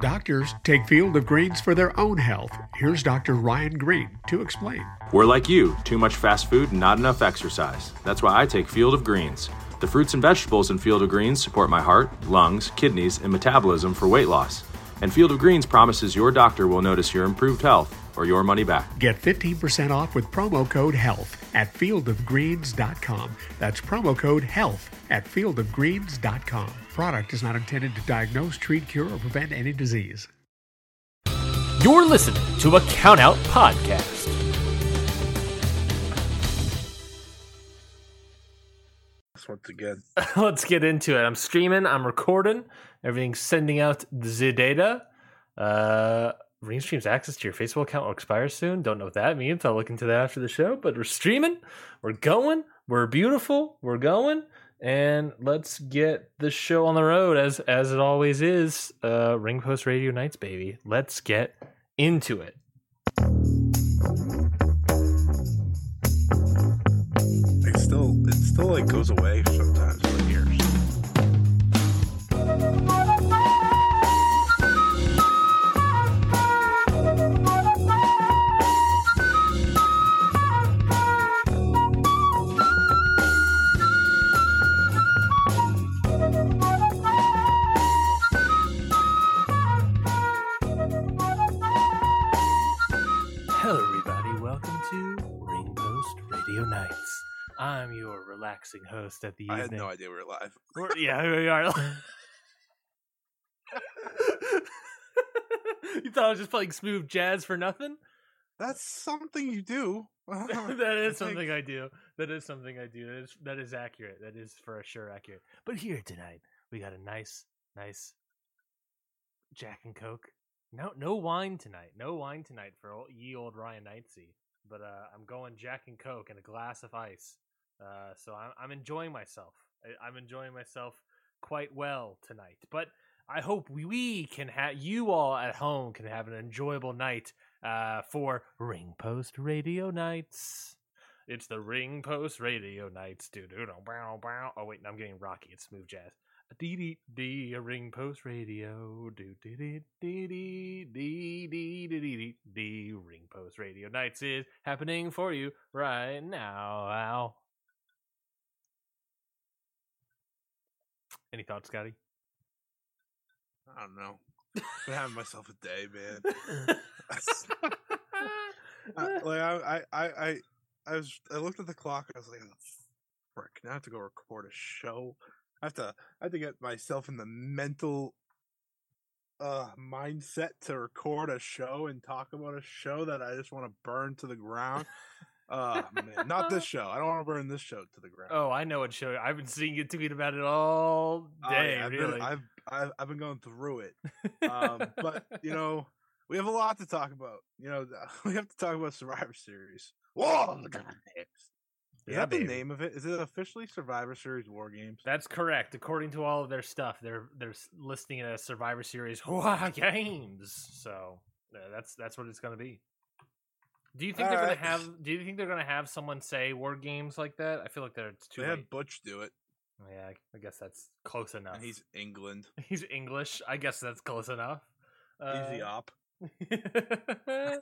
Doctors take Field of Greens for their own health. Here's Dr. Ryan Green to explain. We're like you too much fast food, not enough exercise. That's why I take Field of Greens. The fruits and vegetables in Field of Greens support my heart, lungs, kidneys, and metabolism for weight loss. And Field of Greens promises your doctor will notice your improved health or your money back. Get 15% off with promo code HEALTH at fieldofgreens.com. That's promo code HEALTH at fieldofgreens.com. Product is not intended to diagnose, treat, cure, or prevent any disease. You're listening to a Countout Podcast. once again. Let's get into it. I'm streaming, I'm recording, everything's sending out the data. Uh, Restream's access to your Facebook account will expire soon. Don't know what that means. I'll look into that after the show. But we're streaming, we're going, we're beautiful, we're going, and let's get the show on the road as as it always is. Uh, Ring Post Radio Nights, baby. Let's get into it. It still, it still like goes away sometimes for years. Your relaxing host at the I evening. had no idea we were live. We're- yeah, we are. you thought I was just playing smooth jazz for nothing? That's something you do. that is something I do. That is something I do. That is that is accurate. That is for sure accurate. But here tonight, we got a nice, nice Jack and Coke. No, no wine tonight. No wine tonight for old, ye old Ryan Knightsey. But uh, I'm going Jack and Coke and a glass of ice. Uh, so I'm, I'm enjoying myself. I, I'm enjoying myself quite well tonight. But I hope we, can have you all at home can have an enjoyable night uh, for Ring Post Radio Nights. It's the Ring Post Radio Nights. Bow. Oh wait, I'm getting rocky. It's smooth jazz. Dee dee dee, a Ring Post Radio. Do dee dee dee dee dee dee dee dee dee. Ring Post Radio Nights is happening for you right now. Ow. Any thoughts, Scotty? I don't know. Been having myself a day, man. I, like I, I, I, I, I was. I looked at the clock. I was like, oh, "Frick! Now I have to go record a show. I have to. I have to get myself in the mental uh mindset to record a show and talk about a show that I just want to burn to the ground. Uh man, not this show. I don't want to burn this show to the ground. Oh, I know what show. I've been seeing you tweet about it all Oh, day. I've really, Been, I've, I've I've been going through it. Um, but you know, we have a lot to talk about. You know, we have to talk about Survivor Series. Whoa! Is Yeah, that the baby. name of it? Is it officially Survivor Series War Games? That's correct. According to all of their stuff, they're they're listing it as Survivor Series War Games. So uh, that's that's what it's going to be. Do you think they're gonna have? Do you think they're going to have someone say War Games like that? I feel like they're too They late. had Butch do it, Yeah, I- guess that's close enough. and he's England. he's English. I guess that's close enough. He's the Uh, op.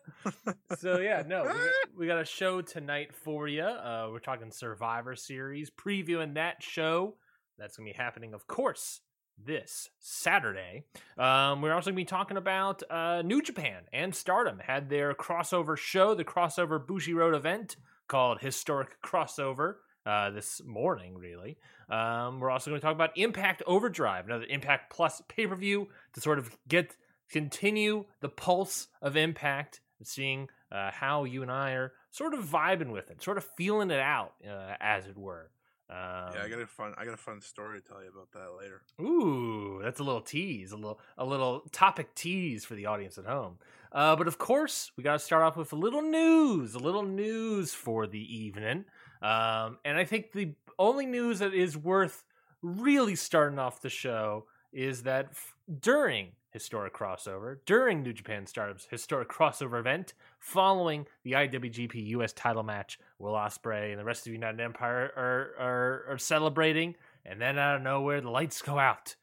so yeah, no, we got, we got a show tonight for you. Uh, we're talking Survivor Series, previewing that show. That's gonna be happening, of course, this Saturday. Um, we're also gonna be talking about uh, New Japan and Stardom had their crossover show, the crossover Bushiroad event called Historic Crossover. Uh, this morning, really. Um, we're also going to talk about Impact Overdrive, another Impact Plus pay per view to sort of get continue the pulse of Impact, seeing uh, how you and I are sort of vibing with it, sort of feeling it out, uh, as it were. Um, yeah, I got a fun. I got a fun story to tell you about that later. Ooh, that's a little tease, a little a little topic tease for the audience at home. Uh, but of course, we got to start off with a little news, a little news for the evening. Um, and I think the only news that is worth really starting off the show is that f- during historic crossover, during New Japan Stardom's historic crossover event, following the IWGP US title match, Will Ospreay and the rest of the United Empire are, are, are celebrating and then out of nowhere the lights go out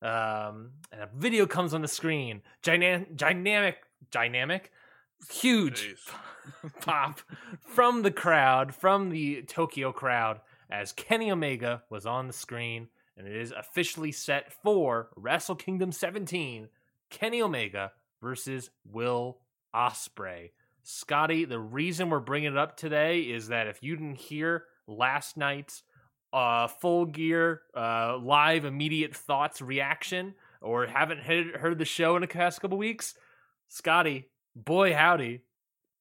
Um, and a video comes on the screen. Dynamic, dynamic, dynamic, huge pop from the crowd, from the Tokyo crowd, as Kenny Omega was on the screen, and it is officially set for Wrestle Kingdom 17. Kenny Omega versus Will Ospreay. Scotty, the reason we're bringing it up today is that if you didn't hear last night's uh, full gear uh, live immediate thoughts reaction, or haven't heard, the show in the past couple weeks, Scotty, boy howdy,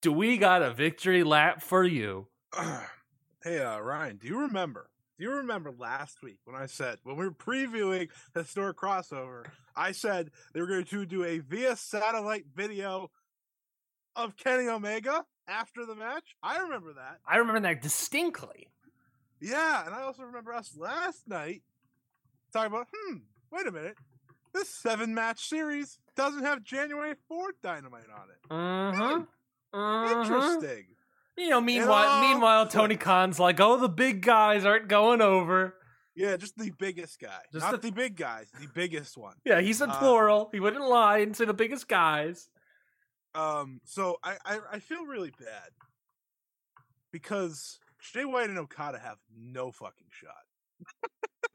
do we got a victory lap for you? hey, uh, Ryan, do you remember? Do you remember last week when I said when we were previewing the store crossover? I said they were going to do a via satellite video of Kenny Omega after the match. I remember that. I remember that distinctly. Yeah, and I also remember us last night talking about. Hmm, wait a minute. This seven match series doesn't have January fourth Dynamite on it. Uh-huh. Uh-huh. Interesting. You know, meanwhile, meanwhile, Tony Khan's like, "Oh, the big guys aren't going over." Yeah, just the biggest guy, Just not the- the big guys, the biggest one. Yeah, he said Uh, plural. He wouldn't lie and say the biggest guys. Um, so I, I I feel really bad because Jay White and Okada have no fucking shot.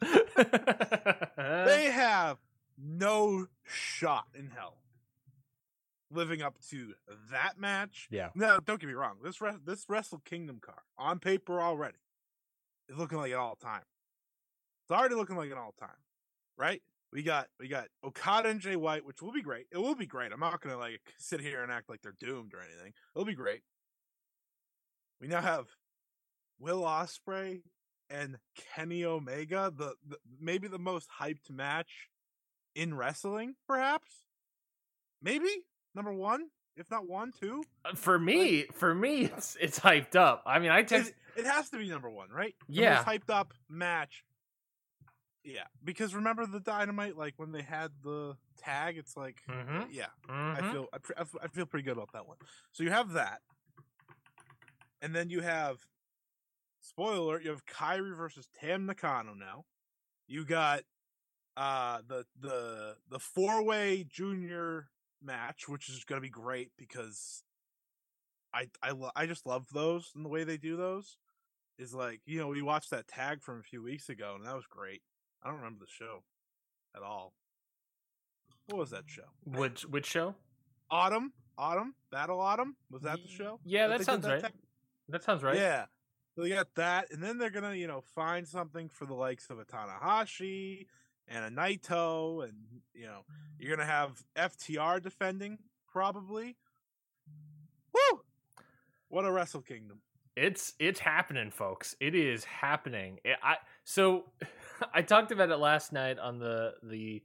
They have no shot in hell living up to that match. yeah. No, don't get me wrong. This re- this Wrestle Kingdom card on paper already is looking like an all time. It's already looking like an all time, right? We got we got Okada and Jay White, which will be great. It will be great. I'm not gonna like sit here and act like they're doomed or anything. It'll be great. We now have Will Ospreay and Kenny Omega, the, the maybe the most hyped match in wrestling, perhaps. Maybe number one, if not one, two. Uh, For me, for me, it's it's hyped up. I mean, I text. It, it has to be number one, right? The Yeah. hyped up match. Yeah, because remember the dynamite, like when they had the tag, it's like, Mhm. yeah, Mhm. I feel I, pre- I feel pretty good about that one. So you have that, and then you have, spoiler alert, you have Kairi versus Tam Nakano now. You got uh the the the four way junior match, which is gonna be great because I I lo- I just love those and the way they do those is like you know we watched that tag from a few weeks ago and that was great. I don't remember the show at all. What was that show? Which which show? Autumn, Autumn, Battle Autumn. Was that the show? Yeah, that did sounds right. tag? That sounds right. Yeah. So you got that, and then they're gonna, you know, find something for the likes of a Tanahashi and a Naito, and you know, you're gonna have FTR defending probably. Woo! What a Wrestle Kingdom! It's it's happening, folks. It is happening. It- I so I talked about it last night on the the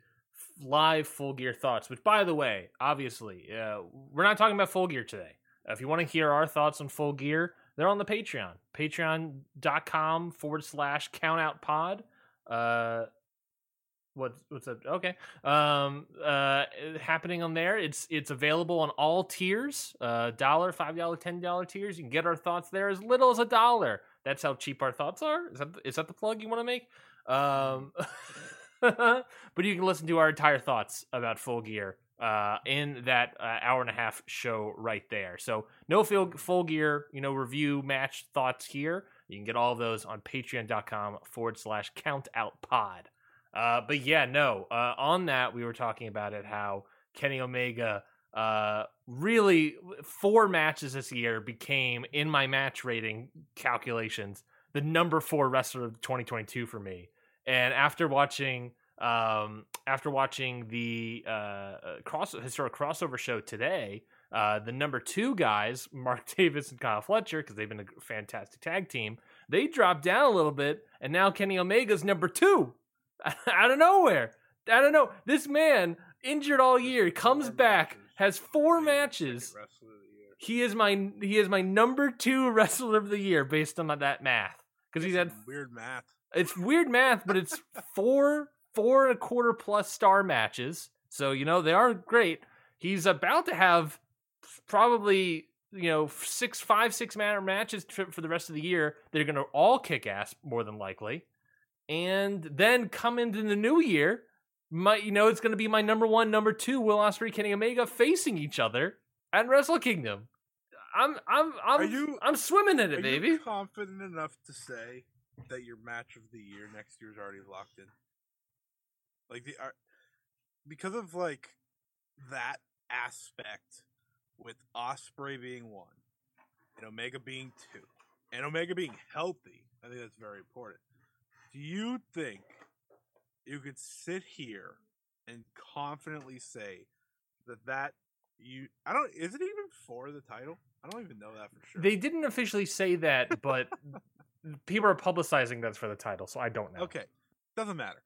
live full gear thoughts. Which, by the way, obviously, uh, we're not talking about full gear today. Uh, if you want to hear our thoughts on full gear, they're on the Patreon. Patreon.com forward slash count out pod. Uh, what what's up? Okay. Um uh happening on there. It's it's available on all tiers. Uh dollar, five dollar, ten dollar tiers. You can get our thoughts there as little as a dollar. That's how cheap our thoughts are. Is that is that the plug you want to make? Um but you can listen to our entire thoughts about full gear uh in that uh, hour and a half show right there. So no full full gear, you know, review match thoughts here. You can get all those on patreon.com forward slash count out pod. Uh, but yeah, no. Uh, on that, we were talking about it how Kenny Omega, uh, really four matches this year became in my match rating calculations the number four wrestler of 2022 for me. And after watching, um, after watching the uh, uh, cross historic crossover show today, uh, the number two guys, Mark Davis and Kyle Fletcher, because they've been a fantastic tag team, they dropped down a little bit, and now Kenny Omega's number two out of nowhere. I don't know. This man injured all year comes back, matches. has four matches. Wrestler of the year. He is my he is my number two wrestler of the year based on that math because he's had weird math. it's weird math, but it's four four and a quarter plus star matches. So you know they are great. He's about to have probably you know six five six matter matches for the rest of the year. They're going to all kick ass more than likely, and then come into the new year. my you know it's going to be my number one, number two, Will Ospreay, Kenny Omega facing each other at Wrestle Kingdom. I'm I'm I'm Are you- I'm swimming in it, baby. you confident enough to say that your match of the year next year is already locked in? Like the are, because of like that aspect with Ospreay being one and Omega being two and Omega being healthy. I think that's very important. Do you think you could sit here and confidently say that that you I don't is it even for the title? I don't even know that for sure. They didn't officially say that, but people are publicizing that's for the title, so I don't know. Okay, doesn't matter.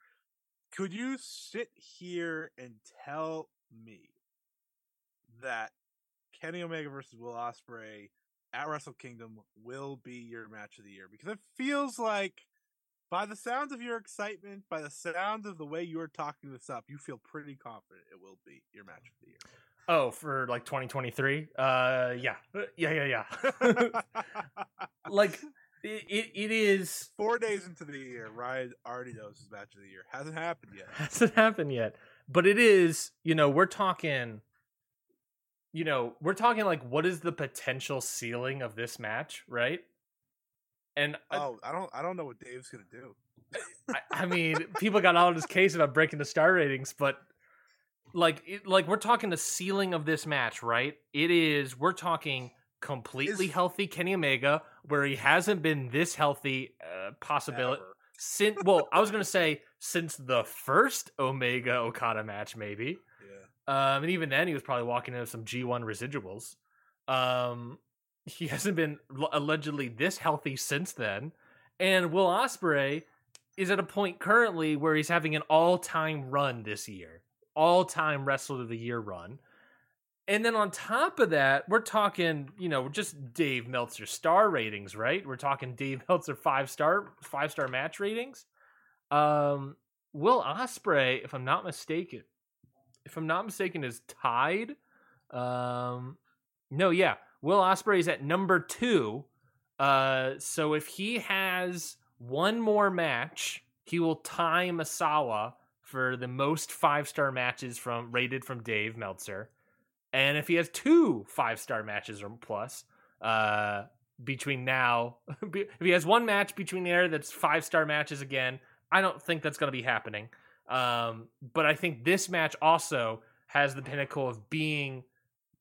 Could you sit here and tell me that Kenny Omega versus Will Ospreay at Wrestle Kingdom will be your match of the year? Because it feels like, by the sounds of your excitement, by the sound of the way you are talking this up, you feel pretty confident it will be your match of the year. Oh, for like 2023? Uh, yeah, Uh, yeah, yeah, yeah. like it, it, it is Four days into the year, Ryan already knows his match of the year. Hasn't happened yet. hasn't happened yet, but it is. You know, we're talking. You know, we're talking like what is the potential ceiling of this match, right? And Oh, I don't, I don't know what Dave's gonna do. I, I mean, people got all in his case about breaking the star ratings, but like, it, like we're talking the ceiling of this match, right? It is. We're talking completely Is- healthy Kenny Omega, where he hasn't been this healthy. Uh, possibility Ever. since. Well, I was gonna say since the first Omega Okada match, maybe. Yeah. Um, and even then, he was probably walking into some G1 residuals. Um, he hasn't been allegedly this healthy since then. And Will Ospreay is at a point currently where he's having an all-time run this year, all-time Wrestler of the Year run. And then on top of that, we're talking, you know, just Dave Meltzer star ratings, right? We're talking Dave Meltzer five star, five star match ratings. Um, Will Ospreay, if I'm not mistaken, if I'm not mistaken, is tied. Um, no, yeah, Will Ospreay is at number two. Uh, so if he has one more match, he will tie Misawa for the most five star matches from rated from Dave Meltzer. And if he has two five star matches or plus, uh, between now, if he has one match between there that's five star matches again, I don't think that's going to be happening. Um, but I think this match also has the pinnacle of being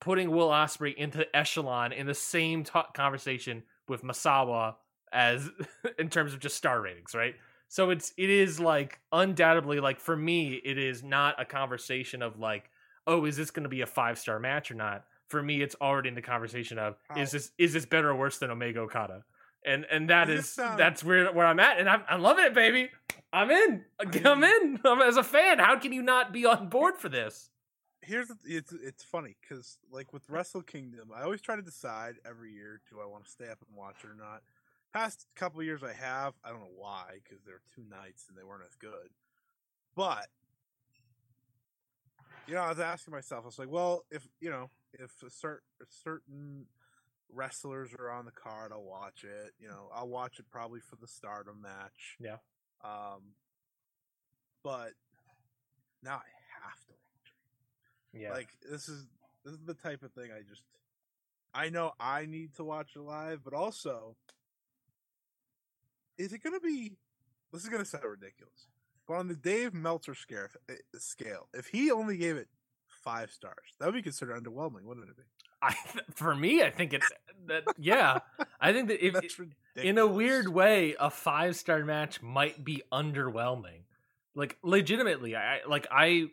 putting Will Ospreay into echelon in the same t- conversation with Misawa as in terms of just star ratings, right? So it's it is like undoubtedly like for me it is not a conversation of like oh is this going to be a five star match or not. For me it's already in the conversation of is this is this better or worse than Omega Okada, and and that is, is sound- that's where where I'm at, and I'm I'm loving it, baby. I'm in. I'm in. I'm, as a fan, how can you not be on board for this? Here's the, it's it's funny because like with Wrestle Kingdom, I always try to decide every year do I want to stay up and watch it or not. Past couple of years, I have. I don't know why because there were two nights and they weren't as good. But you know, I was asking myself, I was like, well, if you know, if a certain certain wrestlers are on the card, I'll watch it. You know, I'll watch it probably for the Stardom match. Yeah. Um, but now I have to watch it. Yeah. Like this is this is the type of thing I just I know I need to watch it live, but also is it gonna be this is gonna sound ridiculous. But on the Dave Meltzer scale, eh, scale, if he only gave it five stars, that would be considered underwhelming, wouldn't it be? I for me, I think it's that. Yeah, I think that if in a weird way, a five star match might be underwhelming. Like legitimately, I like I,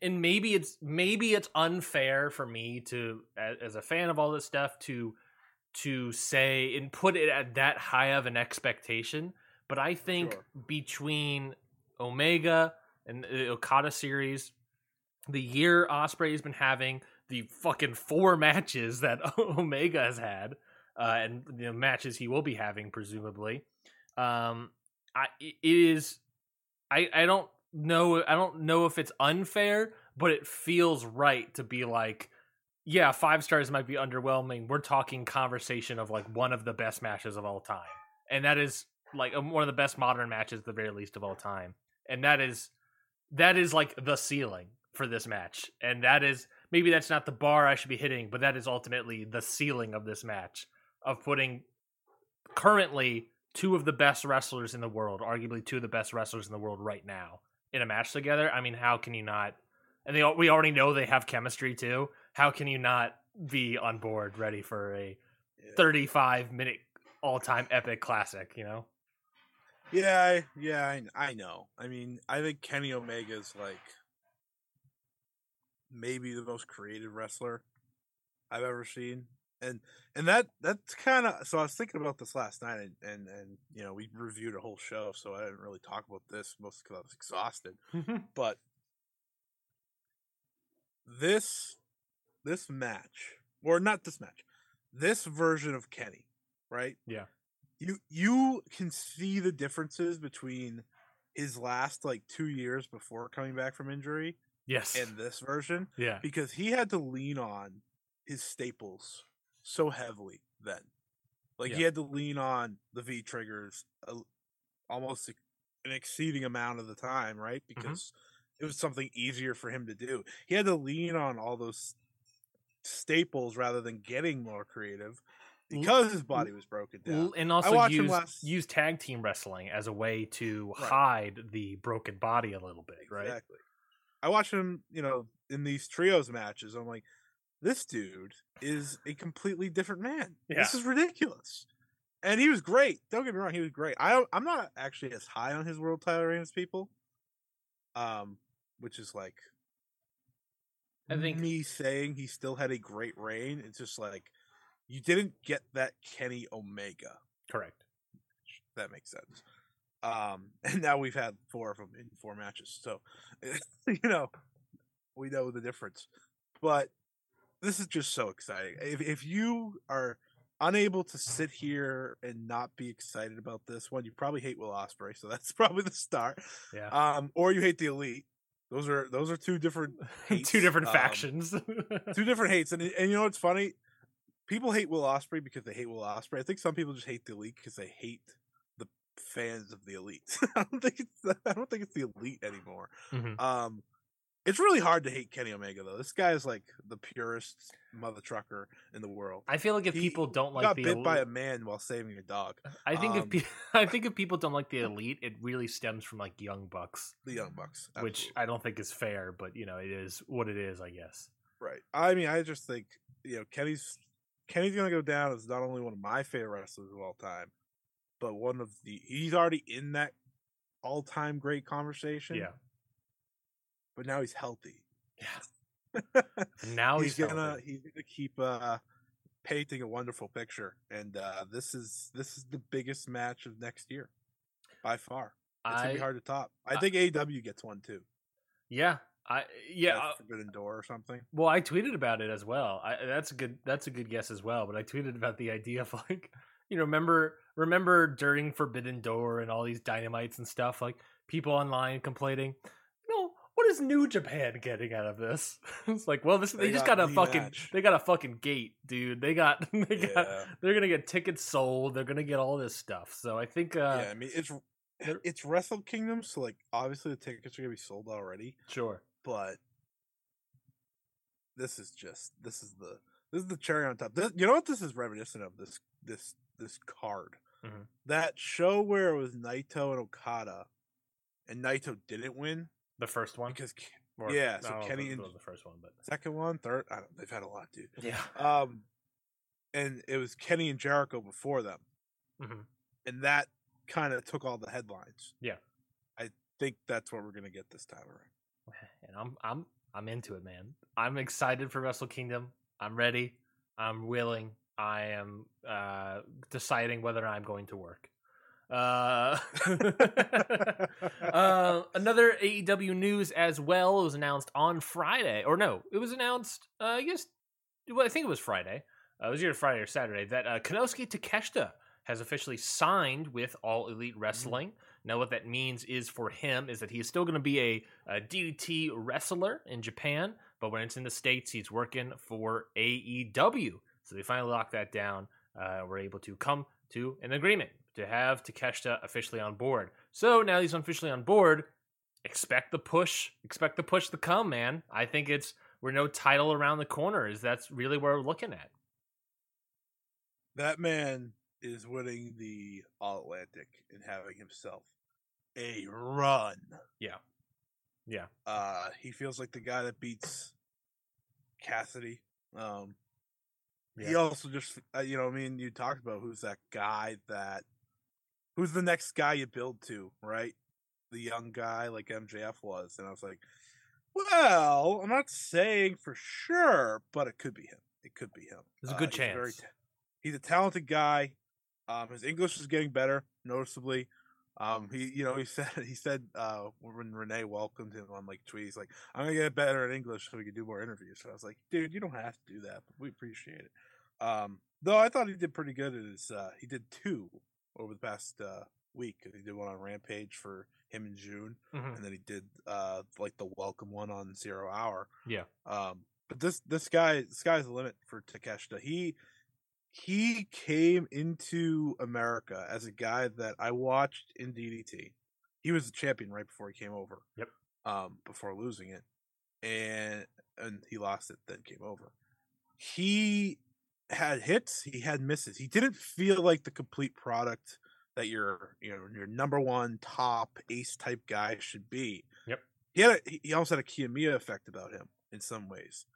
and maybe it's maybe it's unfair for me to as, a fan of all this stuff to to say and put it at that high of an expectation. But I think Sure. between Omega and the Okada series, the year Ospreay has been having, the fucking four matches that Omega has had, uh, and the matches he will be having presumably. Um, I it is, I I don't know I don't know if it's unfair, but it feels right to be like, yeah, five stars might be underwhelming. We're talking conversation of like one of the best matches of all time, and that is like one of the best modern matches, at the very least of all time, and that is that is like the ceiling for this match, and that is maybe that's not the bar I should be hitting, but that is ultimately the ceiling of this match of putting currently two of the best wrestlers in the world, arguably two of the best wrestlers in the world right now, in a match together. I mean, how can you not? And they we already know they have chemistry too. How can you not be on board, ready for a Yeah. 35 minute all time epic classic? You know, Yeah, I, yeah, I, I know. I mean, I think Kenny Omega's like maybe the most creative wrestler I've ever seen, and and that that's kind of. So I was thinking about this last night, and, and and you know we reviewed a whole show, so I didn't really talk about this mostly because I was exhausted. Mm-hmm. But this this match, or not this match, this version of Kenny, right? Yeah. You you can see the differences between his last like two years before coming back from injury yes, and this version yeah, because he had to lean on his staples so heavily then. Like he had to lean on the V triggers a, almost an exceeding amount of the time, right? Mm-hmm. Because it was something easier for him to do. He had to lean on all those staples rather than getting more creative because his body was broken down. And also use last- use tag team wrestling as a way to Right. hide the broken body a little bit, right? Exactly. I watch him, you know, in these trios matches. I'm like, this dude is a completely different man. This is ridiculous. And he was great. Don't get me wrong, he was great. I I'm not actually as high on his world title reign as people. Um, which is like I think me saying he still had a great reign. It's just like you didn't get that Kenny Omega. correct. That makes sense. Um, and now we've had four of them in four matches, so you know we know the difference. But this is just so exciting. If if you are unable to sit here and not be excited about this one, you probably hate Will Ospreay, so that's probably the start. Yeah, Um, or you hate the Elite. Those are those are two different hates, two different um, factions. two different hates. And and you know what's funny? People hate Will Ospreay because they hate Will Ospreay. I think some people just hate the Elite because they hate the fans of the Elite. I don't think it's I don't think it's the Elite anymore. Mhm. Um, it's really hard to hate Kenny Omega though. This guy is like the purest mother trucker in the world. I feel like if He- people don't like got the bit by a man while saving a dog. I think if um, pe- I think if people don't like the elite, it really stems from like Young Bucks, The Young Bucks, which. I don't think is fair, but you know it is what it is, I guess. Right. I mean, I just think you know Kenny's Kenny's gonna go down as not only one of my favorite wrestlers of all time, but one of the he's already in that all time great conversation. Yeah, But now he's healthy. yeah. Now he's, he's, gonna he's gonna keep uh painting a wonderful picture. And uh this is this is the biggest match of next year. By far. It's gonna be hard to top. I I- think AW gets one too. yeah, I yeah. Uh, Forbidden Door or something. Well, I tweeted about it as well. I, that's a good. That's a good guess as well. But I tweeted about the idea of like, you know, remember remember during Forbidden Door and all these dynamites and stuff, like people online complaining, you know, what is New Japan getting out of this? it's like, well, this they, They just got got a fucking they got a fucking gate, dude. They got they got Yeah. they're gonna get tickets sold. They're gonna get all this stuff. So I think, uh, yeah, I mean it's it's Wrestle Kingdom, so like obviously the tickets are gonna be sold already. sure, but this is just this is the this is the cherry on top. This, you know what this is reminiscent of this this this card. Mhm. That show where it was Naito and Okada, and Naito didn't win the first one. because Or- yeah, so don't know if Kenny and- was the first one, but second one, third, I don't. They've had a lot, dude. yeah, Um, and it was Kenny and Jericho before them, Mhm. and that kind of took all the headlines. Yeah. I think that's what we're gonna get this time around. and I'm I'm I'm into it, man. I'm excited for Wrestle Kingdom. I'm ready. I'm willing. I am uh, deciding whether I'm going to work. Uh, uh, another AEW news as well. It was announced on Friday, or no, it was announced. Uh, I guess. Well, I think it was Friday. Uh, it was either Friday or Saturday that uh, Konosuke Takeshita has officially signed with All Elite Wrestling. Now, what that means is for him is that he is still going to be a, a DDT wrestler in Japan, but when it's in the states, he's working for AEW. So they finally locked that down. Uh, we're able to come to an agreement to have Takeshita officially on board. So now he's officially on board. expect the push, expect the push to come, man. I think it's we're no title around the corner. Is that's really where we're looking at? That man is winning the All Atlantic and having himself a run. Yeah. Yeah. Uh, he feels like the guy that beats Cassidy. Um, He also just, uh, you know, I mean, you talked about who's that guy that, who's the next guy you build to, right? The young guy like MJF was, and I was like, well, I'm not saying for sure, but it could be him. It could be him. There's a good he's very chance. ta- he's a talented guy. Um, his English is getting better noticeably. Um, he, you know, he said he said uh, when Renee welcomed him on like tweets, he's like, "I'm gonna get better at English so we can do more interviews." So I was like, "Dude, you don't have to do that, but we appreciate it." Um, though I thought he did pretty good at his. Uh, he did two over the past uh, week. He did one on Rampage for him in June, Mhm. and then he did uh, like the welcome one on Zero Hour. Yeah. Um, but this this guy, sky's the limit for Takeshita. He he came into America as a guy that I watched in DDT. He was the champion right before he came over. Yep. Um, before losing it, and and he lost it, then came over. He had hits, he had misses. He didn't feel like the complete product that your you know your number one top ace type guy should be. Yep. He had a, he- almost had a Kiyomiya effect about him in some ways.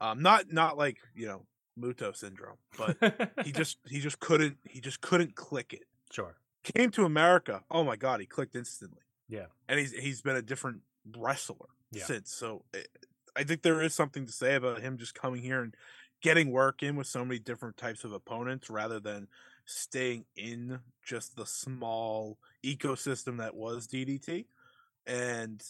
Um, not not like you know Muto syndrome, but he just he just couldn't he just couldn't click it. sure. Came to America, oh my god, he clicked instantly. Yeah. and he's he's been a different wrestler Yeah. since. So eh, I think there is something to say about him just coming here and getting work in with so many different types of opponents rather than staying in just the small ecosystem that was DDT. And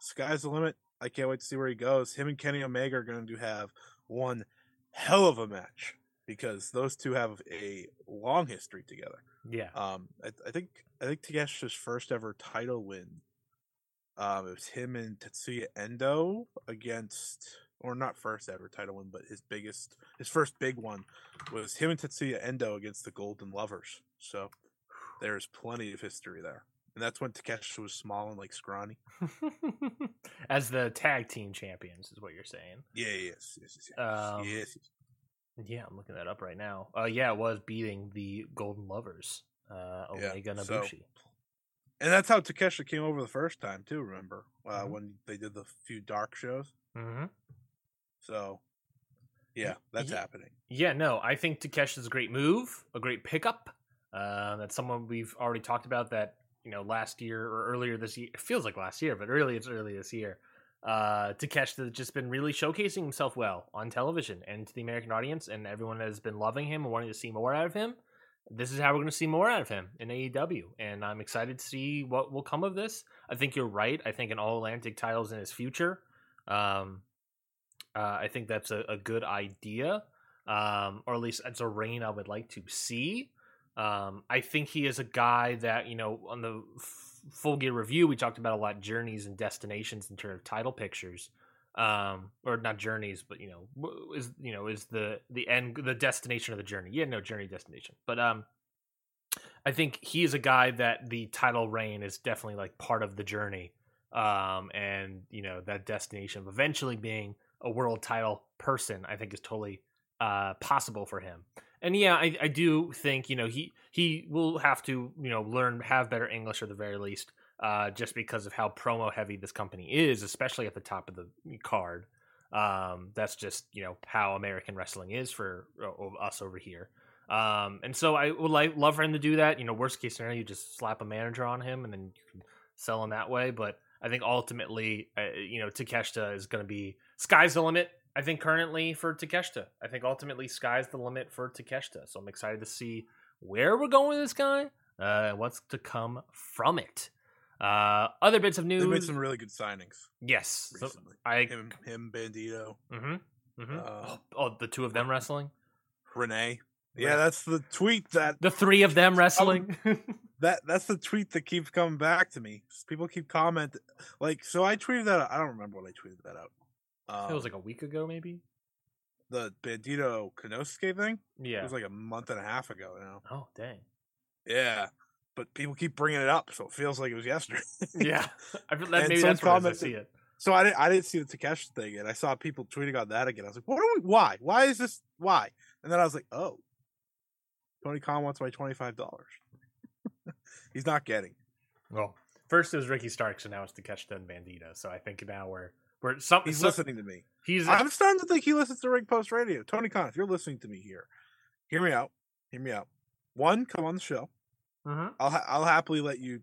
sky's the limit. I can't wait to see where he goes. Him and Kenny Omega are going to have one hell of a match because those two have a long history together. Yeah. Um, I, I think I think Takeshi's first ever title win. Um, it was him and Tetsuya Endo against, or not first ever title win, but his biggest, his first big one was him and Tetsuya Endo against the Golden Lovers. So there's plenty of history there, and that's when Takeshi was small and like scrawny. As the tag team champions is what you're saying. Yeah, yes, yes, yes, yes. Um, yes, yes. Yeah, I'm looking that up right now. Uh, yeah, it was beating the Golden Lovers, uh, Yeah, Omega and so- And that's how Takeshi came over the first time too. Remember uh, Mhm. when they did the few dark shows? Mm-hmm. So yeah, that's Ye- happening. Yeah, no, I think Takeshi is a great move, a great pickup. Uh, that's someone we've already talked about that you know last year or earlier this year. It feels like last year, but really it's early this year. Uh, Takeshi has just been really showcasing himself well on television and to the American audience, and everyone has been loving him and wanting to see more out of him. This is how we're going to see more out of him in AEW, and I'm excited to see what will come of this. I think you're right. I think an All Atlantic title's in his future. Um, uh, I think that's a, a good idea, um, or at least it's a reign I would like to see. Um, I think he is a guy that you know on the full gear review we talked about a lot journeys and destinations in terms of title pictures, um, or not journeys, but you know is you know is the the end the destination of the journey. Yeah, no journey destination, but um, I think he is a guy that the title reign is definitely like part of the journey, um, and you know that destination of eventually being a world title person, I think is totally uh, possible for him. And yeah, I, I do think you know he he will have to you know learn have better English at the very least, uh, just because of how promo heavy this company is, especially at the top of the card. Um, that's just you know how American wrestling is for uh, us over here. Um, and so I would like love for him to do that. You know, worst case scenario, you just slap a manager on him and then you can sell him that way. But I think ultimately, uh, you know, Takeshita is going to be sky's the limit. I think currently for Takeshita, I think ultimately sky's the limit for Takeshita. So I'm excited to see where we're going with this guy, uh, what's to come from it. Uh, other bits of news. They made some really good signings yes, so. I. him, him, Bandito, Mm-hmm, mm-hmm. Uh, oh, the two of them wrestling. Renee. Yeah, that's the tweet that The three of them wrestling. that that's the tweet that keeps coming back to me. People keep commenting, like, so I tweeted that. Out. I don't remember when I tweeted that out. Um, it was like a week ago, maybe. the Bandito Konosuke thing. Yeah, it was like a month and a half ago now. oh dang. Yeah. but people keep bringing it up, so it feels like it was yesterday. yeah, I feel that maybe that's I see it. So I didn't I didn't see the Takeshi thing, and I saw people tweeting on that again. I was like, "What are we? Why? Why is this? Why?" And then I was like, "Oh, Tony Khan wants my twenty five dollars. He's not getting." Well, first it was Ricky Starks, and now it's Takeshita and Bandito. So I think now we're we're some, He's some- listening to me. He's I'm starting to think he listens to Ring Post Radio. Tony Khan, if you're listening to me here, hear me out. Hear me out. One, come on the show. Mhm. I'll ha- I'll happily let you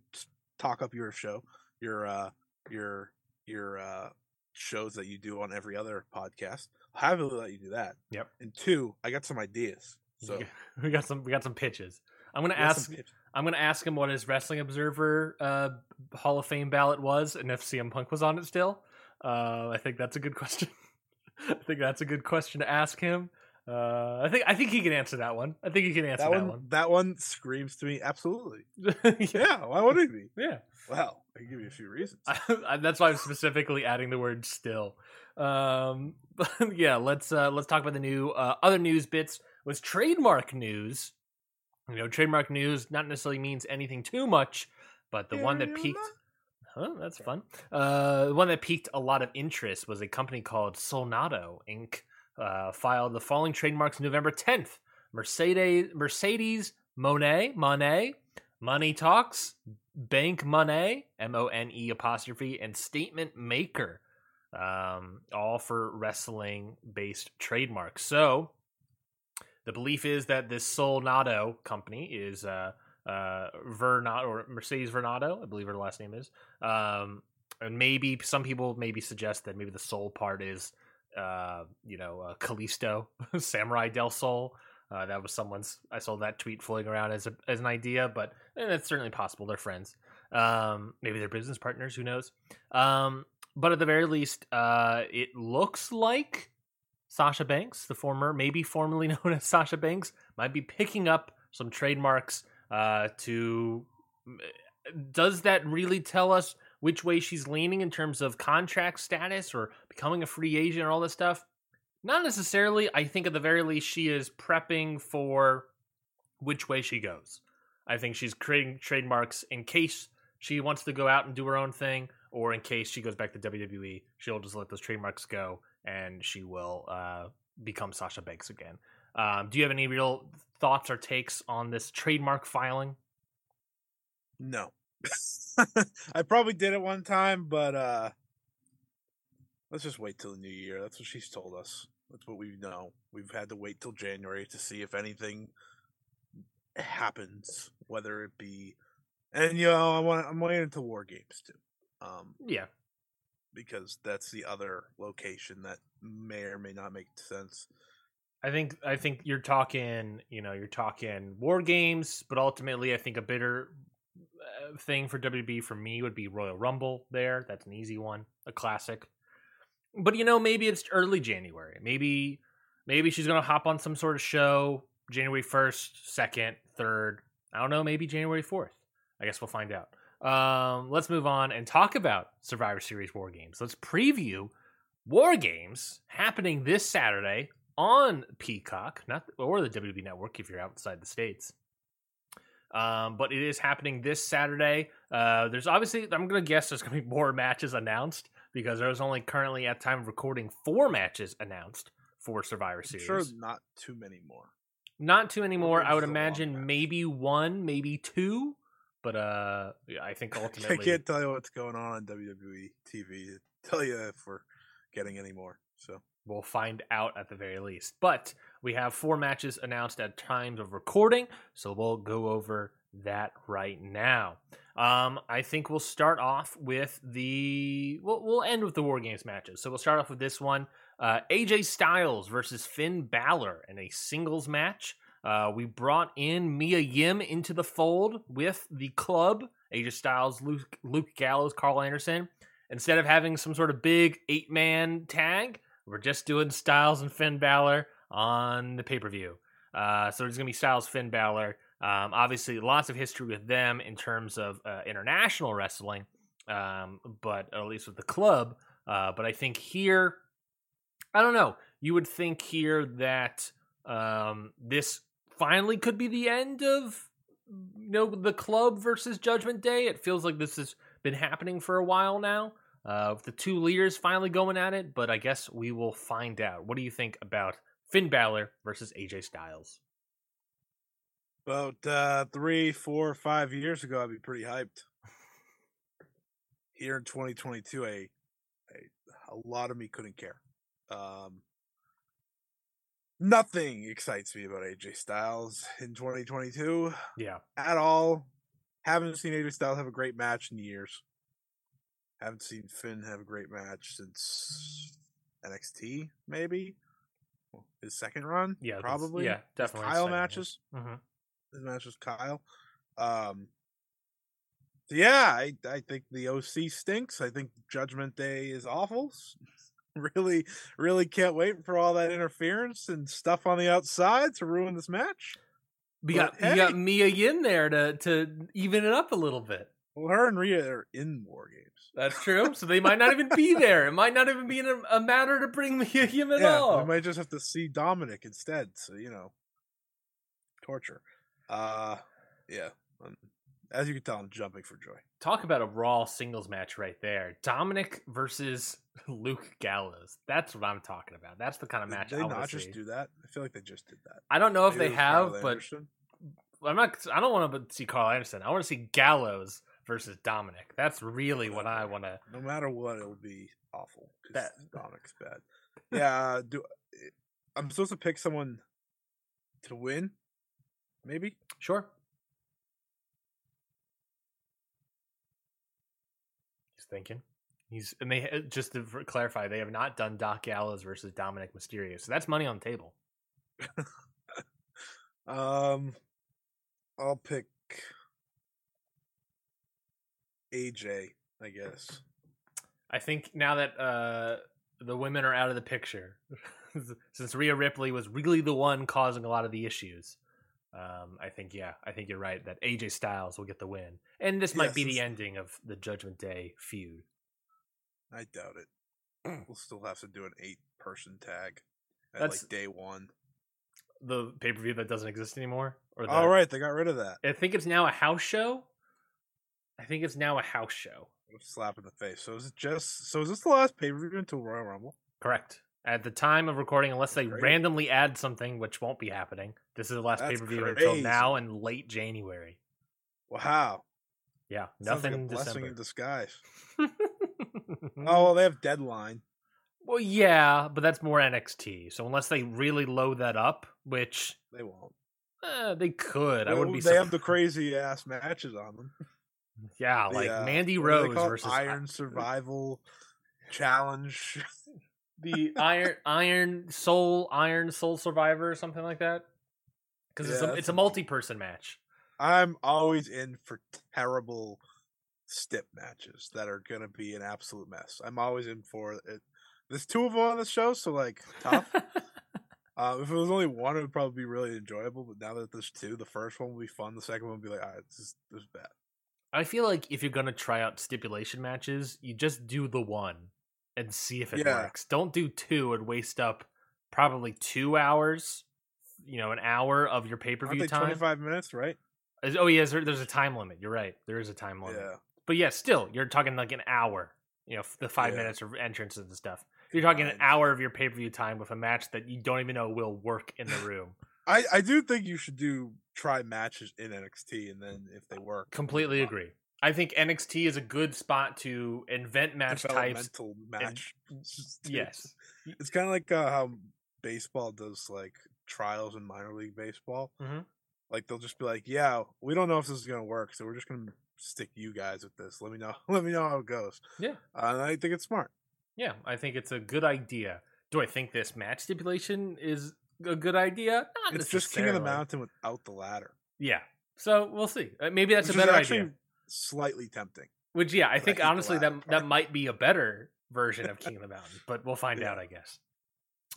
talk up your show, your uh your your uh shows that you do on every other podcast. I'll happily let you do that. Yep. And two, I got some ideas. So we got some we got some pitches. I'm gonna ask I'm gonna ask him what his Wrestling Observer uh, Hall of Fame ballot was, and if CM Punk was on it still. Uh, I think that's a good question. I think that's a good question to ask him. Uh, I think I think he can answer that one. I think he can answer that that, one, one. that one screams to me absolutely. yeah, Yeah, why would it be? yeah. Well, I can give you a few reasons. I, that's why I'm specifically adding the word "still." Um, but yeah, let's uh, let's talk about the new uh, other news bits. Was trademark news. You know, trademark news not necessarily means anything too much, but the one that peaked. enough. Huh, that's fun. Uh, the one that piqued a lot of interest was a company called Solnado Inc. Uh, filed the following trademarks November 10th: Mercedes, Mercedes, Monet, Monet, Money Talks, Bank Money, M O N E apostrophe, and Statement Maker, um, all for wrestling based trademarks. So the belief is that this Solnado company is uh, uh, Varnado or Mercedes Varnado, I believe her last name is. Um, and maybe some people maybe suggest that maybe the soul part is, uh, you know, uh, Kalisto, Samurai del Sol. Uh, that was someone's. I saw that tweet floating around as a, as an idea, but eh, that's certainly possible. They're friends. Um, maybe they're business partners. Who knows? Um, but at the very least, uh, it looks like Sasha Banks, the former, maybe formerly known as Sasha Banks, might be picking up some trademarks uh, to. Does that really tell us which way she's leaning in terms of contract status or becoming a free agent or all this stuff? Not necessarily. I think at the very least she is prepping for which way she goes. I think she's creating trademarks in case she wants to go out and do her own thing, or in case she goes back to WWE, she'll just let those trademarks go and she will uh, become Sasha Banks again. Um, do you have any real thoughts or takes on this trademark filing? No. I probably did it one time, but uh let's just wait till the new year. That's what she's told us. That's what we know. We've had to wait till January to see if anything happens, whether it be and you know, I want I'm waiting until War Games too. Um Yeah, because that's the other location that may or may not make sense. I think I think you're talking, you know, you're talking war games, but ultimately, I think a bitter uh, thing for WB for me would be Royal Rumble. There, that's an easy one, a classic. But you know, maybe it's early January. Maybe maybe she's gonna hop on some sort of show January first, second, third. I don't know. Maybe January fourth. I guess we'll find out. Um, let's move on and talk about Survivor Series War Games. Let's preview War Games happening this Saturday on Peacock, not or the WWE Network if you're outside the states. Um, but it is happening this Saturday. Uh, there's obviously I'm gonna guess there's gonna be more matches announced because there's only currently at time of recording four matches announced for Survivor I'm Series. sure not too many more. Not too many more. I would Games is a long imagine maybe one, maybe two. But uh, yeah, I think ultimately I can't tell you what's going on on WWE TV to tell you if we're getting any more. So We'll find out at the very least. But we have four matches announced at times of recording, so we'll go over that right now. Um, I think we'll start off with the. We'll, we'll end with the War Games matches. So we'll start off with this one uh, AJ Styles versus Finn Balor in a singles match. Uh, we brought in Mia Yim into the fold with the club AJ Styles, Luke, Luke Gallows, Karl Anderson. Instead of having some sort of big eight man tag, we're just doing Styles and Finn Balor on the pay per view. Uh, so there's going to be Styles, Finn Balor. Um, obviously, lots of history with them in terms of uh, international wrestling, um, but at least with the club. Uh, but I think here, I don't know. You would think here that um, this finally could be the end of you know the club versus Judgment Day. It feels like this has been happening for a while now. Uh, the two leaders finally going at it, but I guess we will find out. What do you think about Finn Balor versus AJ Styles? About uh, three, four, five years ago, I'd be pretty hyped. Here in 2022, a, a a lot of me couldn't care. Um, nothing excites me about AJ Styles in 2022 Yeah, at all. Haven't seen AJ Styles have a great match in years. Haven't seen Finn have a great match since NXT, maybe his second run. yeah, probably. Yeah, His definitely. Kyle matches. hmm His match with Kyle. Um, so yeah, I I think the OC stinks. I think Judgment Day is awful. really, really can't wait for all that interference and stuff on the outside to ruin this match. We But got you got. Mia Yim there to to even it up a little bit. Well, her and Rhea are in war games. That's true. so they might not even be there. It might not even be a, a matter to bring Yim at yeah, all. we might just have to see Dominic instead. So you know, torture. Uh, yeah. um, as you can tell, I'm jumping for joy. Talk about a Raw singles match right there. Dominic versus Luke Gallows. That's what I'm talking about. That's the kind of Did match they I not just see. do that? I feel like they just did that. I don't know if Maybe they it was Kyle have, but I'm not. I don't want to see Karl Anderson. I want to see Gallows versus Dominic. That's really what I want to. no matter what, it'll be awful. Bet. Dominic's bad. Yeah, uh, do I'm supposed to pick someone to win? Maybe. Sure. He's thinking. He's and they uh, just to clarify, they have not done Doc Gallows versus Dominic Mysterio, so that's money on the table. Um, I'll pick AJ. I guess. I think now that uh, the women are out of the picture, since Rhea Ripley was really the one causing a lot of the issues, um, I think yeah, I think you're right that AJ Styles will get the win, and this might be the ending of the Judgment Day feud. I doubt it. Mm. We'll still have to do an eight-person tag at That's- like day one. The pay per view that doesn't exist anymore, or the, All right, they got rid of that. I think it's now a house show. I think it's now a house show. Slap in the face. So is it just? So is this the last pay-per-view until Royal Rumble? Correct. At the time of recording, unless they Great. randomly add something, which won't be happening, this is the last pay per view until now in late January. Wow, Yeah, Sounds nothing like blessing December. in disguise. Oh, well, they have deadline. well, yeah, but that's more NXT. So unless they really load that up, which They won't. eh, they could, I wouldn't be. they have the crazy ass matches on them. Yeah, like uh, Mandy what do they Rose versus Iron Survival Challenge. the Iron Iron Soul Iron Soul Survivor or something like that. Because it's Yeah, a it's a a- multi-person match. I'm always in for terrible stip matches that are gonna be an absolute mess. I'm always in for it. There's two of them on the show, so like tough. uh, if it was only one, it would probably be really enjoyable. But now that there's two, the first one will be fun. The second one will be like, all right, this is this is bad. I feel like if you're gonna try out stipulation matches, you just do the one and see if it Yeah. works. Don't do two and waste up probably two hours, you know, an hour of your pay per view time. 25 minutes, right? Oh there, there's a time limit. You're right. There is a time limit. Yeah. But yeah, still, you're talking like an hour. You know, the five Yeah. minutes of entrances and stuff. You're talking an hour of your pay per view time with a match that you don't even know will work in the room. I, I do think you should do try matches in NXT, and then if they work, Completely agree. I think NXT is a good spot to invent match types. Match. Yes. it's kind of like uh, how baseball does like trials in minor league baseball. Mhm. Like they'll just be like, "Yeah, we don't know if this is gonna work, so we're just gonna stick you guys with this. Let me know. Let me know how it goes." Yeah. uh, and I think it's smart. Yeah, I think it's a good idea. Do I think this match stipulation is a good idea? Not It's just King of the. Mountain without the ladder. Yeah. So we'll see. Uh, Maybe that's which a better actually idea. Slightly tempting. Which yeah, I but I think honestly that ladder that might be a better version of King of the Mountain, but we'll find out, I guess.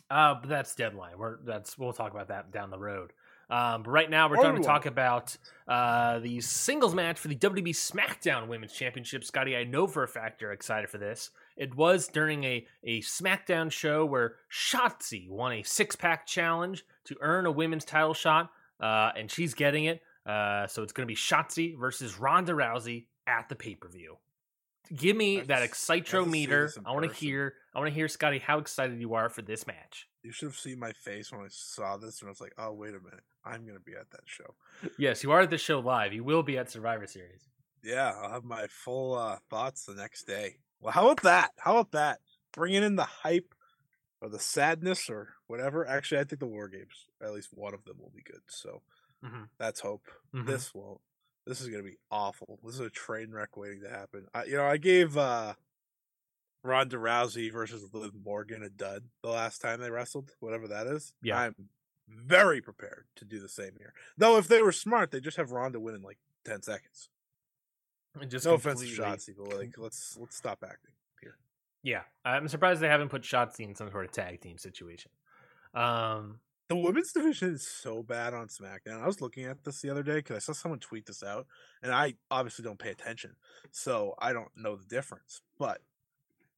Uh, but that's deadline. We're that's we'll talk about that down the road. Um, but right now we're going to talk about uh, the singles match for the WWE SmackDown Women's Championship. Scotty, I know for a fact you're excited for this. It was during a a SmackDown show where Shotzi won a six pack challenge to earn a women's title shot, uh, and she's getting it. Uh, so it's going to be Shotzi versus Ronda Rousey at the pay per view. Give me I that just- I have to see excitometer. this in I want to hear. I want to hear Scotty how excited you are for this match. You should have seen my face when I saw this, and I was like, "Oh, wait a minute, I'm gonna be at that show." Yes, you are at the show live. You will be at Survivor Series. Yeah, I'll have my full uh, thoughts the next day. Well, how about that? How about that? Bringing in the hype or the sadness or whatever. Actually, I think the war games, at least one of them, will be good. So Mhm. that's hope. Mhm. This won't. This is gonna be awful. This is a train wreck waiting to happen. I, you know, I gave uh Ronda Rousey versus Liv Morgan a dud the last time they wrestled, whatever that is. Yeah. I'm very prepared to do the same here. Though, if they were smart, they just have Ronda win in like ten seconds. And Just no completely- Shotzi, but like, let's let's stop acting here. Yeah, I'm surprised they haven't put Shotzi in some sort of tag team situation. Um, The women's division is so bad on SmackDown. I was looking at this the other day because I saw someone tweet this out, and I obviously don't pay attention, so I don't know the difference. But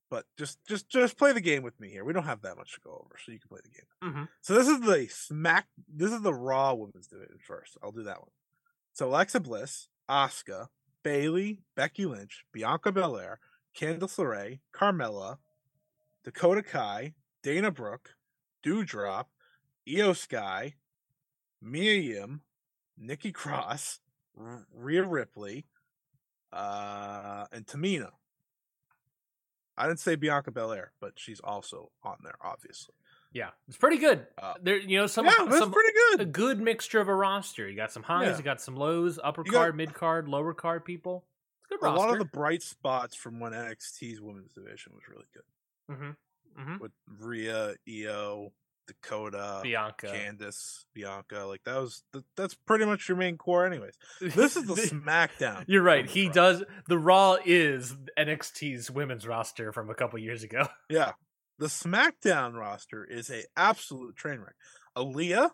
but just just just play the game with me here. We don't have that much to go over, so you can play the game. Mhm. So this is the Smack. This is the Raw women's division first. I'll do that one. So Alexa Bliss, Asuka, Bayley, Becky Lynch, Bianca Belair, Candice LeRae, Carmella, Dakota Kai, Dana Brooke, Doudrop, Io Sky, Mia Yim, Nikki Cross, Rhea Ripley, uh, and Tamina. I didn't say Bianca Belair, but she's also on there, obviously. Yeah, it's pretty good. Uh, there, you know, some yeah, some pretty good. a good. mixture of a roster. You got some highs, Yeah. you got some lows, upper You got- card, mid card, lower card people. It's a good A roster. lot of the bright spots from when NXT's women's division was really good mm-hmm. Mm-hmm. with Rhea, Io, Dakota, Bianca. Candice, Bianca. Like that was th- that's pretty much your main core, anyways. This is the SmackDown. You're right. He roster. does. The Raw is NXT's women's roster from a couple years ago. Yeah. The SmackDown roster is a absolute train wreck. Aaliyah,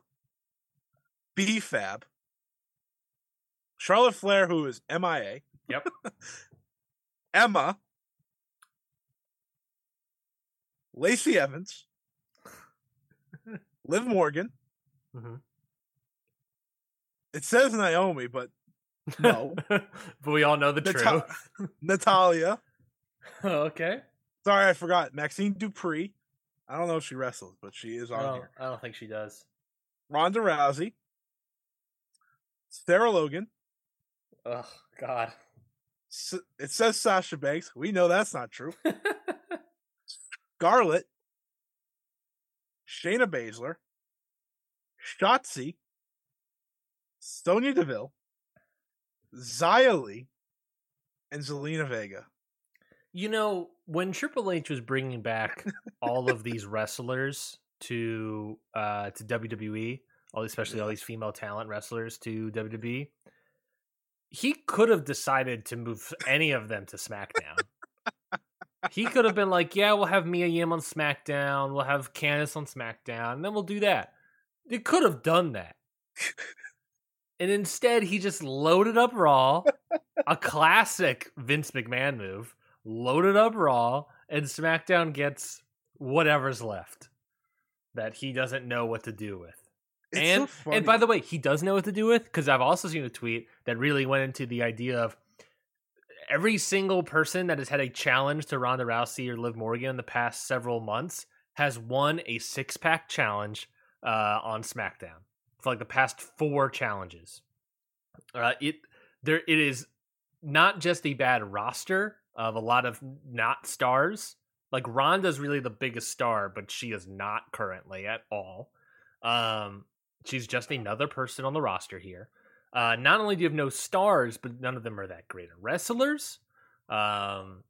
B-Fab, Charlotte Flair, who is MIA. Yep. Emma, Lacey Evans, Liv Morgan. Mhm. It says Naomi, but no. but we all know the truth. Natalya. okay. Sorry, I forgot. Maxxine Dupri. I don't know if she wrestles, but she is on Well, here. I don't think she does. Ronda Rousey, Sarah Logan. Oh God. It says Sasha Banks. We know that's not true. Scarlett, Shayna Baszler, Shotzi, Sonya Deville, Xia Li, and Zelina Vega. You know, when Triple H was bringing back all of these wrestlers to uh to WWE, all especially all these female talent wrestlers to WWE, he could have decided to move any of them to SmackDown. he could have been like, "Yeah, we'll have Mia Yim on SmackDown, we'll have Candice on SmackDown, and then we'll do that." They could have done that. And instead, he just loaded up Raw, a classic Vince McMahon move. Loaded up Raw, and SmackDown gets whatever's left that he doesn't know what to do with. It's and so and by the way, he does know what to do with because I've also seen a tweet that really went into the idea of every single person that has had a challenge to Ronda Rousey or Liv Morgan in the past several months has won a six pack challenge uh, on SmackDown for like the past four challenges. Uh, it there it is not just a bad roster of a lot of not stars. Like Ronda's really the biggest star, but she is not currently at all. Um, she's just another person on the roster here. Uh, not only do you have no stars, but none of them are that great at wrestlers. Um,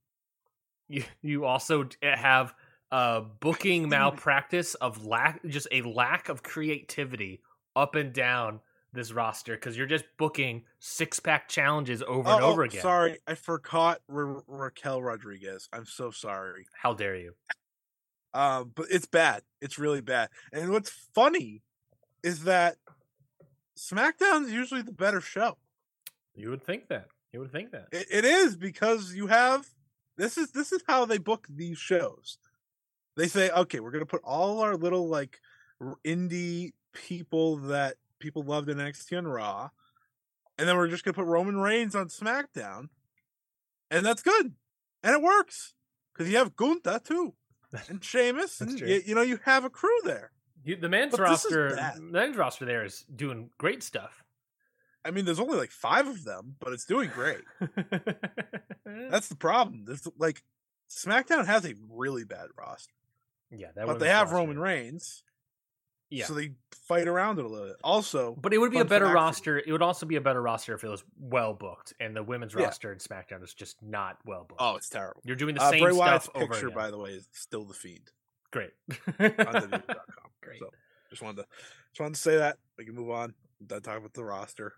you you also have uh booking malpractice of lack, just a lack of creativity up and down this roster because you're just booking six pack challenges over and Oh, over oh, again. Sorry, I forgot Ra- Raquel Rodriguez. I'm so sorry. How dare you? Um, but it's bad. It's really bad. And what's funny is that SmackDown's usually the better show. You would think that. You would think that. It, it is because you have this is this is how they book these shows. They say, okay, we're gonna put all our little like indie people that people loved in NXT and Raw, and then we're just gonna put Roman Reigns on SmackDown, and that's good, and it works because you have Gunther too, and Sheamus, and you, you know you have a crew there. You, the men's But roster, the men's roster there is doing great stuff. I mean, there's only like five of them, but it's doing great. That's the problem. This like SmackDown has a really bad roster, yeah, that but they have roster- Roman Reigns, Yeah, so they fight around it a little bit. Also, but it would be a better roster. It would also be a better roster if it was well booked, and the women's Yeah. roster in SmackDown is just not well booked. oh, it's terrible. You're doing the Uh, same Bray stuff Wyatt's picture, again. by the way, is still the feed. Great. on. Great. So just wanted to just wanted to say that. We can move on. Done talking about the roster.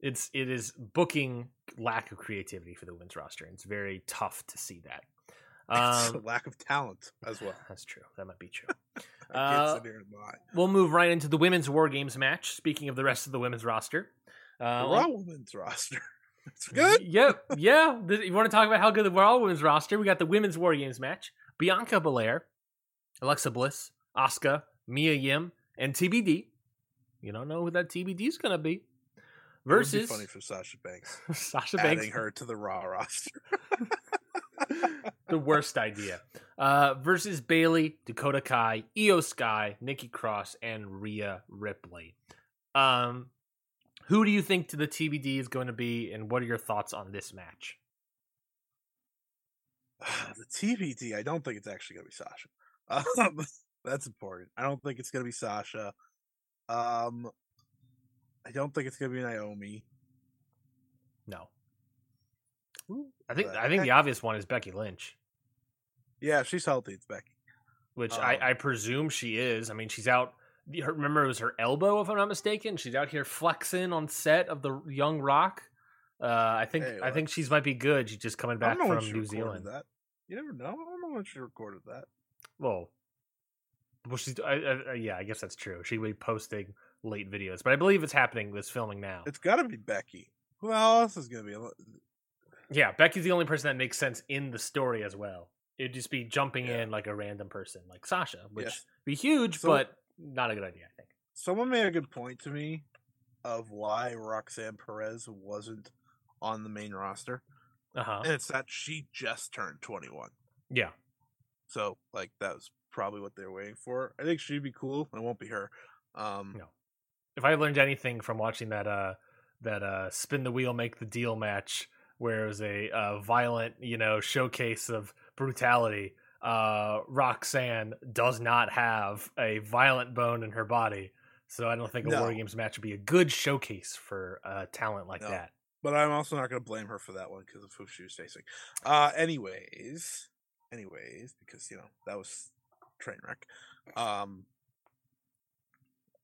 it's it is booking lack of creativity for the women's roster, and it's very tough to see that. Um, lack of talent as well. that's true. That might be true. Uh, sit here and lie. We'll move right into the women's War Games match. Speaking of the rest of the women's roster, The uh, Raw Women's roster. It's good. Yep, yeah. The- You want to talk about how good the Raw women's roster? We got the women's War Games match: Bianca Belair, Alexa Bliss, Asuka, Mia Yim, and TBD. You don't know who that TBD is gonna be. It would be Versus funny for Sasha Banks Sasha Banks. adding her to the Raw roster. The worst idea. Uh, versus Bayley, Dakota Kai, Io Sky, Nikki Cross, and Rhea Ripley. Um, who do you think to the TBD is going to be, and what are your thoughts on this match? the TBD, I don't think it's actually going to be Sasha. Um, that's important. I don't think it's going to be Sasha. Um, I don't think it's going to be Naomi. No. I think the I think the obvious one is Becky Lynch, Yeah, if she's healthy. It's Becky. which Um, I, I presume she is. I mean, she's out. Remember, it was her elbow, if I'm not mistaken. She's out here flexing on set of the Young Rock. Uh, I think Hey, I think she's might be good. She's just coming back don't know when from New Zealand. That you never know. I don't know when she recorded that. Well, well, she's I, I, yeah. I guess that's true. She will be posting late videos, but I believe it's happening. This filming now. It's got to be Becky. Who else is going to be? Yeah, Becky's the only person that makes sense in the story as well. It'd just be jumping Yeah. in like a random person, like Sasha, which Yes. be huge, So- but not a good idea. I think. Someone made a good point to me of why Roxanne Perez wasn't on the main roster, Uh huh. and it's that she just turned 21. Yeah. So, like, that was probably what they were waiting for. I think she'd be cool. It won't be her. Um, No. If I learned anything from watching that uh that uh spin the wheel make the deal match where it was a uh, violent you know showcase of brutality, uh Roxanne does not have a violent bone in her body. So I don't think a War Games match would be a good showcase for uh, talent like No. that. But I'm also not going to blame her for that one because of who she was facing. Uh, anyways, anyways, because you know that was train wreck. Um,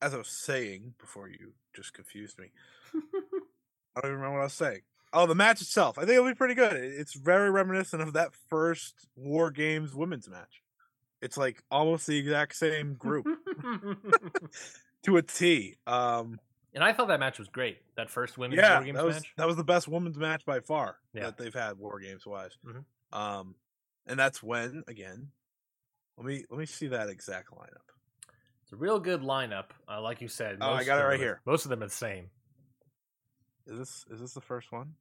as I was saying before, you just confused me. I don't even remember what I was saying. Oh, the match itself. I think it'll be pretty good. It's very reminiscent of that first War Games women's match. It's like almost the exact same group to a T. Um, and I thought that match was great. That first women's yeah, War Games that was match. that was the best women's match by far Yeah. that they've had war games wise. Mhm. Um, and that's when again. Let me let me see that exact lineup. It's a real good lineup, uh, like you said. Oh, I got it right here. Most of them are the same. Is this is this the first one?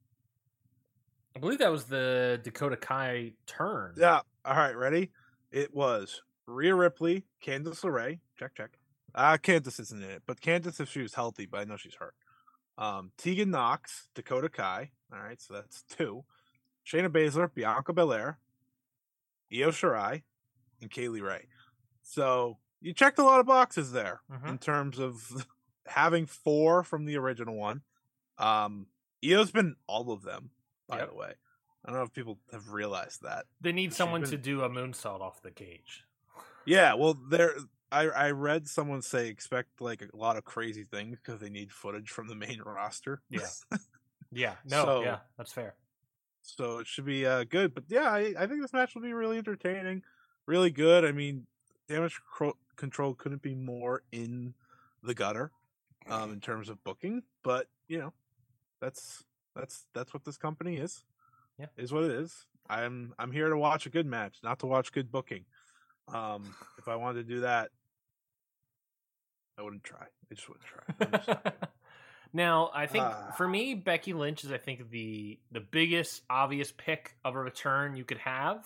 I believe that was the Dakota Kai turn. Yeah. All right, ready? It was Rhea Ripley, Candice LeRae. Check check. Uh Candice isn't in it, but Candice if she was healthy, but I know she's hurt. Um, Tegan Nox, Dakota Kai. All right, so that's two. Shayna Baszler, Bianca Belair, Io Shirai, and Kay Lee Ray. So you checked a lot of boxes there Mhm. in terms of having four from the original one. Um, Io's been all of them, by Yep. the way. I don't know if people have realized that. They need someone been- to do a moonsault off the cage. Yeah, well, there. I I read someone say expect like a lot of crazy things because they need footage from the main roster. Yeah. Yeah, no, So- yeah, that's fair. so it should be uh, good. But yeah, I, I think this match will be really entertaining, really good. I mean, damage Cro- control couldn't be more in the gutter um, in terms of booking. But you know, that's that's that's what this company is. Yeah. is what it is. I'm I'm here to watch a good match, not to watch good booking. Um, if I wanted to do that, I wouldn't try. I just wouldn't try. I'm just not. Now, I think Ah. for me, Becky Lynch is I think the the biggest obvious pick of a return you could have.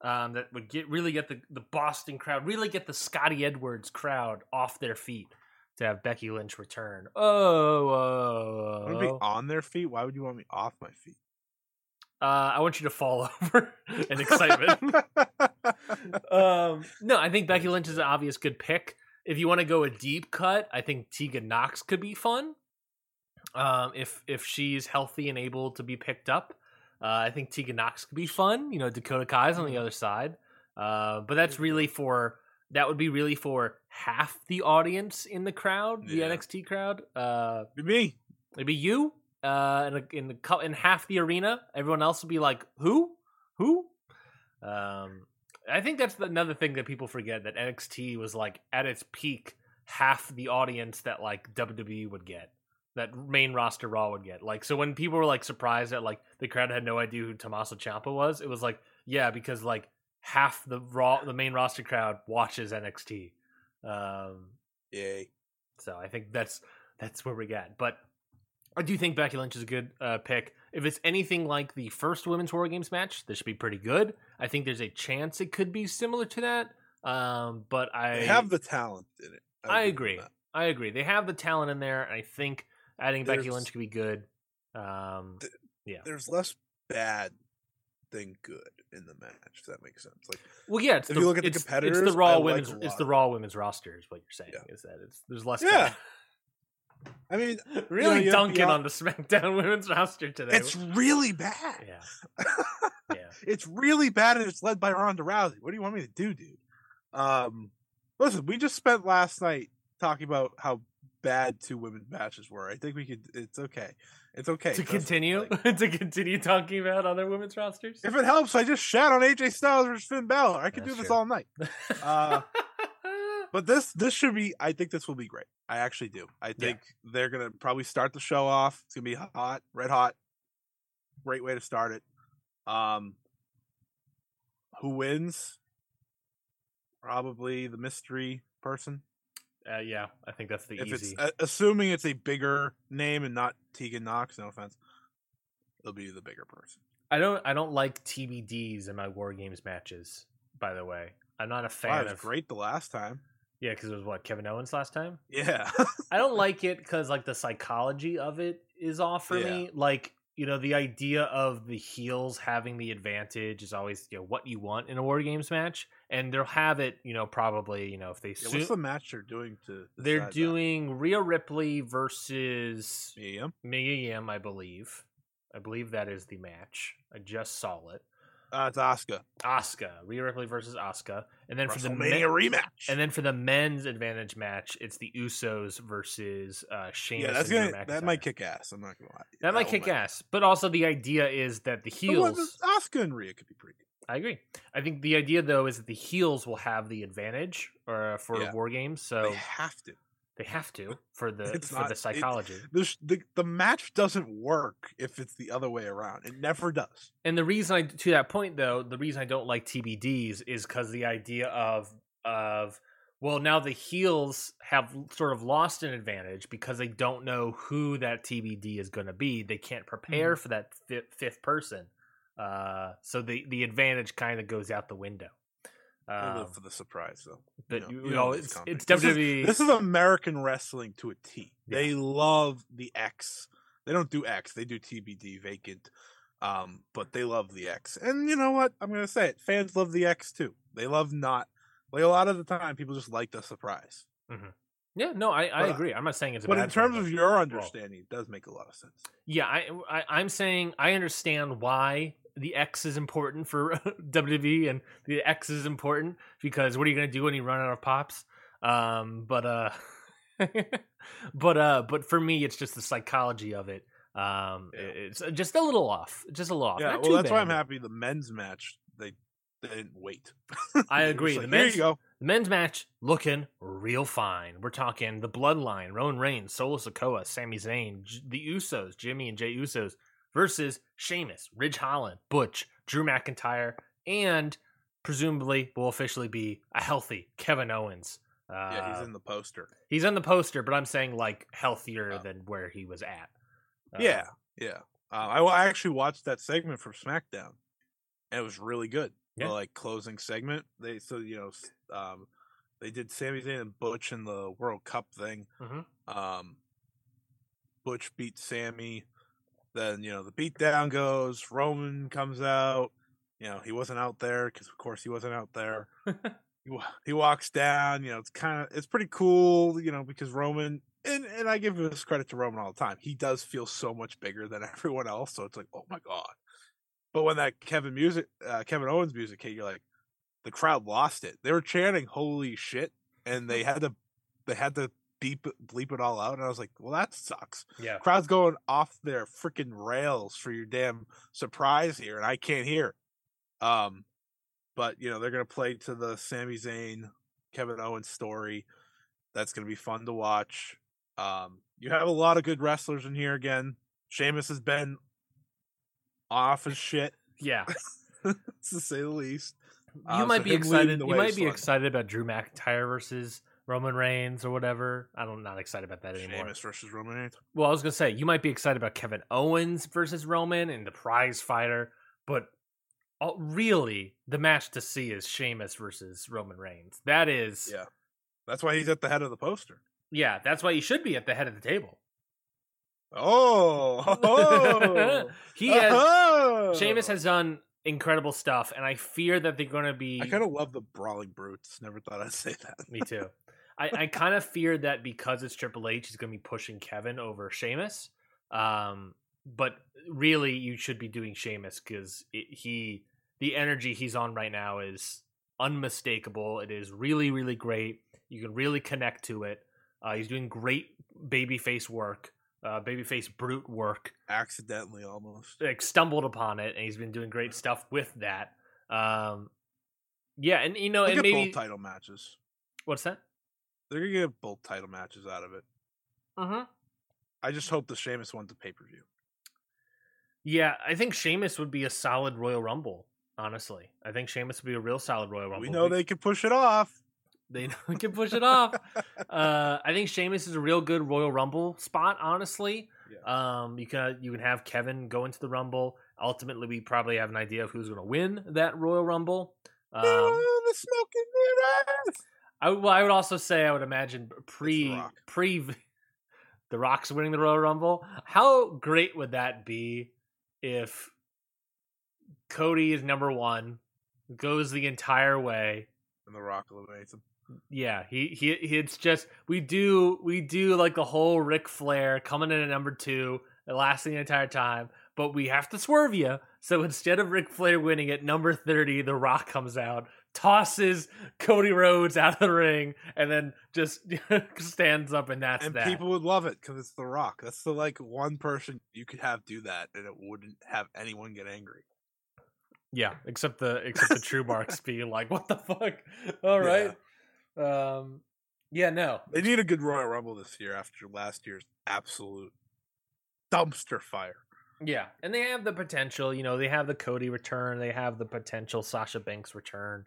Um, that would get really get the, the Boston crowd, really get the Scotty Edwards crowd off their feet to have Becky Lynch return. Oh, I want to be oh, oh. on their feet. Why would you want me off my feet? Uh, I want you to fall over in excitement. um, no, I think Becky Lynch is an obvious good pick. If you want to go a deep cut, I think Tegan Nox could be fun. Um, if if she's healthy and able to be picked up, uh, I think Tegan Nox could be fun. You know, Dakota Kai's on the other side, uh, but that's really for that would be really for half the audience in the crowd, the Yeah. NXT crowd. Uh, Be me. Maybe you uh, in, a, in the in half the arena. Everyone else would be like, "Who? Who?" Um, I think that's another thing that people forget that NXT was like at its peak, half the audience that like WWE would get, that main roster Raw would get. Like, so when people were like surprised that like the crowd had no idea who Tommaso Ciampa was, it was like, yeah, because like half the Raw, the main roster crowd watches NXT. Um, Yay. so I think that's that's where we get. But I do think Becky Lynch is a good uh, pick. If it's anything like the first women's War Games match, this should be pretty good. I think there's a chance it could be similar to that. Um, but I They have the talent in it. I them agree. I agree. They have the talent in there, I think adding Becky Lynch could be good. Um, Th- There's less bad than good in the match. If that makes sense. Like well, yeah. It's If the, you look at the it's, it's competitors, the Raw I women's. a it's the Raw women's roster is what you're saying. Yeah. Is that it's there's less. Yeah. I mean, really you dunking Bian- on the SmackDown women's roster today. it's really bad. yeah, yeah. it's really bad and it's led by Ronda Rousey. What do you want me to do, dude? Um, listen, we just spent last night talking about how bad two women's matches were. I think we could. It's okay. It's okay. to continue like, to continue talking about other women's rosters. if it helps, I just shat on AJ Styles versus Finn Balor. I could do this true. all night. uh, But this this should be. I think this will be great. I actually do. I think they're gonna probably start the show off. It's gonna be hot, red hot. Great way to start it. Um, who wins? Probably the mystery person. Uh, yeah, I think that's the if easy. it's uh, assuming it's a bigger name and not Tegan Nox. No offense. It'll be the bigger person. I don't. I don't like TBDs in my War Games matches. By the way, I'm not a Wow, fan it was of. great the last time. Yeah, because it was what Kevin Owens last time. Yeah. I don't like it because like the psychology of it is off for me. Like you know, the idea of the heels having the advantage is always you know what you want in a War Games match, and they'll have it. You know, probably you know if they Yeah, su- what's the match they're doing to? they're decide that? doing Rhea Ripley versus. Mia Yim, I believe. I believe that is the match. I just saw it. Uh, it's Asuka. Asuka, Rhea Ripley versus Asuka, and then for the men- rematch. and then for the men's advantage match, it's the Usos versus uh, Sheamus. yeah, that's gonna that might kick ass. I'm not gonna lie. That might one kick ass, but also the idea is that the heels. Asuka and Rhea could be pretty good. I agree. I think the idea though is that the heels will have the advantage uh, for Yeah. war games, so They have to. they have to for the It's for not- the psychology. The, sh- the the match doesn't work if it's the other way around. It never does. And the reason I to that point though, the reason I don't like TBDs is because the idea of of well now the heels have sort of lost an advantage because they don't know who that TBD is going to be. They can't prepare for that fi- fifth person, uh, so the the advantage kind of goes out the window. I Um, live for the surprise, though. but know- you, you you know know, these it's, companies. This is- WWE. This is American wrestling to a T. Yeah. They love the X. They don't do X. They do TBD vacant. Um, but they love the X. And you know what? I'm gonna say it. Fans love the X too. They love not like a lot of the time people just like the surprise. yeah, no, I, I But, agree. I'm not saying it's a But in terms of your well- understanding, it does make a lot of sense. Yeah, I, I I'm saying I understand why the X is important for WWE and the X is important because what are you gonna do when you run out of pops? Um, but uh, but uh, but for me, it's just the psychology of it. Um, Yeah. it's just a little off, just a little off. Yeah, Not well that's why I'm happy the men's match they they didn't wait. I agree. The like, Here men's- you go. The men's match looking real fine. We're talking the Bloodline, Roman Reigns, Solo Sikoa, Sami Zayn, J- the Usos, Jimmy and Jey Usos versus Sheamus, Ridge Holland, Butch, Drew McIntyre, and presumably will officially be a healthy Kevin Owens. Uh, Uh, yeah, he's in the poster. he's in the poster, but I'm saying like healthier Oh. than where he was at. Uh, yeah, yeah. Uh, I, I actually watched that segment from SmackDown, and it was really good. Yeah. The like closing segment. They so you know, um, they did Sami Zayn and Butch in the World Cup thing. Mhm. Um, Butch beat Sami. Then you know the beatdown goes. Roman comes out. You know he wasn't out there because of course he wasn't out there. he, he walks down. You know it's kind of it's pretty cool. You know because Roman and and I give this credit to Roman all the time. He does feel so much bigger than everyone else. So it's like oh my god. But when that Kevin music, uh, Kevin Owens music hit, you're like, the crowd lost it. They were chanting "Holy shit!" and they had to they had to beep bleep it all out. And I was like, well, that sucks. yeah. Crowd's going off their freaking rails for your damn surprise here, and I can't hear. Um, but you know they're gonna play to the Sami Zayn, Kevin Owens story. That's gonna be fun to watch. Um, you have a lot of good wrestlers in here again. Sheamus has been off his shit, Yeah. to say the least. You Uh, might so be excited. You might be fun. excited about Drew McIntyre versus Roman Reigns or whatever. I'm not excited about that anymore. Sheamus versus Roman Reigns. Well, I was gonna say you might be excited about Kevin Owens versus Roman and the prize fighter, but really the match to see is Sheamus versus Roman Reigns. That is, Yeah, that's why he's at the head of the poster. yeah, that's why he should be at the head of the table. Oh, oh. he has oh. Sheamus has done incredible stuff, and I fear that they're gonna be. I kind of love the brawling brutes. Never thought I'd say that. Me too. I, I kind of fear that because it's Triple H, he's going to be pushing Kevin over Sheamus. Um, but really, you should be doing Sheamus because he, the energy he's on right now is unmistakable. It is really, really great. You can really connect to it. Uh, he's doing great babyface work, uh, babyface brute work. Accidentally, almost. Like stumbled upon it, and he's been doing great stuff with that. Um, yeah, and you know, Look and maybe both title matches. what's that? They're gonna get both title matches out of it. Mm-hmm. I just hope the Sheamus one's a pay per view. Yeah, I think Sheamus would be a solid Royal Rumble. Honestly, I think Sheamus would be a real solid Royal Rumble. We know they can push it off. they know they can push it off. Uh, I think Sheamus is a real good Royal Rumble spot. Honestly, um, you can you can have Kevin go into the Rumble. Ultimately, we probably have an idea of who's going to win that Royal Rumble. Um, Oh, the smoking mirrors. I, well, I would also say I would imagine pre Rock. pre the Rock's winning the Royal Rumble. How great would that be if Cody is number one, goes the entire way? And the Rock eliminates him. Yeah, he, he he it's just we do we do like the whole Ric Flair coming in at number two, lasting the entire time, but we have to swerve you. So instead of Ric Flair winning at number thirty, The Rock comes out, tosses Cody Rhodes out of the ring, and then just stands up, and that's and that. people would love it because it's the Rock. That's the like one person you could have do that, and it wouldn't have anyone get angry. yeah, except the except the True Marks being like, "What the fuck?" All right, um, yeah, no, They need a good Royal Rumble this year after last year's absolute dumpster fire. Yeah, and they have the potential. You know, they have the Cody return. They have the potential Sasha Banks return.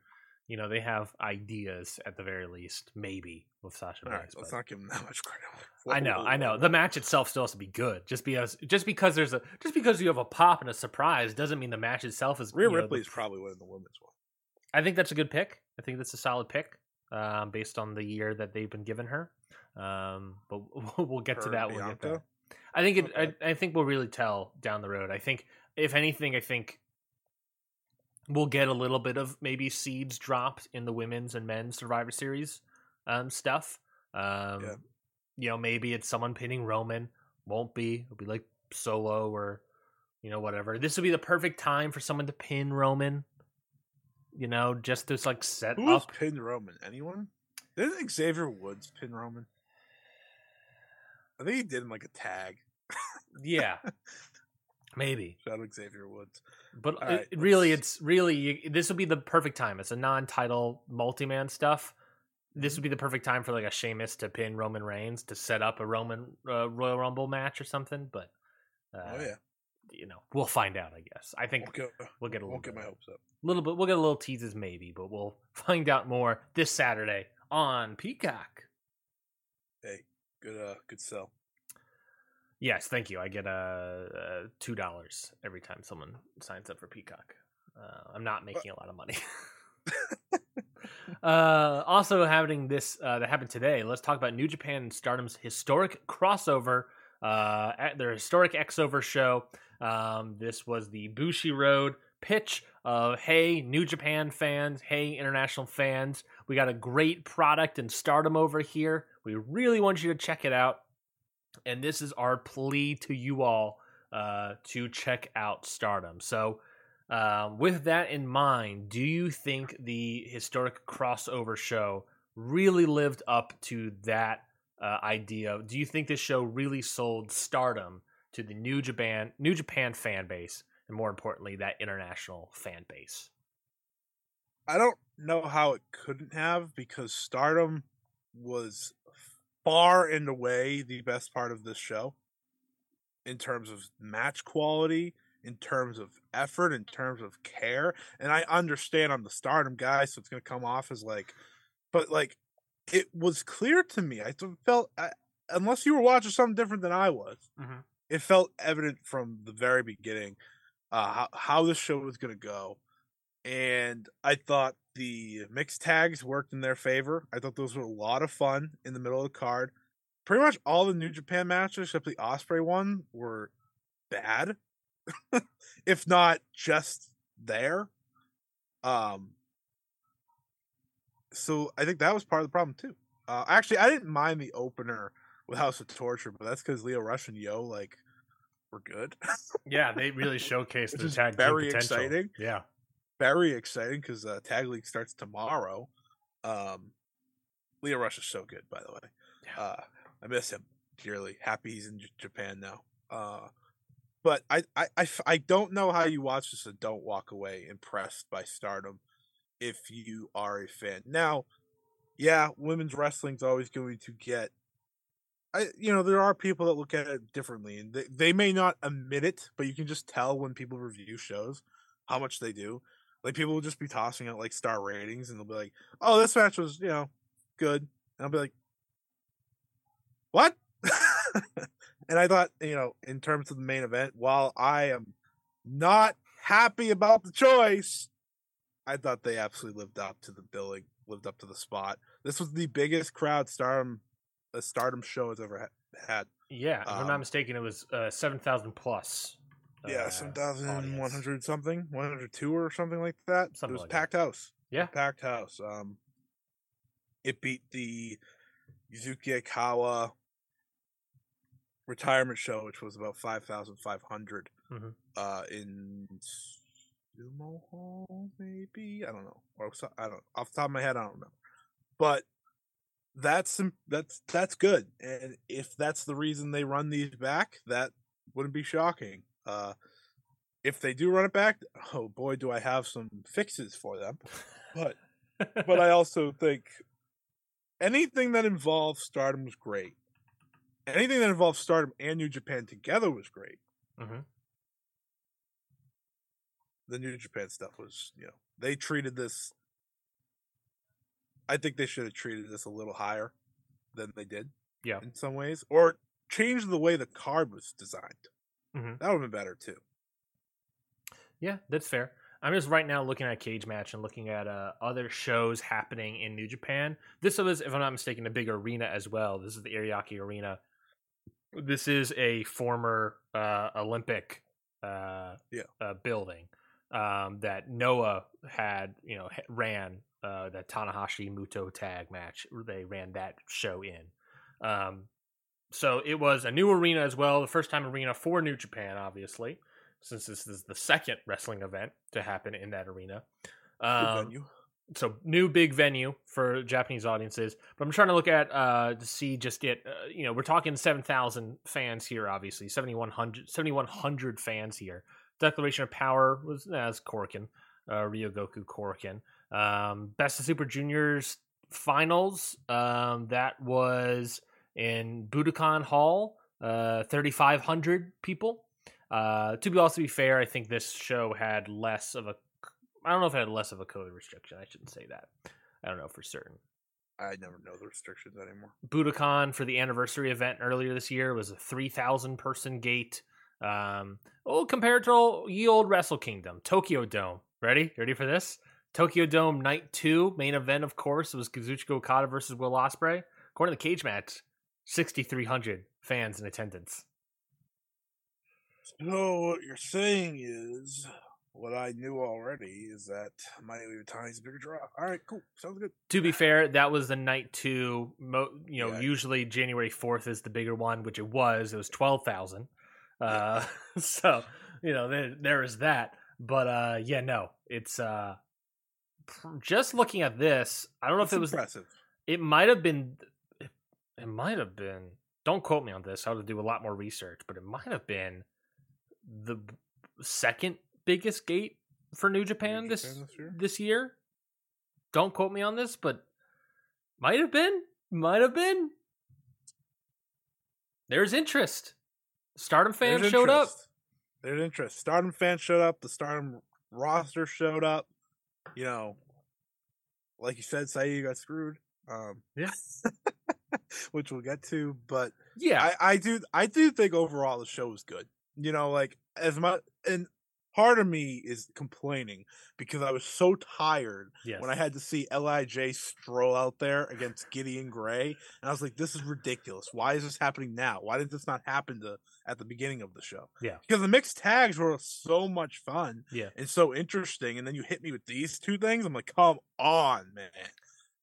You know, they have ideas at the very least, maybe with Sasha All right, Banks. let's but- not give him that much credit. I know, Whoa, I know. The match itself still has to be good. Just because, just because there's a, just because you have a pop and a surprise doesn't mean the match itself is. Rhea you know, the- probably winning the women's one. I think that's a good pick. I think that's a solid pick, um, based on the year that they've been given her. Um, but we'll get to that and when we get there. I think it. Okay. I, I think we'll really tell down the road. I think, if anything, I think we'll get a little bit of maybe seeds dropped in the women's and men's Survivor Series um, stuff. Um, Yeah. You know, maybe it's someone pinning Roman. Won't be. It'll be like Solo or you know whatever. This would be the perfect time for someone to pin Roman. You know, just to like set Who's up. pinned Roman? Anyone? Didn't Xavier Woods pin Roman? I think he did in like a tag. Yeah, maybe. Shout out Xavier Woods. But it- right, really, it's really you, this would be the perfect time. It's a non-title multi-man stuff. This would be the perfect time for like a Sheamus to pin Roman Reigns to set up a Roman uh, Royal Rumble match or something. But uh, oh yeah, you know, we'll find out. I guess. I think won't we'll get a little get bit, my hopes up. little bit. We'll get a little teases maybe, but we'll find out more this Saturday on Peacock. Hey, good uh good sell. Yes, thank you. I get uh, uh two dollars every time someone signs up for Peacock. Uh, I'm not making a lot of money. uh, also having this uh, that happened today. Let's talk about New Japan and Stardom's historic crossover. Uh, at their historic Xover show. Um, this was the Bushiroad pitch of hey New Japan fans, hey international fans. We got a great product and Stardom over here. We really want you to check it out. And this is our plea to you all uh, to check out Stardom. So um, with that in mind, do you think the historic crossover show really lived up to that uh, idea? Do you think this show really sold stardom to the New Japan New Japan fan base, and more importantly, that international fan base? I don't know how it couldn't have because Stardom was far and away the best part of this show in terms of match quality, in terms of effort, in terms of care. And I understand I'm the stardom guy, so it's going to come off as like, but like, it was clear to me. I felt, I, unless you were watching something different than I was, mm-hmm. it felt evident from the very beginning uh, how, how this show was going to go. And I thought the mixed tags worked in their favor. I thought those were a lot of fun in the middle of the card. Pretty much all the New Japan matches, except the Ospreay one, were bad. if not just there. Um, so I think that was part of the problem too. Uh, actually, I didn't mind the opener with House of Torture, but that's because Lio Rush and Yo like were good. yeah, they really showcased the tag very potential. exciting. Yeah, very exciting because uh, Tag League starts tomorrow. Um, Lio Rush is so good, by the way. Yeah. Uh, I miss him dearly. Happy he's in J- Japan now. Uh, but I, I, I, I don't know how you watch this and don't walk away impressed by stardom if you are a fan. Now, yeah, women's wrestling's always going to get I you know, there are people that look at it differently and they, they may not admit it, but you can just tell when people review shows how much they do. Like people will just be tossing out like star ratings and they'll be like, "Oh, this match was, you know, good." And I'll be like, "What?" And I thought, you know, in terms of the main event, while I am not happy about the choice, I thought they absolutely lived up to the billing, lived up to the spot. This was the biggest crowd Stardom a Stardom show has ever had. Yeah, if um, I'm not um mistaken, it was uh, seven thousand plus. Yeah, uh, seven thousand one hundred something, one hundred two or something like that. Something it was like packed that. house. Yeah, packed house. Um, it beat the Yuzuki Aikawa retirement show, which was about five thousand five hundred mm-hmm. uh, in Sumo Hall, maybe I don't know, or I don't off the top of my head, I don't remember, but that's that's that's good, and if that's the reason they run these back, that wouldn't be shocking. Uh, if they do run it back, oh boy, do I have some fixes for them. But but I also think anything that involves Stardom was great anything that involved Stardom and New Japan together was great. Mm-hmm. The New Japan stuff was, you know, they treated this. I think they should have treated this a little higher than they did. Yeah, in some ways, or changed the way the card was designed. Mm-hmm. That would have been better too. Yeah, that's fair. I'm just right now looking at Cage Match and looking at uh, other shows happening in New Japan. This was, if I'm not mistaken, a big arena as well. This is the Ariake Arena this is a former uh, Olympic uh, yeah. uh, building um, that Noah had, you know, ran uh, the Tanahashi Muto tag match. They ran that show in. Um, so it was a new arena as well, the first time arena for New Japan, obviously, since this is the second wrestling event to happen in that arena. Um, so new big venue for Japanese audiences. But I'm trying to look at uh to see just it. Uh, you know, we're talking seven thousand fans here, obviously 7,100 7,100 fans here. Declaration of Power was as Korakuen, uh, Ryogoku Korakuen. Um, Best of Super Juniors finals. Um, that was in Budokan Hall. Uh, 3,500 people. Uh, to be also be fair, I think this show had less of a I don't know if it had less of a COVID restriction. I shouldn't say that. I don't know for certain. I never know the restrictions anymore. Budokan for the anniversary event earlier this year was a 3,000 person gate. Um, oh, compared to ye old Wrestle Kingdom, Tokyo Dome. Ready? Ready for this? Tokyo Dome Night 2, main event, of course, was Kazuchika Okada versus Will Ospreay. According to the cage match, 6,300 fans in attendance. So what you're saying is what I knew already is that Mayu Iwatani's a bigger draw. All right, cool. Sounds good. To be fair, that was the night two. Mo- you know, Yeah. usually January fourth is the bigger one, which it was. It was twelve thousand. Uh, so you know, there there is that. But uh, yeah, no, it's uh, pr- just looking at this. I don't know It's if it was. impressive. It might have been. It, might have been. Don't quote me on this. I would do a lot more research, but it might have been the second biggest gate for New Japan New this Japan this year? this year. Don't quote me on this, but might have been, might have been. There's interest. Stardom fans There's showed up. There's interest. Stardom fans showed up. The Stardom roster showed up. You know, like you said, Saeed got screwed. Um, Yeah. which we'll get to, but Yeah, I, I do I do think overall the show was good. You know, like as much and part of me is complaining because I was so tired yes. when I had to see Lij stroll out there against Gideon Grey, and I was like, "This is ridiculous. Why is this happening now? Why did this not happen to at the beginning of the show?" Yeah. because the mixed tags were so much fun, Yeah. and so interesting, and then you hit me with these two things. I'm like, "Come on, man."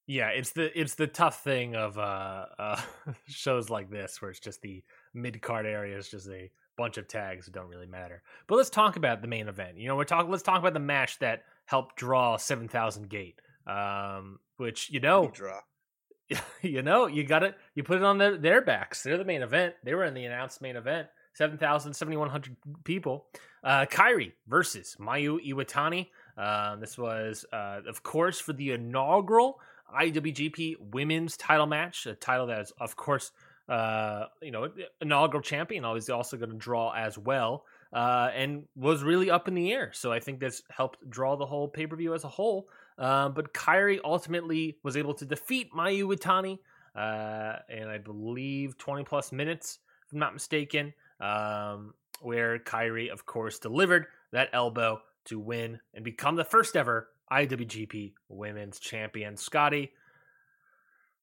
Yeah, it's the it's the tough thing of uh, uh shows like this where it's just the mid card area is just a bunch of tags that don't really matter. But let's talk about the main event. You know, we're talking. Let's talk about the match that helped draw seven thousand gate. Um, which you know, draw. you know, you got it. You put it on their, their backs. They're the main event. They were in the announced main event. 7,000, 7,100 people. Uh, Kairi versus Mayu Iwatani. Um, this was, uh, of course, for the inaugural IWGP Women's Title match, a title that is, of course, uh, you know, inaugural champion. Always also going to draw as well, uh, and was really up in the air. So I think this helped draw the whole pay per view as a whole. Uh, but Kairi ultimately was able to defeat Mayu Iwatani, uh, and I believe 20 plus minutes, if I'm not mistaken, um, where Kairi, of course, delivered that elbow to win and become the first ever IWGP Women's Champion. Scotty,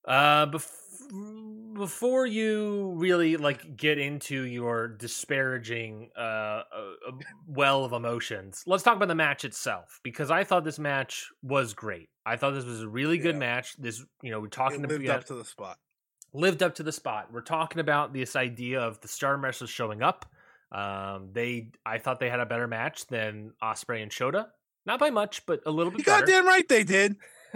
uh, bef- before you really like get into your disparaging uh, uh, uh, well of emotions, let's talk about the match itself because I thought this match was great. I thought this was a really good Yeah. match. This, you know, we're It talking lived about up to the spot. lived up to the spot. We're talking about this idea of the star wrestlers showing up. Um, they, I thought they had a better match than Ospreay and Shota. Not by much, but a little You bit better. goddamn right they did.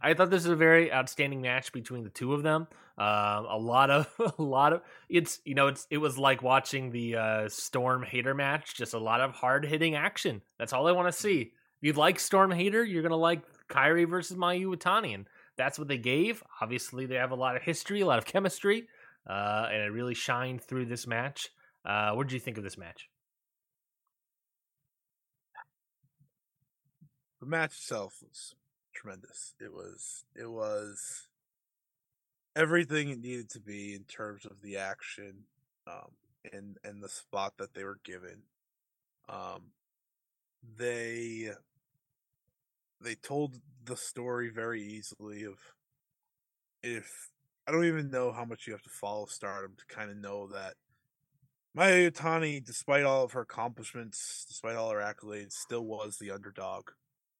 I thought this was a very outstanding match between the two of them. Um, a lot of, a lot of it's you know it's it was like watching the uh, Storm Hayter match. Just a lot of hard hitting action. That's all I want to see. If you like Storm Hayter, you're gonna like Kairi versus Mayu Iwatani, and that's what they gave. Obviously, they have a lot of history, a lot of chemistry, uh, and it really shined through this match. Uh, what did you think of this match? The match itself was tremendous. It was it was everything it needed to be in terms of the action, um, and and the spot that they were given. Um, they they told the story very easily of if I don't even know how much you have to follow Stardom to kind of know that Mayu Iwatani, despite all of her accomplishments, despite all her accolades, still was the underdog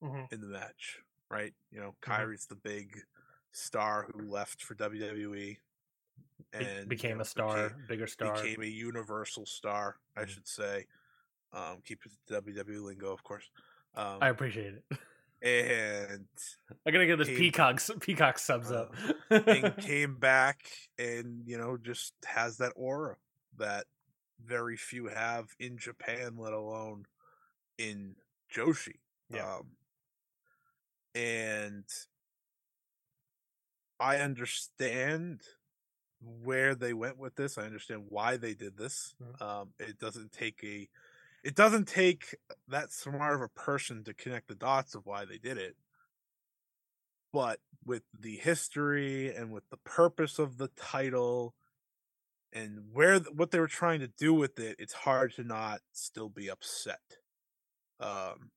Mm-hmm. in the match, right? You know, Mhm. Kairi's the big star who left for WWE and became you know, a star, became, bigger star. became a universal star, I Mhm. should say. Um, keep it WWE lingo, of course. Um, I appreciate it. and I'm gonna get this Came- peacock peacock subs Uh, up. and came back and you know just has that aura that very few have in Japan, let alone in Joshi. Yeah. Um, and I understand where they went with this. I understand why they did this. Mhm. Um, it doesn't take a it doesn't take that smart of a person to connect the dots of why they did it. But with the history and with the purpose of the title and where what they were trying to do with it, it's hard to not still be upset. Um,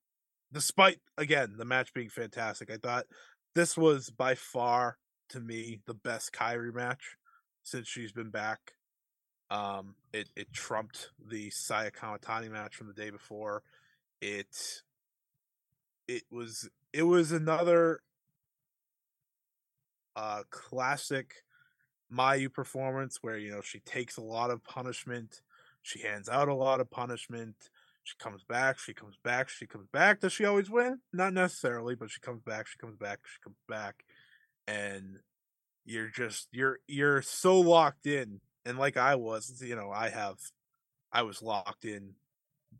despite again the match being fantastic, I thought this was by far to me the best Kairi match since she's been back. Um, it it trumped the Saya Kamatani match from the day before. It it was it was another uh classic Mayu performance where you know she takes a lot of punishment, she hands out a lot of punishment, she comes back, she comes back, she comes back. Does she always win? Not necessarily, but she comes back, she comes back, she comes back, and you're just you're you're so locked in. And like I was, you know, I have I was locked in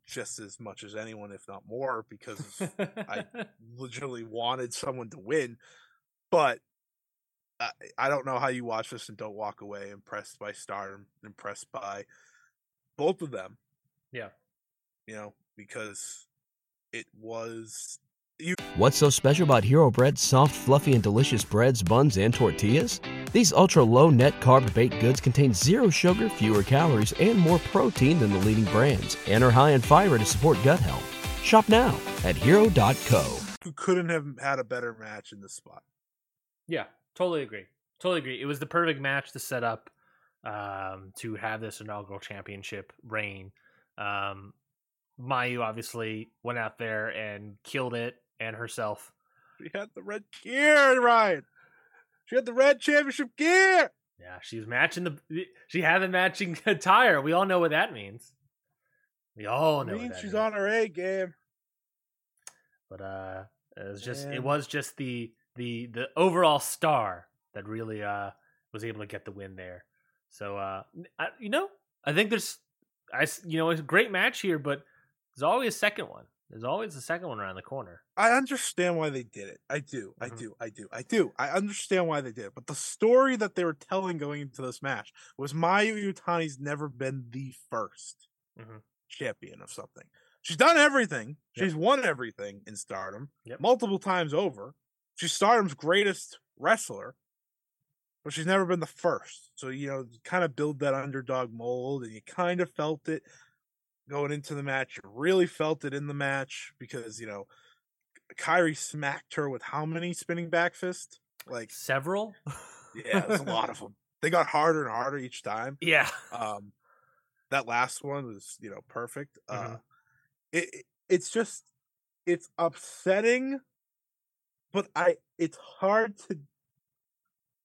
just as much as anyone, if not more, because I legitimately wanted someone to win. But I, I don't know how you watch this and don't walk away impressed by Stardom, impressed by both of them. Yeah. You know, because it was What's so special about Hero Bread's soft, fluffy, and delicious breads, buns, and tortillas? These ultra low net carb baked goods contain zero sugar, fewer calories, and more protein than the leading brands, and are high in fiber to support gut health. Shop now at hero.co. you couldn't have had a better match in this spot. Yeah, totally agree. Totally agree. It was the perfect match to set up um, to have this inaugural championship reign. Um, Mayu obviously went out there and killed it and herself. She had the red gear, Ryan. She had the red championship gear. Yeah, she was matching the. She had the matching attire. We all know what that means. We all know. what means that she's means. on her A game. But uh, it was just. It was just the the the overall star that really uh was able to get the win there. So uh, I, you know, I think there's, I you know, it's a great match here, but there's always a second one. There's always a second one around the corner. I understand why they did it. I do. I Mhm. do. I do. I do. I understand why they did it. But the story that they were telling going into this match was Mayu Iwatani's never been the 1st Mhm. champion of something. She's done everything. Yep. She's won everything in Stardom Yep. multiple times over. She's Stardom's greatest wrestler, but she's never been the first. So you know, kind of build that underdog mold, and you kind of felt it going into the match. You really felt it in the match because you know Kairi smacked her with how many spinning back fists? Like, Several. yeah, it's a lot of them. They got harder and harder each time. Yeah. Um, that last one was, you know, perfect. Uh, Mhm. it, it it's just it's upsetting, but I it's hard to.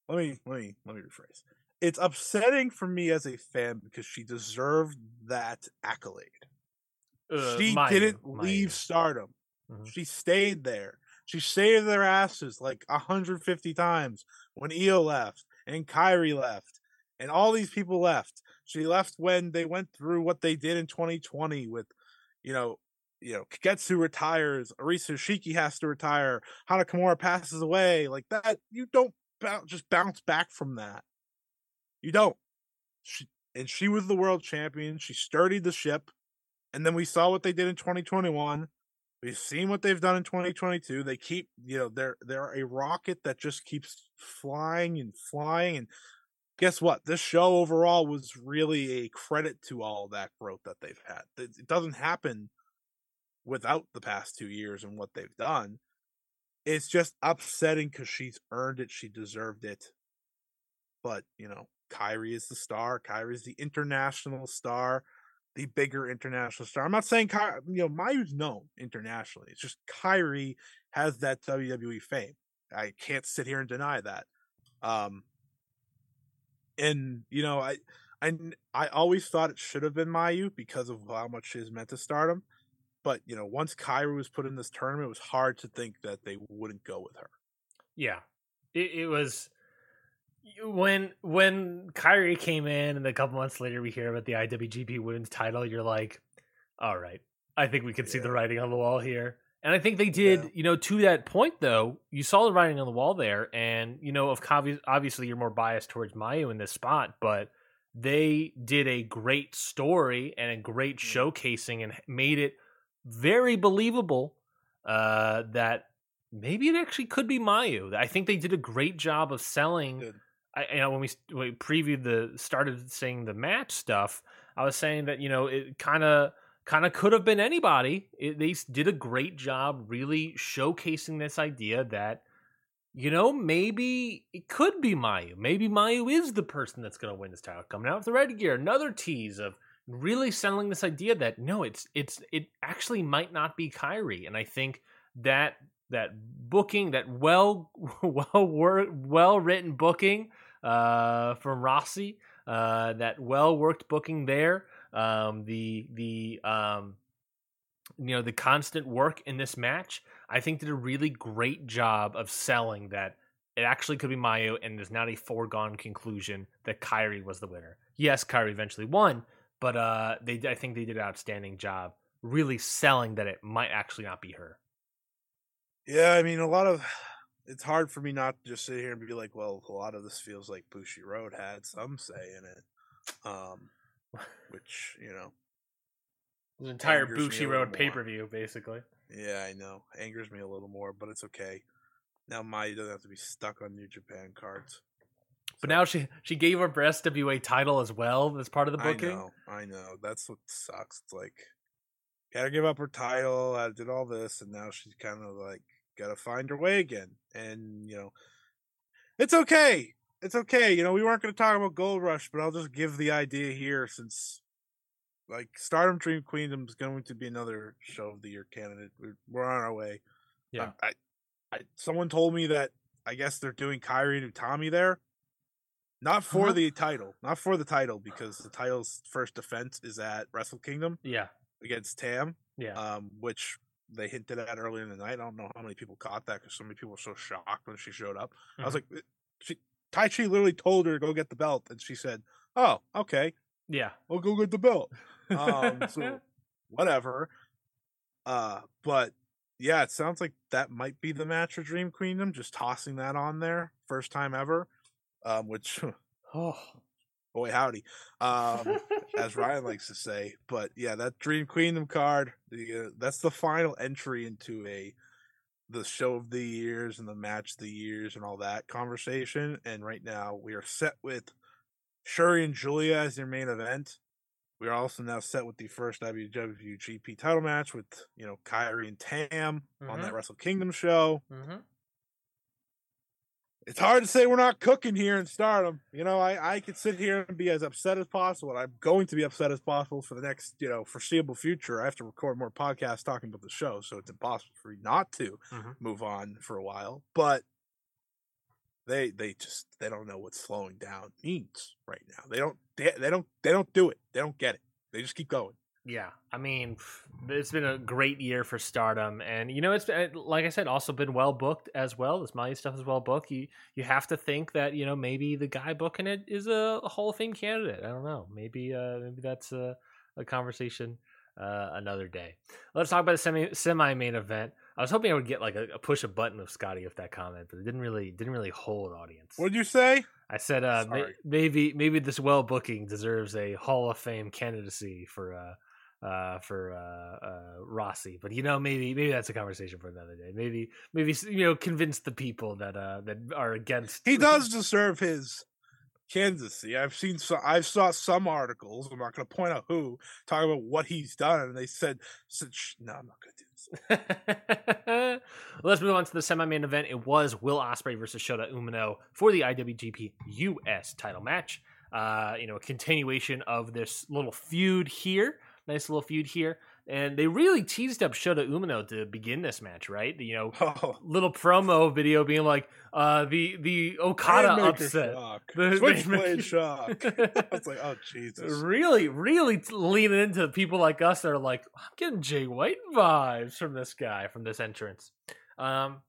Let me let me let me rephrase. It's upsetting for me as a fan because she deserved that accolade. Uh, she didn't leave Stardom. Mhm. She stayed there. She saved their asses like 150 times when Io left and Kairi left and all these people left. She left when they went through what they did in 2020 with, you know, you know, Kagetsu retires, Arisa Hoshiki has to retire, Hana Kimura passes away, like that. You don't just bounce back from that. You don't. She, and she was the world champion. She sturdied the ship. And then we saw what they did in 2021. We've seen what they've done in 2022. They keep, you know, they're they're a rocket that just keeps flying and flying. And guess what? This show overall was really a credit to all that growth that they've had. It doesn't happen without the past two years and what they've done. It's just upsetting because she's earned it. She deserved it. But, you know, Kairi is the star. Kairi is the international star the bigger international star. I'm not saying Ky- you know Mayu's known internationally. It's just Kairi has that WWE fame. I can't sit here and deny that. Um, and you know I I I always thought it should have been Mayu because of how much she has meant to Stardom. But you know, once Kairi was put in this tournament, it was hard to think that they wouldn't go with her. Yeah, it, it was when when Kairi came in, and a couple months later we hear about the IWGP Women's Title. You're like, all right, I think we can see the writing on the wall here. And I think they did, Yeah. you know, to that point though. You saw the writing on the wall there, and you know, of obviously you're more biased towards Mayu in this spot, but they did a great story and a great showcasing and made it very believable uh, that maybe it actually could be Mayu. I think they did a great job of selling. Good. I, you know, when we, we previewed the started saying the match stuff, I was saying that you know it kind of kind of could have been anybody. It, they did a great job really showcasing this idea that you know maybe it could be Mayu. Maybe Mayu is the person that's going to win this title. Coming out with the red gear, another tease of really selling this idea that no, it's it's it actually might not be Kairi, and I think that that booking, that well well well written booking uh, from Rossy. uh, that well worked booking there, um, the the um, you know the constant work in this match, I think did a really great job of selling that it actually could be Mayu, and there's not a foregone conclusion that Kairi was the winner. Yes, Kairi eventually won, but uh, they I think they did an outstanding job really selling that it might actually not be her. Yeah, I mean, a lot of it's hard for me not to just sit here and be like, well, a lot of this feels like Bushiroad had some say in it. Um, which, you know, the entire Angers me a Bushiroad little pay per view, basically. yeah, I know, angers me a little more, but it's okay. Now Mai doesn't have to be stuck on New Japan cards. But now she she gave up her SWA title as well as part of the booking. I know, I know. That's what sucks. It's like, gotta give up her title. I did all this, and now she's kind of like, gotta find your way again. And you know, it's okay. It's okay. You know, we weren't gonna talk about Gold Rush, but I'll just give the idea here since, like, Stardom Dream Queendom is going to be another show of the year candidate. We're, we're on our way. Yeah. Um, I, I, someone told me that I guess they're doing Kairi and Tommy there. Not for Huh? the title, not for the title, because the title's first defense is at Wrestle Kingdom Yeah, against Tam, yeah. um, which they hinted at earlier in the night. I don't know how many people caught that because so many people were so shocked when she showed up. I was Mhm. like, she, Taichi literally told her to go get the belt, and she said, "Oh, okay, yeah. I'll go get the belt." Um, so whatever. Uh, but yeah, it sounds like that might be the match for Dream Queendom. Just tossing that on there, first time ever. Um, which oh, boy howdy, um, as Ryan likes to say. But yeah, that Dream Queendom card, the, uh, that's the final entry into a the show of the years and the match of the years and all that conversation. And right now we are set with Shuri and Julia as your main event. We are also now set with the first WWGP title match with you know Kairi and Tam on that Wrestle Kingdom show. hmm It's hard to say we're not cooking here in Stardom. You know, I I could sit here and be as upset as possible, and I'm going to be upset as possible for the next you know foreseeable future. I have to record more podcasts talking about the show, so it's impossible for me not to Mhm. move on for a while. But they they just they don't know what slowing down means right now. They don't they, they don't they don't do it. They don't get it. They just keep going. Yeah, I mean, it's been a great year for Stardom, and you know, it's like I said, also been well booked as well. This Maya stuff is well booked. You you have to think that you know maybe the guy booking it is a, a Hall of Fame candidate. I don't know. Maybe uh, maybe that's a, a conversation uh, another day. Let's talk about the semi semi main event. I was hoping I would get like a, a push a button of Scotty with that comment, but it didn't really didn't really hold audience. What'd you say? I said uh, may, maybe maybe this well booking deserves a Hall of Fame candidacy for uh uh for uh, uh Rossy, but you know maybe maybe that's a conversation for another day. Maybe maybe you know convince the people that uh that are against. He does deserve his candidacy. I've seen so I've saw some articles. I'm not going to point out who talking about what he's done, and they said, said "Shh, "No, I'm not going to do this." well, let's move on to the semi-main event. It was Will Ospreay versus Shota Umino for the IWGP US title match. Uh, you know, a continuation of this little feud here. Nice little feud here. And they really teased up Shota Umino to begin this match, right? You know, Oh, little promo video being like, uh, the the Okada upset. shock. The Switchblade shock. I was like, oh Jesus. really, really leaning into people like us that are like, I'm getting Jay White vibes from this guy, from this entrance. Um,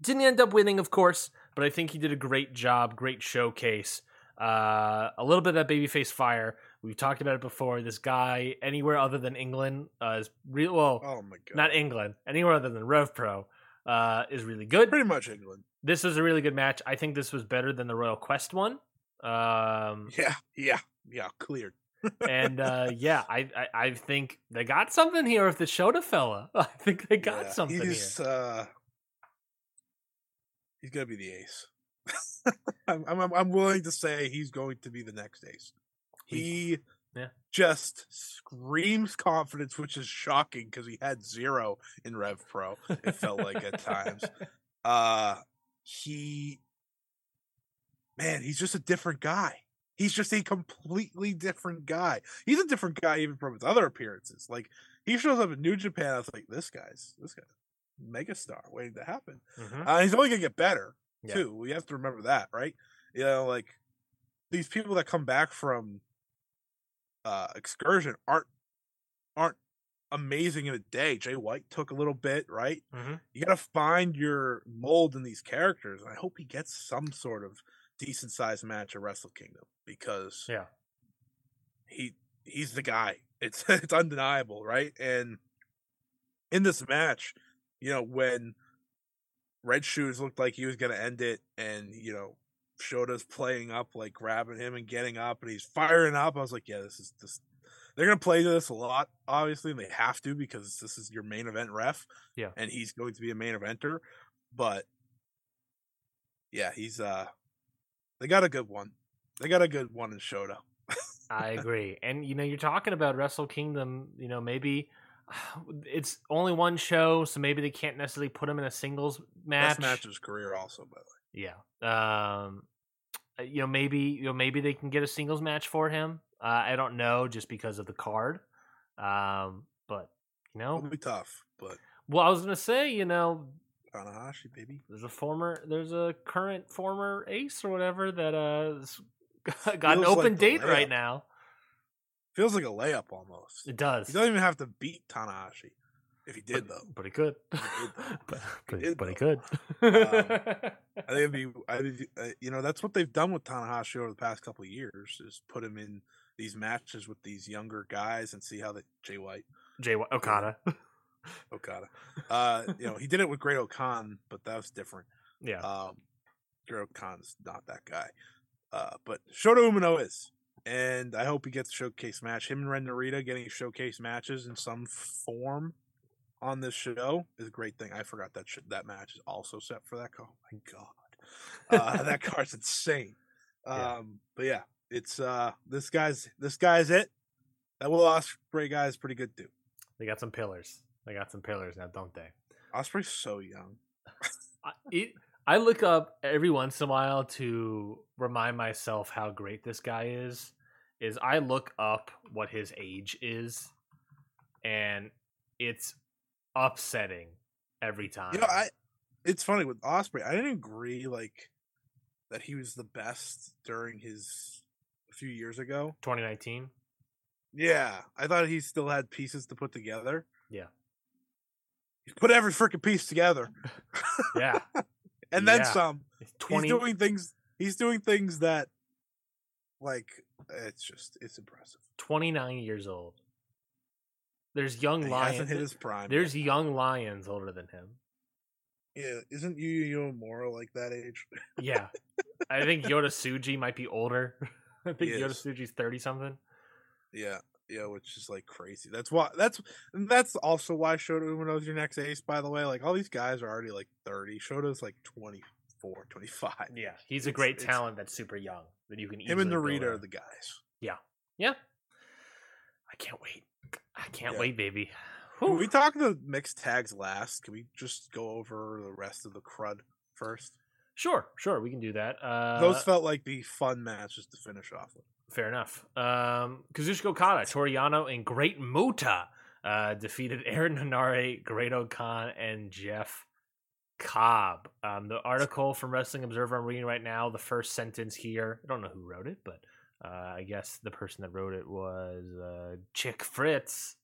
didn't end up winning, of course, but I think he did a great job, great showcase. Uh, a little bit of that babyface fire. We've talked about it before. This guy, anywhere other than England, uh, is real. Well, Oh my god. not England, anywhere other than Rev Pro, uh, is really good. Pretty much England. This was a really good match. I think this was better than the Royal Quest one. Um, Yeah, yeah, yeah. Cleared. and uh, yeah, I, I I think they got something here with the Shota fella. I think they got Yeah, something He's here. uh, he's gonna be the ace. I'm, I'm I'm willing to say he's going to be the next ace. He Yeah. just screams confidence, which is shocking because he had zero in Rev Pro. It felt like at times. Uh he man, he's just a different guy. He's just a completely different guy. He's a different guy even from his other appearances. Like he shows up in New Japan, I was like, this guy's this guy's megastar waiting to happen. Mhm. Uh, he's only gonna get better Yeah. too. We have to remember that, right? You know, like these people that come back from uh excursion aren't aren't amazing in a day. Jay White took a little bit, right? Mhm. You gotta find your mold in these characters, and I hope he gets some sort of decent sized match at Wrestle Kingdom because Yeah. he he's the guy. It's it's undeniable, right? And in this match, you know, when Red Shoes looked like he was gonna end it, and you know, Shota's playing up, like grabbing him and getting up, and he's firing up. I was like, yeah, this is this. They're gonna play this a lot, obviously, and they have to because this is your main event ref. Yeah. and he's going to be a main eventer. But yeah, he's uh, they got a good one. They got a good one in Shota. I agree. And you know, you're talking about Wrestle Kingdom. You know, maybe it's only one show, so maybe they can't necessarily put him in a singles match. Best match of his career, also by the way. Yeah. Um, uh, you know, maybe you know maybe they can get a singles match for him. Uh, I don't know, just because of the card. Um, but you know, It'll be tough, but well, I was gonna say, you know, Tanahashi, baby. there's a former, there's a current former ace or whatever that uh got an open like date right now. Feels like a layup almost. It does. He doesn't even have to beat Tanahashi. If he did, though. but he could. Though. but, He but, did, but he could. I think it'd be, I, uh, you know, that's what they've done with Tanahashi over the past couple of years is put him in these matches with these younger guys and see how they, Jay White, Jay Wa- Okada. Okada. Uh, you know, he did it with Great-O-Khan, but that was different. yeah. Um, Great-O-Khan's not that guy. Uh, but Shota Umino is. And I hope he gets a showcase match. Him and Ren Narita getting showcase matches in some form on this show is a great thing. I forgot that sh- that match is also set for that. Oh my god, uh, that card's insane. Um, Yeah. but yeah, it's uh, this guy's this guy's it. That Will Ospreay guy is pretty good too. They got some pillars. They got some pillars now, don't they? Ospreay's so young. I, it, I look up every once in a while to remind myself how great this guy is. Is I look up what his age is, and it's upsetting every time. You know, I. It's funny with Ospreay. I didn't agree like that he was the best during his a few years ago. 2019. Yeah, I thought he still had pieces to put together. Yeah. He put every freaking piece together, Yeah, and then Yeah. some. 20. He's doing things. He's doing things that, like, it's just it's impressive. 29 years old. There's young He lions. hasn't hit his prime. There's yet. young lions older than him. yeah. Isn't Yuya Uemura like that age? Yeah, I think Yota Tsuji might be older. I think Yota. Tsuji's thirty something. Yeah, yeah, which is like crazy. That's why. That's that's also why Shota Umino's your next ace. By the way, like all these guys are already like thirty. Shota's like 24, 25. Yeah, he's a great talent that's super young that you can. Him and Narita are the guys. Yeah, yeah, I can't wait. I can't Yeah. wait, baby. When Whew. we talk the mixed tags last, can we just go over the rest of the crud first? Sure, sure, we can do that. Uh, Those felt like the fun matches to finish off with. Fair enough. Um, Kazuchika Okada, Toru Yano, and Great Muta uh, defeated Aaron Henare, Great Okan, and Jeff Cobb. Um, the article from Wrestling Observer I'm reading right now, the first sentence here, I don't know who wrote it, but I guess the person that wrote it was uh, Chick Fritz.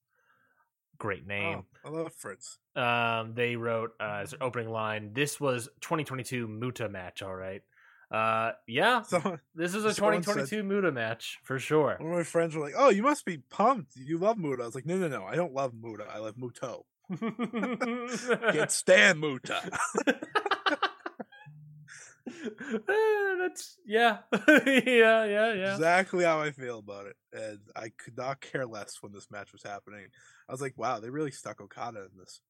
Great name. Oh, I love Fritz. Um, they wrote uh, as their opening line, "This was 2022 Muta match, all right." Uh, yeah, So this is a someone said- 2022 Muta match for sure. one of my friends were like, "Oh, you must be pumped. You love Muta." I was like, "No, no, no. I don't love Muta. I love Muto. Can't stand Muta." That's yeah, yeah, yeah, yeah. Exactly how I feel about it, and I could not care less when this match was happening. I was like, "Wow, they really stuck Okada in this."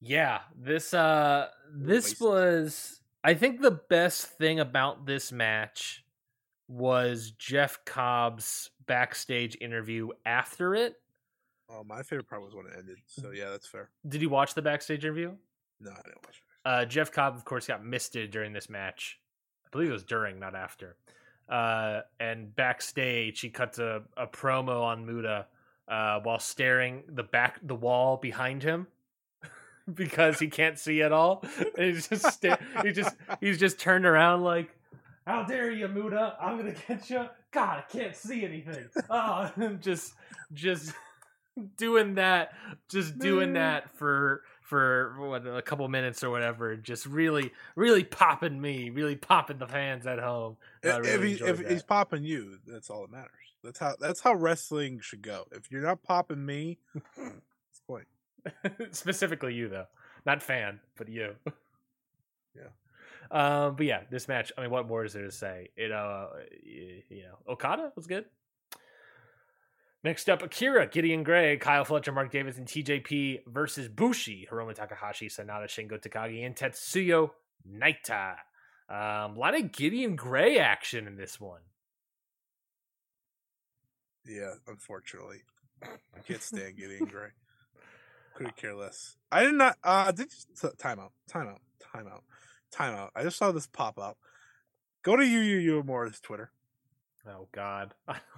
Yeah, this uh this was I think the best thing about this match was Jeff Cobb's backstage interview after it. Oh, my favorite part was when it ended. So yeah, that's fair. Did you watch the backstage interview? No, I didn't watch it. Uh, Jeff Cobb, of course, got misted during this match. I believe it was during, not after. Uh, and backstage, he cuts a, a promo on Muta uh, while staring the back the wall behind him because he can't see at all. And he's just sta- he just he's just turned around like, "How dare you, Muta? I'm gonna get you." God, I can't see anything. Oh, just just doing that, just doing that for for what a couple minutes or whatever. Just really, really popping me, really popping the fans at home. I if really he, if he's popping you, that's all that matters. That's how that's how wrestling should go. If you're not popping me, what's the point? specifically you though, not fan, but you. Yeah. Um, but yeah, this match. I mean, what more is there to say? It, uh, you know, Okada was good. Next up, Akira, Gideon Grey, Kyle Fletcher, Mark Davis, and TJP versus Bushi, Hiromu Takahashi, Sanada, Shingo Takagi, and Tetsuya Naito. Um, a lot of Gideon Grey action in this one. Yeah, unfortunately, I can't stand Gideon Grey. Couldn't care less. I did not. Uh, did you, time out, time out, time out, time out. I just saw this pop up. Go to Yuya Uemura's Twitter. Oh God,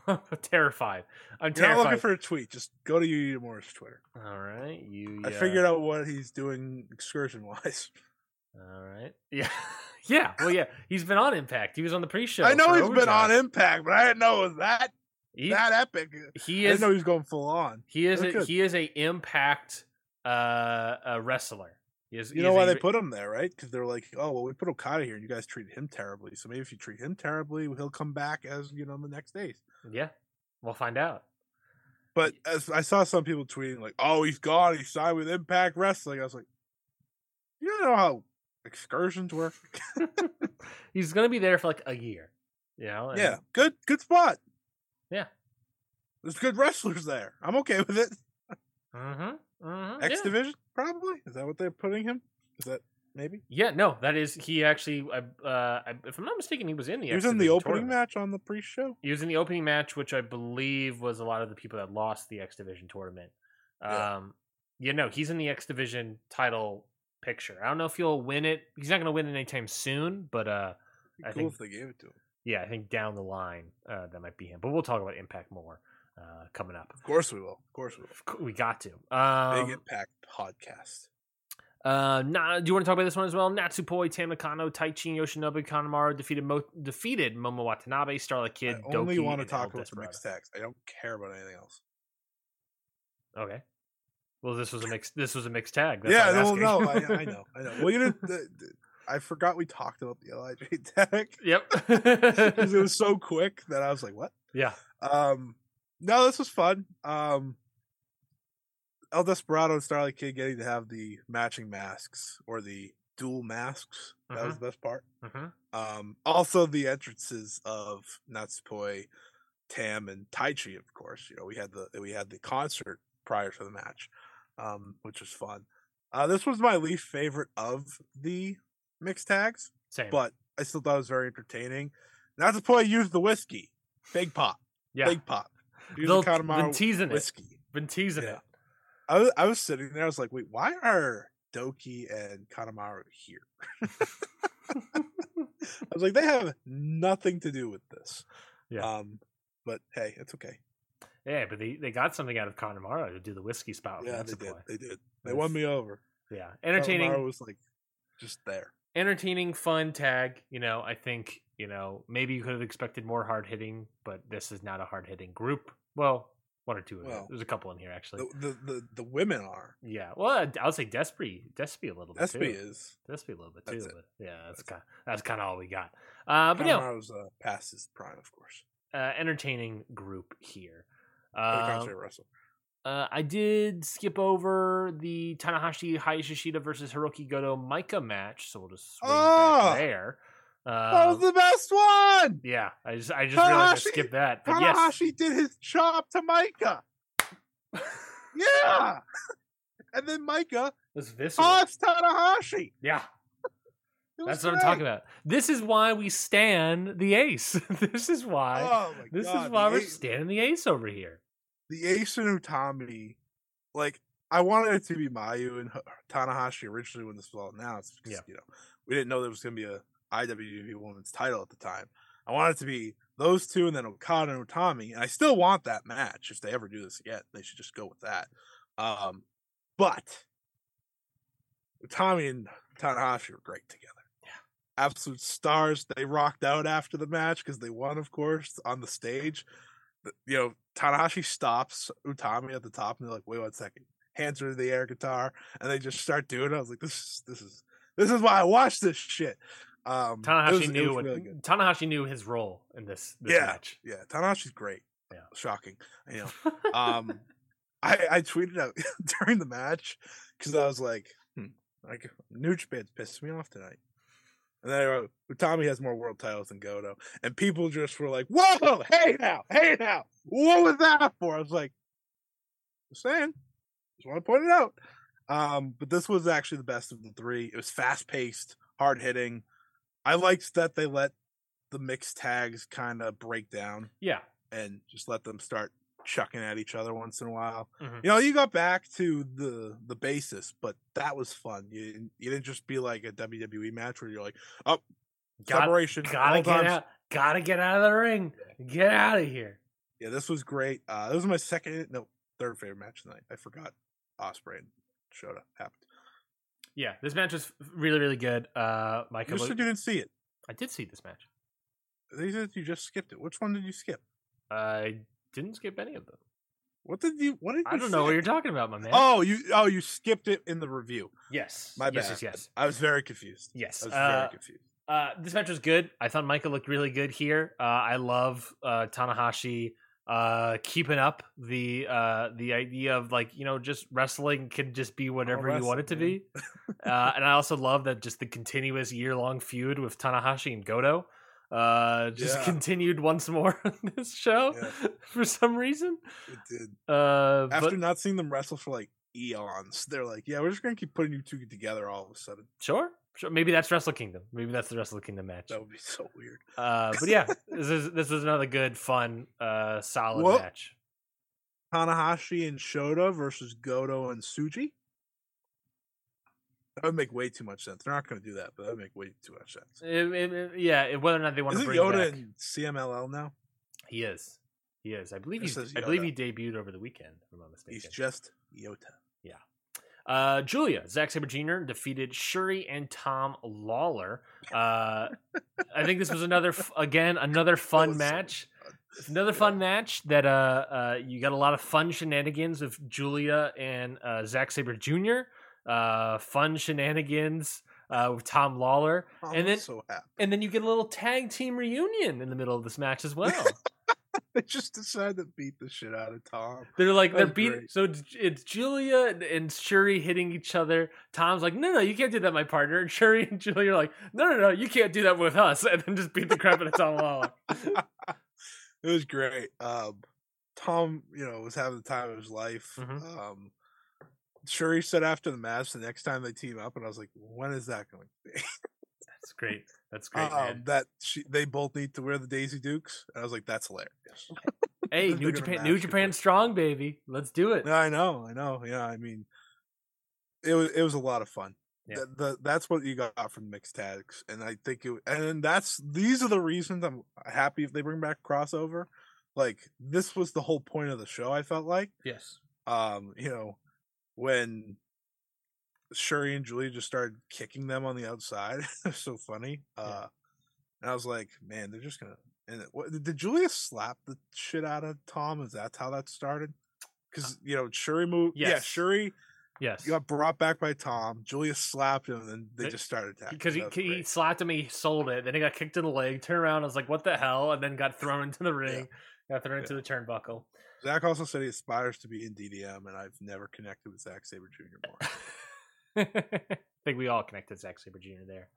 I'm terrified. I'm You're not looking for a tweet. Just go to Uemura's Twitter. All right, you. I figured out what he's doing excursion wise. All right. Yeah. yeah. Well, yeah. He's been on Impact. He was on the pre-show. I know he's been on Impact, but I didn't know it was that He, that epic. he I is. didn't know he was going full on. he is. A, he is a Impact uh, a wrestler. Is, You know why they put him there, right? Because they're like, oh well, we put Okada here, and you guys treated him terribly. So maybe if you treat him terribly, he'll come back as you know the next days. Yeah. We'll find out. But as I saw some people tweeting like, "Oh, he's gone. He signed with Impact Wrestling." I was like, "You don't know how excursions work." He's gonna be there for like a year. You know. yeah, good, good spot. Yeah. there's good wrestlers there. I'm okay with it. Mm-hmm. Mm-hmm X yeah. Division, probably. Is that what they're putting him? Is that maybe? Yeah. No, that is. He actually. Uh, uh, I- if I'm not mistaken, he was in the. He was X in the opening tournament. match on the pre-show. He was in the opening match, which I believe was a lot of the people that lost the X Division tournament. Yeah. Um, yeah, no, he's in the X Division title picture. I don't know if he'll win it. He's not going to win it anytime soon, but uh, Be I cool think- if they gave it to him. yeah, I think down the line uh, that might be him. But we'll talk about Impact more uh, coming up. Of course we will. Of course we will. We got to. Um, Big Impact podcast. Uh, na- do you want to talk about this one as well? Natsupoi, Tam Nakano, Taichi, Yoshinobu, Kanemaru defeated Mo- defeated Momo Watanabe, Starlight Kid, I only Douki, want to talk about the mixed tags. I don't care about anything else. Okay. Well, this was a mixed. This was a mixed tag. That's yeah, no, no, I, I know, I know. Well, you know, the, the, I forgot we talked about the Lij tag Yep. because it was so quick that I was like, "What?" yeah. Um, no, this was fun. Um, El Desperado and Starlight Kid getting to have the matching masks or the dual masks. That was the best part. hmm Um, also the entrances of Natsupoi, Tam, and Taichi, of course. You know, we had the we had the concert prior to the match, um, which was fun. Uh, this was my least favorite of the mixed tags, Same. but I still thought it was very entertaining. Natsupoi used the whiskey, big pop, yeah. big pop. They'll- the been teasing it. Been teasing Yeah. it. I was I was sitting there. I was like, wait, why are Douki and Kanemaru here? I was like, they have nothing to do with this. Yeah. Um, but hey, it's okay. Yeah, but they, they got something out of Kanemaru to do the whiskey spout. yeah, they did. They did. They won me over. Yeah, entertaining. Kanemaru was like just there. entertaining, fun tag. You know, I think you know maybe you could have expected more hard hitting, but this is not a hard hitting group. Well, one or two of them. Well, There's a couple in here actually. The the the, the women are. yeah, well, I'll say Despre, Despre a little bit SB too. is. Despre a little bit That's too. But yeah, that's That's kind that's kind of all we got. Uh, but yeah, Kanemaru's uh, past his prime, of course. uh, entertaining group here. Um. Uh, I did skip over the Tanahashi Hayashishita versus Hirooki Goto Micah match, so we'll just swing Oh! back there. That was Um, the best one. yeah, I just I just realized I skipped that. But yes, Tanahashi did his chop to Micah. Yeah, and then Micah was visceral. tossed Tanahashi. yeah, that's what I'm talking about. This is why we stand the ace. this is why. Oh my this god! is why we're Ace- standing the ace over here. the Ace and Utami, like I wanted it to be Mayu and Tanahashi originally when this was all announced because Yeah. you know we didn't know there was going to be a IWGP Women's Title at the time. I wanted it to be those two and then Okada and Utami, and I still want that match. If they ever do this again, they should just go with that. Um, but Utami and Tanahashi were great together. Yeah. absolute stars. They rocked out after the match because they won, of course, on the stage you know, Tanahashi stops Utami at the top, and they're like, "Wait one second. Hands her the air guitar, and they just start doing it. I was like, "This is this is this is why I watch this shit." Um, Tanahashi was- knew what really good. Tanahashi knew his role in this, this Yeah. match. Yeah, Tanahashi's great. Yeah. shocking. You know, um, I I tweeted out during the match because I was like, hmm, like New Japan's pissed me off tonight. And then I wrote, Utami has more world titles than Goto. And people just were like, whoa, hey now, hey now. What was that for? I was like, just saying. Just want to point it out. Um, but this was actually the best of the three. It was fast paced, hard hitting. I liked that they let the mixed tags kind of break down yeah. and just let them start chucking at each other once in a while. Mhm. You know, you got back to the the basis, but that was fun. You didn't- you didn't just be like a WWE match where you're like, oh, Got- separation. Gotta get times. out. Gotta get out of the ring. Get out of here. Yeah, this was great. Uh, this was my second, no, third favorite match tonight. I forgot Ospreay and Shota happened. Yeah, this match was really, really good. Uh, Michael, You said you didn't see it. I did see this match. They said you just skipped it. Which one did you skip? I didn't skip any of them. What did you? What did you I don't know what you're talking about, my man. Oh, you oh you skipped it in the review. yes. My yes, bad. yes, yes. I was very confused. Yes. I was Uh, very confused. Uh, this match was good. I thought Michael looked really good here. Uh, I love uh, Tanahashi uh, keeping up the uh, the idea of like you know just wrestling can just be whatever you want it to be. uh, and I also love that just the continuous year long feud with Tanahashi and Goto uh, just Yeah. continued once more on this show Yeah. for some reason. It did. Uh, After but not seeing them wrestle for like eons, they're like, "Yeah, we're just gonna keep putting you two together." All of a sudden, sure, sure. Maybe that's Wrestle Kingdom. Maybe that's the Wrestle Kingdom match. that would be so weird. Uh, but yeah, this is this was another good, fun, uh, solid Well- match. Tanahashi and Shota versus Goto and Tsuji. That would make way too much sense. They're not going to do that, but that would make way too much sense. It- it- it- yeah, whether or not they want to bring Yota back, in CMLL now? he is, he is. I believe he's, I believe he debuted over the weekend. If I'm not mistaken. He's just Yota. Uh, Julia, Zack Sabre Jr. defeated Shuri and Tom Lawlor. Uh, I think this was another, again, another fun so match. fun. Another fun match that uh, uh, you got a lot of fun shenanigans with Julia and uh, Zack Sabre Jr. Uh, fun shenanigans uh, with Tom Lawlor, I'm and then so and then you get a little tag team reunion in the middle of this match as well. They just decided to beat the shit out of Tom. They're like they're beating. great. So it's, Julia and, Shuri hitting each other. Tom's like, no, no, you can't do that, my partner. And Shuri and Julia are like, no, no, no, you can't do that with us. And then just beat the crap out of Tom Lawlor. it was great. Um, Tom, you know, was having the time of his life. Mhm. Um, Shuri said after the match, the next time they team up, and I was like, when is that going to be? That's great. That's great, um, that she, they both need to wear the Daisy Dukes. And I was like, that's hilarious. Hey, New Japan, New Japan strong, baby. Let's do it. I know, I know. Yeah, I mean, it was it was a lot of fun. Yeah. The, the, that's what you got from mixed tags, and I think it. And that's these are the reasons I'm happy if they bring back crossover. Like this was the whole point of the show. I felt like, Yes. um, you know, when Shuri and Julie just started kicking them on the outside. so funny. Uh, and I was like, man, they're just gonna. And what, did Julia slap the shit out of Tom? Is that how that started? Because you know, Shuri moved. Yeah, yes. Shuri Yes. got brought back by Tom. Julia slapped him, and they just started attacking. Because he, he slapped him, he sold it. Then he got kicked in the leg. Turned around, I was like, "What the hell?" And then got thrown into the ring. Got thrown into the turnbuckle. Zack also said he aspires to be in DDM, and I've never connected with Zack Sabre Jr. more. I think we all connected Zack Sabre Jr. there.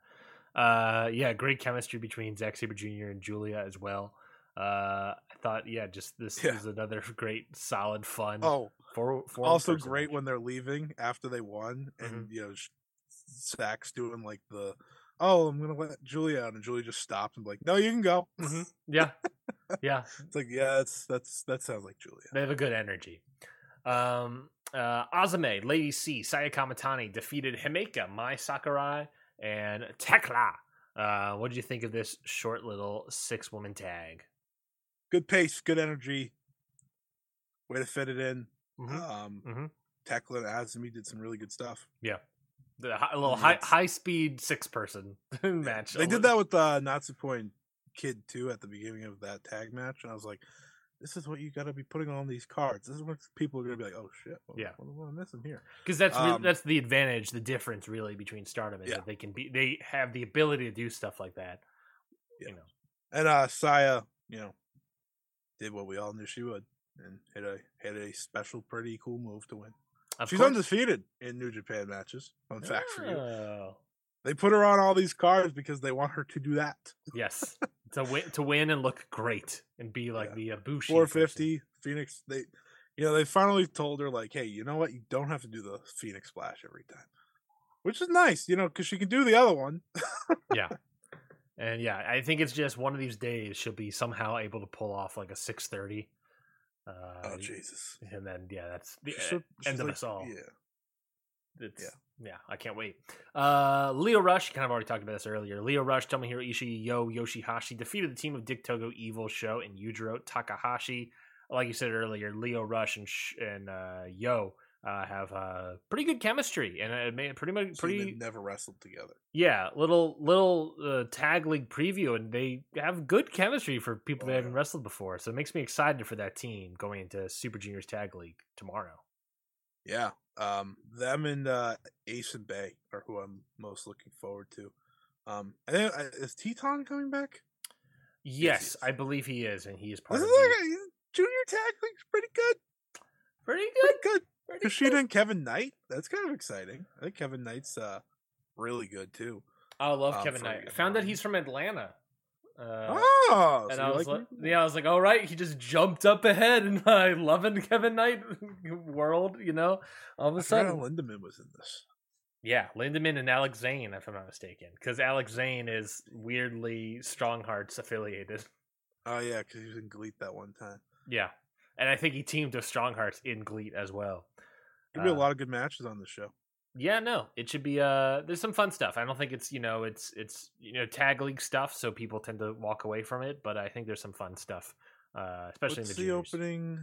Uh, yeah, great chemistry between Zack Sabre Jr. and Julia as well. Uh, I thought, yeah, just this Yeah. is another great, solid, fun. Oh, four, four also great match. when they're leaving after they won, and Mm-hmm. you know, Zack's doing like the, oh, I'm gonna let Julia out, and Julia just stops and like, no, you can go. Mhm. Yeah, yeah, It's like, yeah, that's that's that sounds like Julia. they have a good energy. Um, uh, Azame, Lady C, Saya Kamatani defeated Himeka, Mai Sakurai, and Tekla. Uh, what did you think of this short little six woman tag? Good pace, good energy. Way to fit it in. Mhm. Um, Mhm. Tekla and Azumi did some really good stuff. Yeah. The hi- a little high high speed six person match. They did that with uh, Natsupoi and Kid too at the beginning of that tag match, and I was like, "This is what you got to be putting on these cards. This is what people are going to be like. Oh shit, what, Yeah. what, what am I missing here? because that's Um, that's the advantage, the difference really between Stardom is Yeah. that they can be they have the ability to do stuff like that. Yeah. You know, And uh, Saya, you know, did what we all knew she would, and hit a hit a special, pretty cool move to win. of She's course. undefeated in New Japan matches. Fun fact for you. Oh. They put her on all these cards because they want her to do that. Yes, to win to win and look great and be like Yeah. the Abushi. Four fifty Phoenix. They, you know, they finally told her like, hey, you know what? You don't have to do the Phoenix Splash every time, which is nice, you know, because she can do the other one. Yeah, and yeah, I think it's just one of these days she'll be somehow able to pull off like a six thirty. Uh, oh Jesus! and then yeah, that's the so- end of like- us all. Yeah, It's, yeah. I can't wait. Uh, Lio Rush, kind of already talked about this earlier. Lio Rush, Tomohiro Ishii, Yo Yoshihashi defeated the team of Dick Togo, Evil Sho, and Yujiro Takahashi. Like you said earlier, Lio Rush and Sh- and uh, Yo uh, have uh, pretty good chemistry, and it made pretty much pretty never wrestled together. yeah little little uh, tag league preview, and they have good chemistry for people Oh, that haven't wrestled before. So it makes me excited for that team going into Super Juniors Tag League tomorrow. Yeah, um, them and uh, Ace and Bey are who I'm most looking forward to. Um, and then, uh, is Titán coming back? Yes, Yes. I believe he is, and he is part This of is the, like junior tag league's pretty good. pretty good. Pretty good. Pretty Kushida good. and Kevin Knight. That's kind of exciting. I think Kevin Knight's uh really good too. I love um, Kevin Knight. I found that he's from Atlanta. Uh, oh, and so I was like like, yeah, I was like, all right, he just jumped up ahead in my loving Kevin Knight world, you know. All of a I sudden, Lindaman was in this. yeah, Lindaman and Alex Zayne, if I'm not mistaken, because Alex Zayne is weirdly Strong Hearts affiliated. Oh yeah, because he was in Gleat that one time. Yeah, and I think he teamed with Strong Hearts in Gleat as well. There'll be a Uh, lot of good matches on the show. Yeah, no, it should be. Uh, there's some fun stuff. I don't think it's you know it's it's you know tag league stuff, so people tend to walk away from it. But I think there's some fun stuff, uh, especially What's in the, the, juniors. opening?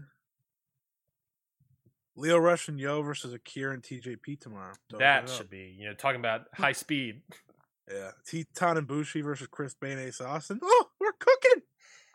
Lio Rush and Yo versus Akira and TJP tomorrow. to open That should be you know talking about high speed. Yeah, Titán and Bushi versus Chris Bey, Ace Austin. Oh, we're cooking.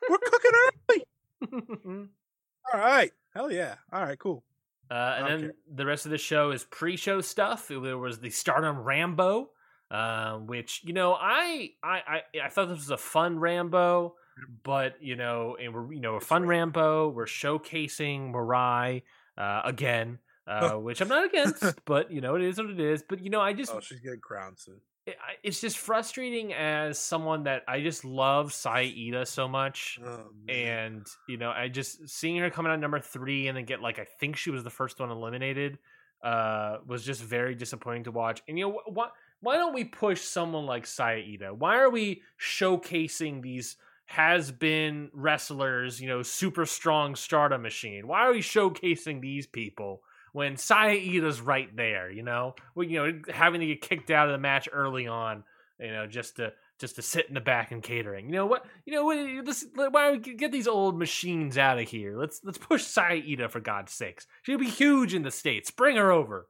We're cooking early. All right, hell yeah. All right, cool. Uh, and don't then the rest of the show is pre-show stuff. There was the Stardom Rambo, uh, which you know I, I I I thought this was a fun Rambo, but you know, and we're you know a fun right. Rambo. We're showcasing Mirai uh, again, uh, which I'm not against, but you know it is what it is. But you know I just Oh, she's getting crowned soon. It- it's just frustrating as someone that I just love Saida so much. Oh. And you know, I just seeing her coming out number three and then get like I think she was the first one eliminated, uh, was just very disappointing to watch. And you know wh- why? Why don't we push someone like Saida? Why are we showcasing these has been wrestlers? You know, super strong Stardom machine. Why are we showcasing these people? When Saida's right there, you know, well, you know, having to get kicked out of the match early on, you know, just to just to sit in the back and catering. You know what? You know what? Why don't we get these old machines out of here? Let's let's push Saida for God's sakes. She'll be huge in the states. Bring her over.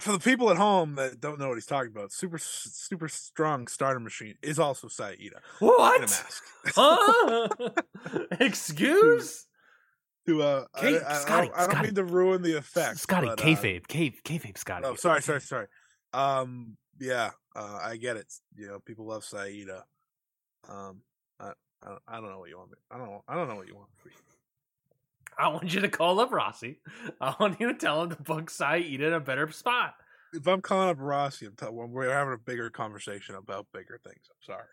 for the people at home that don't know what he's talking about, super super strong starter machine is also Saida in a What? mask. Huh? Excuse? To uh, I- Kate, I, I, Scotty, don't, I don't Scotty. mean to ruin the effect. Scotty, but, uh, kayfabe, kayfabe, kayfabe, Scotty. Oh, sorry, sorry, sorry. Um, yeah, uh, I get it. You know, people love Saida. Um, I, I, don't- I don't know what you want me. I don't. I don't know what you want. me. I want you to call up Rossy. I want you to tell him to book Saida in a better spot. If I'm calling up Rossy, I'm we're having a bigger conversation about bigger things. I'm sorry.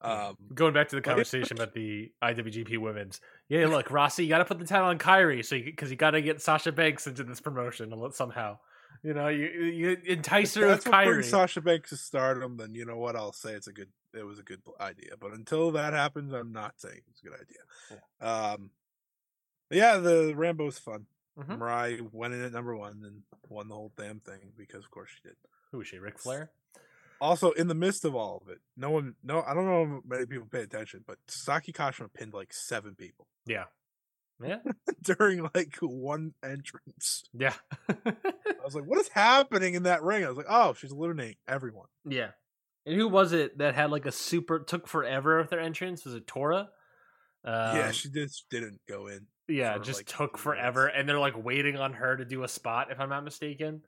Um, Going back to the conversation about the IWGP Women's, yeah, look, Rossy, you got to put the title on Kairi, so because you, got to get Sasha Banks into this promotion somehow. You know, you you entice her with Kairi. Sasha Banks to stardom. Then you know what I'll say. It's a good. It was a good idea. But until that happens, I'm not saying it's a good idea. Um, yeah, the Rambo's fun. Mhm. Mirai went in at number one and won the whole damn thing because of course she did. Who is she? Ric Flair? Also, in the midst of all of it, no one, no, I don't know if many people pay attention, but Saki Kashima pinned like seven people Yeah, yeah, during like one entrance. yeah, I was like, "What is happening in that ring?" I was like, "Oh, she's eliminating everyone." yeah. And who was it that had like a super took forever with their entrance? Was it Tora? Uh, yeah, Um, she just didn't go in. yeah, just like, took forever, minutes. and they're like waiting on her to do a spot, if I'm not mistaken.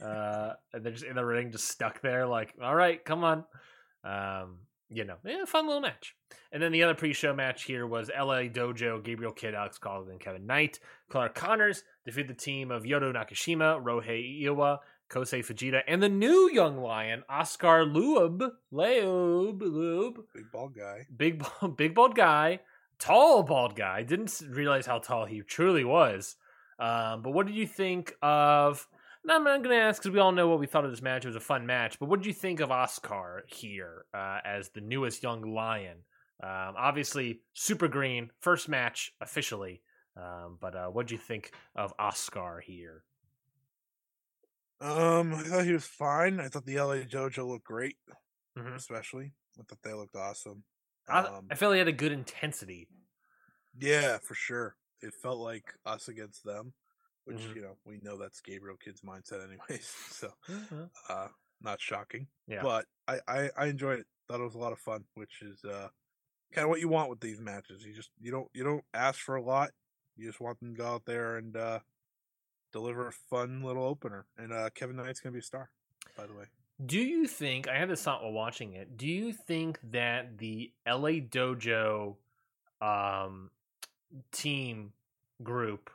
Uh, and they're just in the ring, just stuck there, like, all right, come on. Um, you know, yeah, fun little match. And then the other pre-show match here was LA Dojo, Gabriel Kidd, Alex Coughlin, and Kevin Knight. Clark Connors defeated the team of Yuto Nakashima, Ryohei Oiwa, Kosei Fujita, and the new young lion, Oskar Leube. Leube, Leube Big bald guy. big bald- big bald guy, tall bald guy. Didn't realize how tall he truly was. Um, but what did you think of? No, I'm not going to ask because we all know what we thought of this match. It was a fun match. But what did you think of Oskar here uh, as the newest young lion? Um, obviously, super green, first match officially. Um, but uh, what did you think of Oskar here? Um, I thought he was fine. I thought the LA Dojo looked great, Mhm. especially. I thought they looked awesome. I, Um, I felt he had a good intensity. yeah, for sure. It felt like us against them, which Mhm. you know we know that's Gabriel Kidd's mindset, anyways. So, Mhm. uh, not shocking. Yeah. But I, I I enjoyed it. Thought it was a lot of fun, which is uh kind of what you want with these matches. You just you don't you don't ask for a lot. You just want them to go out there and uh deliver a fun little opener. And uh Kevin Knight's gonna be a star, by the way. Do you think I had this thought while watching it? Do you think that the LA Dojo um, team group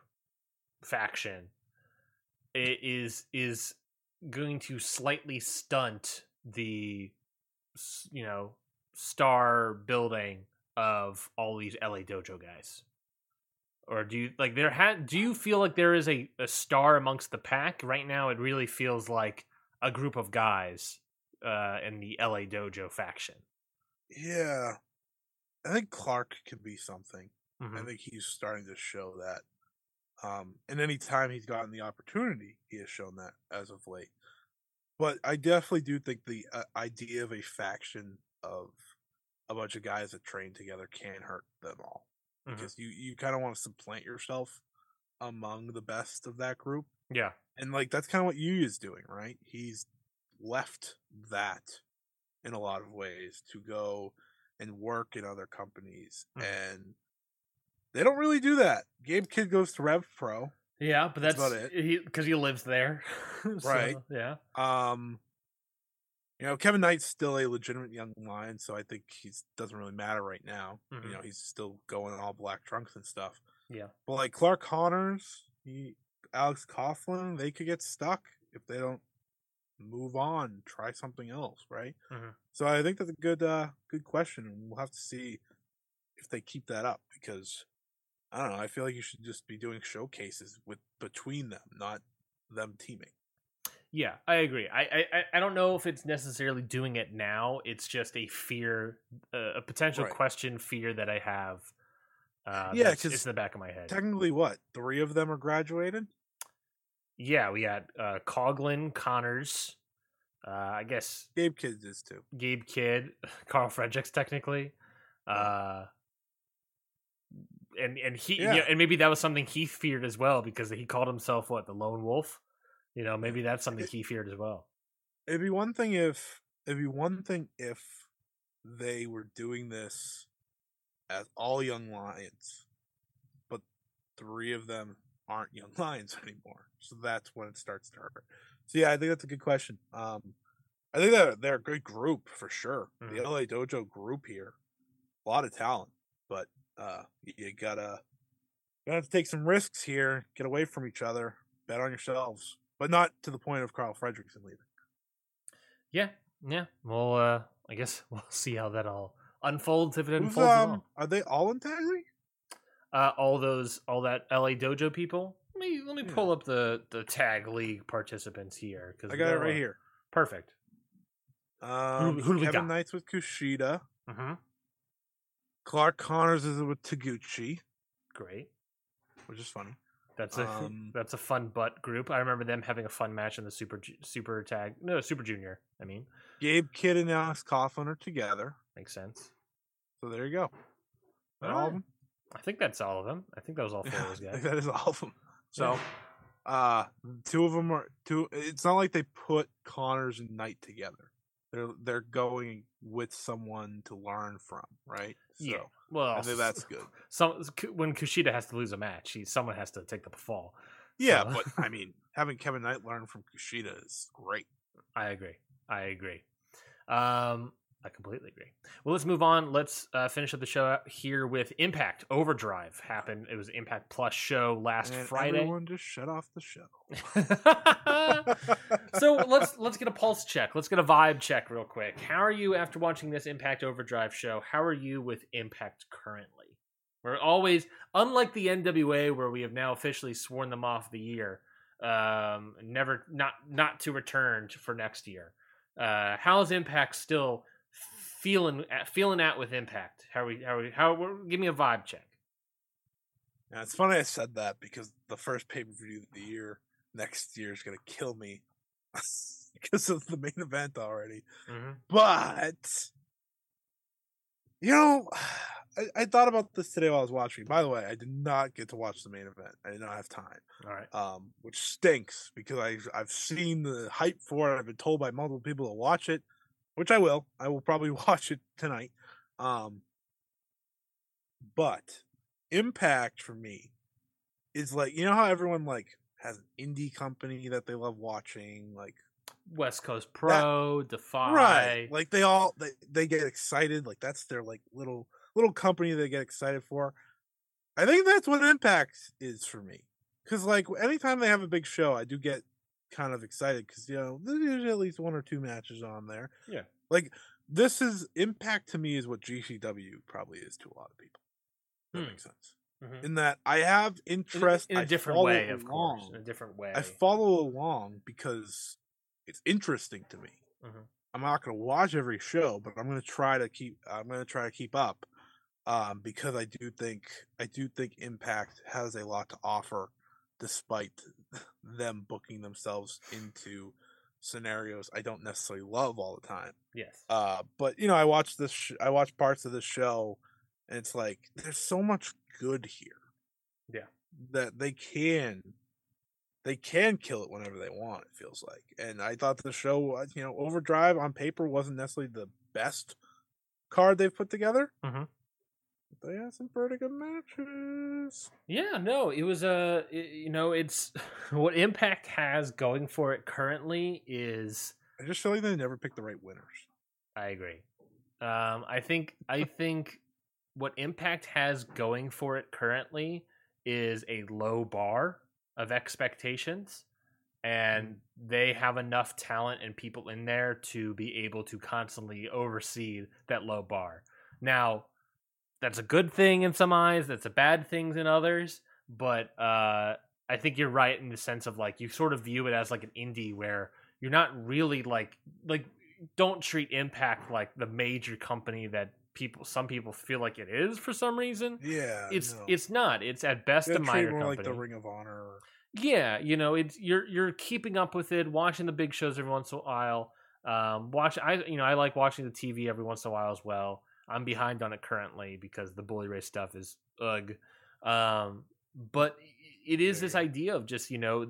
faction is is going to slightly stunt the you know star building of all these LA Dojo guys? Or do you like there had do you feel like there is a, a star amongst the pack? Right now it really feels like a group of guys uh, in the LA Dojo faction. Yeah. I think Clark could be something. I Mhm. think he's starting to show that. Um, and any time he's gotten the opportunity, he has shown that as of late. But I definitely do think the uh, idea of a faction of a bunch of guys that train together can hurt them all Mhm. because you you kind of want to supplant yourself among the best of that group, Yeah. and like that's kind of what Yu is doing, right? He's left that in a lot of ways to go and work in other companies, Mhm. and they don't really do that. Gabe Kidd goes to Rev Pro, Yeah, but That's that's, about because he, lives there. So, Right. Yeah. Um, you know, Kevin Knight's still a legitimate young lion, so I think he doesn't really matter right now. Mhm. You know, he's still going in all black trunks and stuff. Yeah. But like Clark Connors, he, Alex Coughlin, they could get stuck if they don't move on, try something else, right? Mhm. So I think that's a good, uh, good question, and we'll have to see if they keep that up because I don't know. I feel like you should just be doing showcases with between them, not them teaming. Yeah, I agree. I, I I- don't know if it's necessarily doing it now. It's just a fear, uh, a potential Right. question, fear that I have. Uh, Yeah, 'cause it's in the back of my head. Technically, what three of them are graduated? yeah, we got uh, Coughlin, Connors. Uh, I guess Gabe Kidd's is too. Gabe Kidd, Karl Fredericks, technically. Uh, and and he Yeah. yeah, and maybe that was something he feared as well because he called himself what the lone wolf. You know, maybe that's something It- he feared as well. It'd be one thing if it'd be one thing if they were doing this as all young lions, but three of them aren't young lions anymore. So that's when it starts to hurt. So yeah, I think that's a good question. Um, I think that they're a good group for sure. Mhm. The LA Dojo group here, a lot of talent, but uh, you, you gotta you have to take some risks here. Get away from each other. Bet on yourselves, but not to the point of Karl Fredrickson leaving. Yeah, yeah. Well, uh, I guess we'll see how that all unfolds if it Who's, unfolds at um, all. are they all in tag league? Uh, all those, all that LA Dojo people. Let me let me Yeah. pull up the the tag league participants here because I got it right here. Perfect. Um, who do we Kevin got? Knight's with Kushida. hmm Clark Connors is with Taguchi, Great. which is funny. That's a Um, that's a fun butt group. I remember them having a fun match in the super super tag no super junior. I mean, Gabe Kidd and Alex Coughlin are together. makes sense. So there you go. All Alright. of them? I think that's all of them. I think that was all four of those I guys. think that is all of them. So, uh, two of them are two. It's not like they put Connors and Knight together. They're they're going with someone to learn from, right? So yeah. Well, I think that's good. Some when Kushida has to lose a match, he someone has to take the fall. Yeah, So- but I mean, having Kevin Knight learn from Kushida is great. I agree. I agree. Um, I completely agree. Well, let's move on. Let's uh, finish up the show here with Impact Overdrive. Happened. It was Impact Plus show last And Friday. everyone just shut off the show. so let's let's get a pulse check. Let's get a vibe check real quick. How are you after watching this Impact Overdrive show? How are you with Impact currently? We're always unlike the NWA where we have now officially sworn them off the year, um, never not not to return to- for next year. Uh, how's Impact still feeling feeling at with Impact? How are we how are we how give me a vibe check. And it's funny I said that because the first pay per view of the year next year is going to kill me because of the main event already. Mm-hmm. But you know, I, I thought about this today while I was watching. By the way, I did not get to watch the main event. I did not have time, All right. um, which stinks because I've I've seen the hype for it. I've been told by multiple people to watch it, which I will. I will probably watch it tonight. Um, but Impact for me is like you know how everyone like has an indie company that they love watching, like West Coast Pro, Defy. right like they all they, they get excited like that's their like little little company they get excited for i think that's what impact is for me because like anytime they have a big show i do get kind of excited because you know there's usually at least one or two matches on there Yeah. like this is impact to me is what gcw probably is to a lot of people that Hmm. makes sense Mhm. in that i have interest in a I different way, of course. In a different way. I follow along because it's interesting to me. Mhm. I'm not going to watch every show, but I'm going to try to keep. I'm going to try to keep up um, because I do think I do think Impact has a lot to offer, despite them booking themselves into scenarios I don't necessarily love all the time. yes. Uh, but you know, I watch this. Sh- I watch parts of the show, and it's like there's so much good here. Yeah. that they can, they can kill it whenever they want. It feels like, and I thought the show, you know, Overdrive on paper wasn't necessarily the best card they've put together. Mhm. They had some pretty good matches. Yeah, no, it was a you know, it's what Impact has going for it currently is I just feel like they never pick the right winners. I agree. Um I think I think what Impact has going for it currently is a low bar of expectations and they have enough talent and people in there to be able to constantly oversee that low bar. Now, that's a good thing in some eyes, that's a bad thing in others, but uh I think you're right in the sense of like you sort of view it as like an indie where you're not really like like don't treat Impact like the major company that people some people feel like it is for some reason. Yeah, It's no. it's not. It's at best a minor company. like the Ring of Honor. Or, Yeah, you know, it's you're you're keeping up with it, watching the big shows every once in a while. Um, watch I you know I like watching the TV every once in a while as well. I'm behind on it currently because the Bully Ray's stuff is ugh. Um, but it is this idea of just you know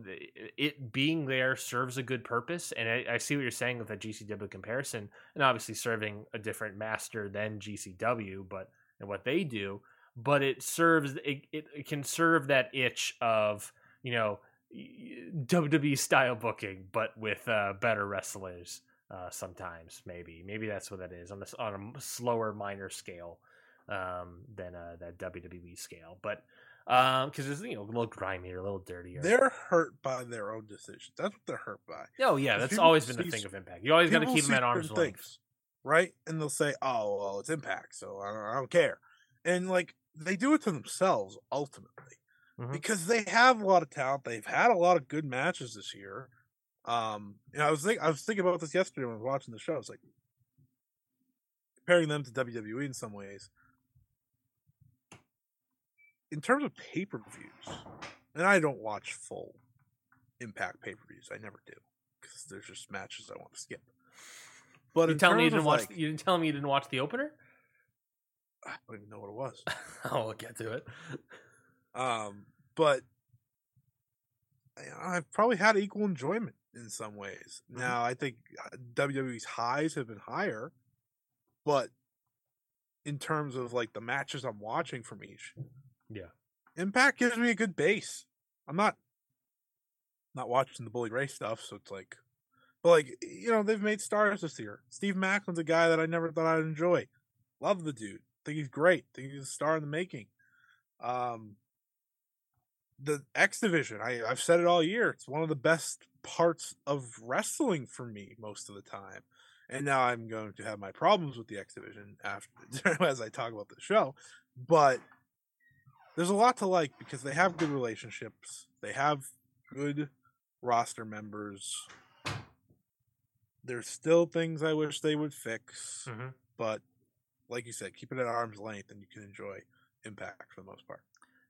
it being there serves a good purpose, and I, I see what you're saying with that GCW comparison, and obviously serving a different master than GCW, but and what they do, but it serves it, it, it can serve that itch of you know WWE style booking, but with uh, better wrestlers. Uh, sometimes maybe maybe that's what that is on this on a slower minor scale um, than uh, that WWE scale, but because it's you know a little grimier, a little dirtier. They're hurt by their own decisions. That's what they're hurt by. oh yeah, that's always been the thing of Impact. You always got to keep them at arm's certain length. right? And they'll say, "Oh, well, it's Impact, so I don't, I don't care," and like they do it to themselves ultimately Mhm. because they have a lot of talent. They've had a lot of good matches this year. Um, you know, I was think I was thinking about this yesterday when I was watching the show. I was like comparing them to WWE in some ways. In terms of pay per views, and I don't watch full Impact pay per views. I never do because there's just matches I want to skip. But You in tell me you didn't watch. like- You didn't tell me you didn't watch the opener. I don't even know what it was. I'll get to it. Um, but I've probably had equal enjoyment in some ways. Mm-hmm. Now, I think uh, WWE's highs have been higher, but in terms of like the matches I'm watching from each, Yeah. Impact gives me a good base. I'm not not watching the Bully Ray stuff, so it's like, but like you know, they've made stars this year. Steve Macklin's a guy that I never thought I'd enjoy. Love the dude. Think he's great. Think he's a star in the making. Um, the X Division, I I've said it all year. It's one of the best parts of wrestling for me most of the time. And now I'm going to have my problems with the X Division after as I talk about the show. But there's a lot to like because they have good relationships. They have good roster members. There's still things I wish they would fix, Mhm. but like you said, keep it at arm's length and you can enjoy Impact for the most part.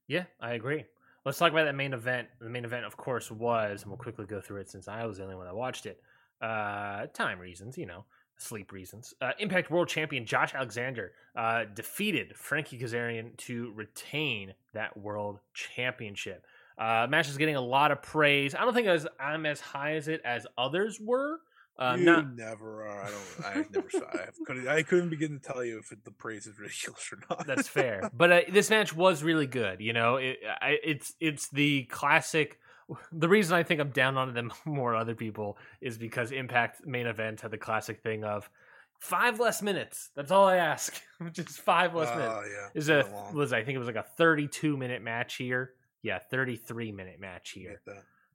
Yeah, I agree. Let's talk about that main event. The main event, of course, was, and we'll quickly go through it since I was the only one that watched it. Uh, time reasons, you know, sleep reasons. Uh, Impact World Champion Josh Alexander uh, defeated Frankie Kazarian to retain that World Championship. Uh, match is getting a lot of praise. I don't think as I'm as high as it as others were. Uh, you not never are. I don't. I never saw. I couldn't. I couldn't begin to tell you if it, the praise is ridiculous or not. That's fair, but uh, this match was really good. You know, it, I, it's it's the classic. The reason I think I'm down on them more than other people is because Impact main event had the classic thing of five less minutes. That's all I ask, just five less minutes. Oh yeah. Is a long. was I think it was like a 32 minute match here. Yeah, 33 minute match here.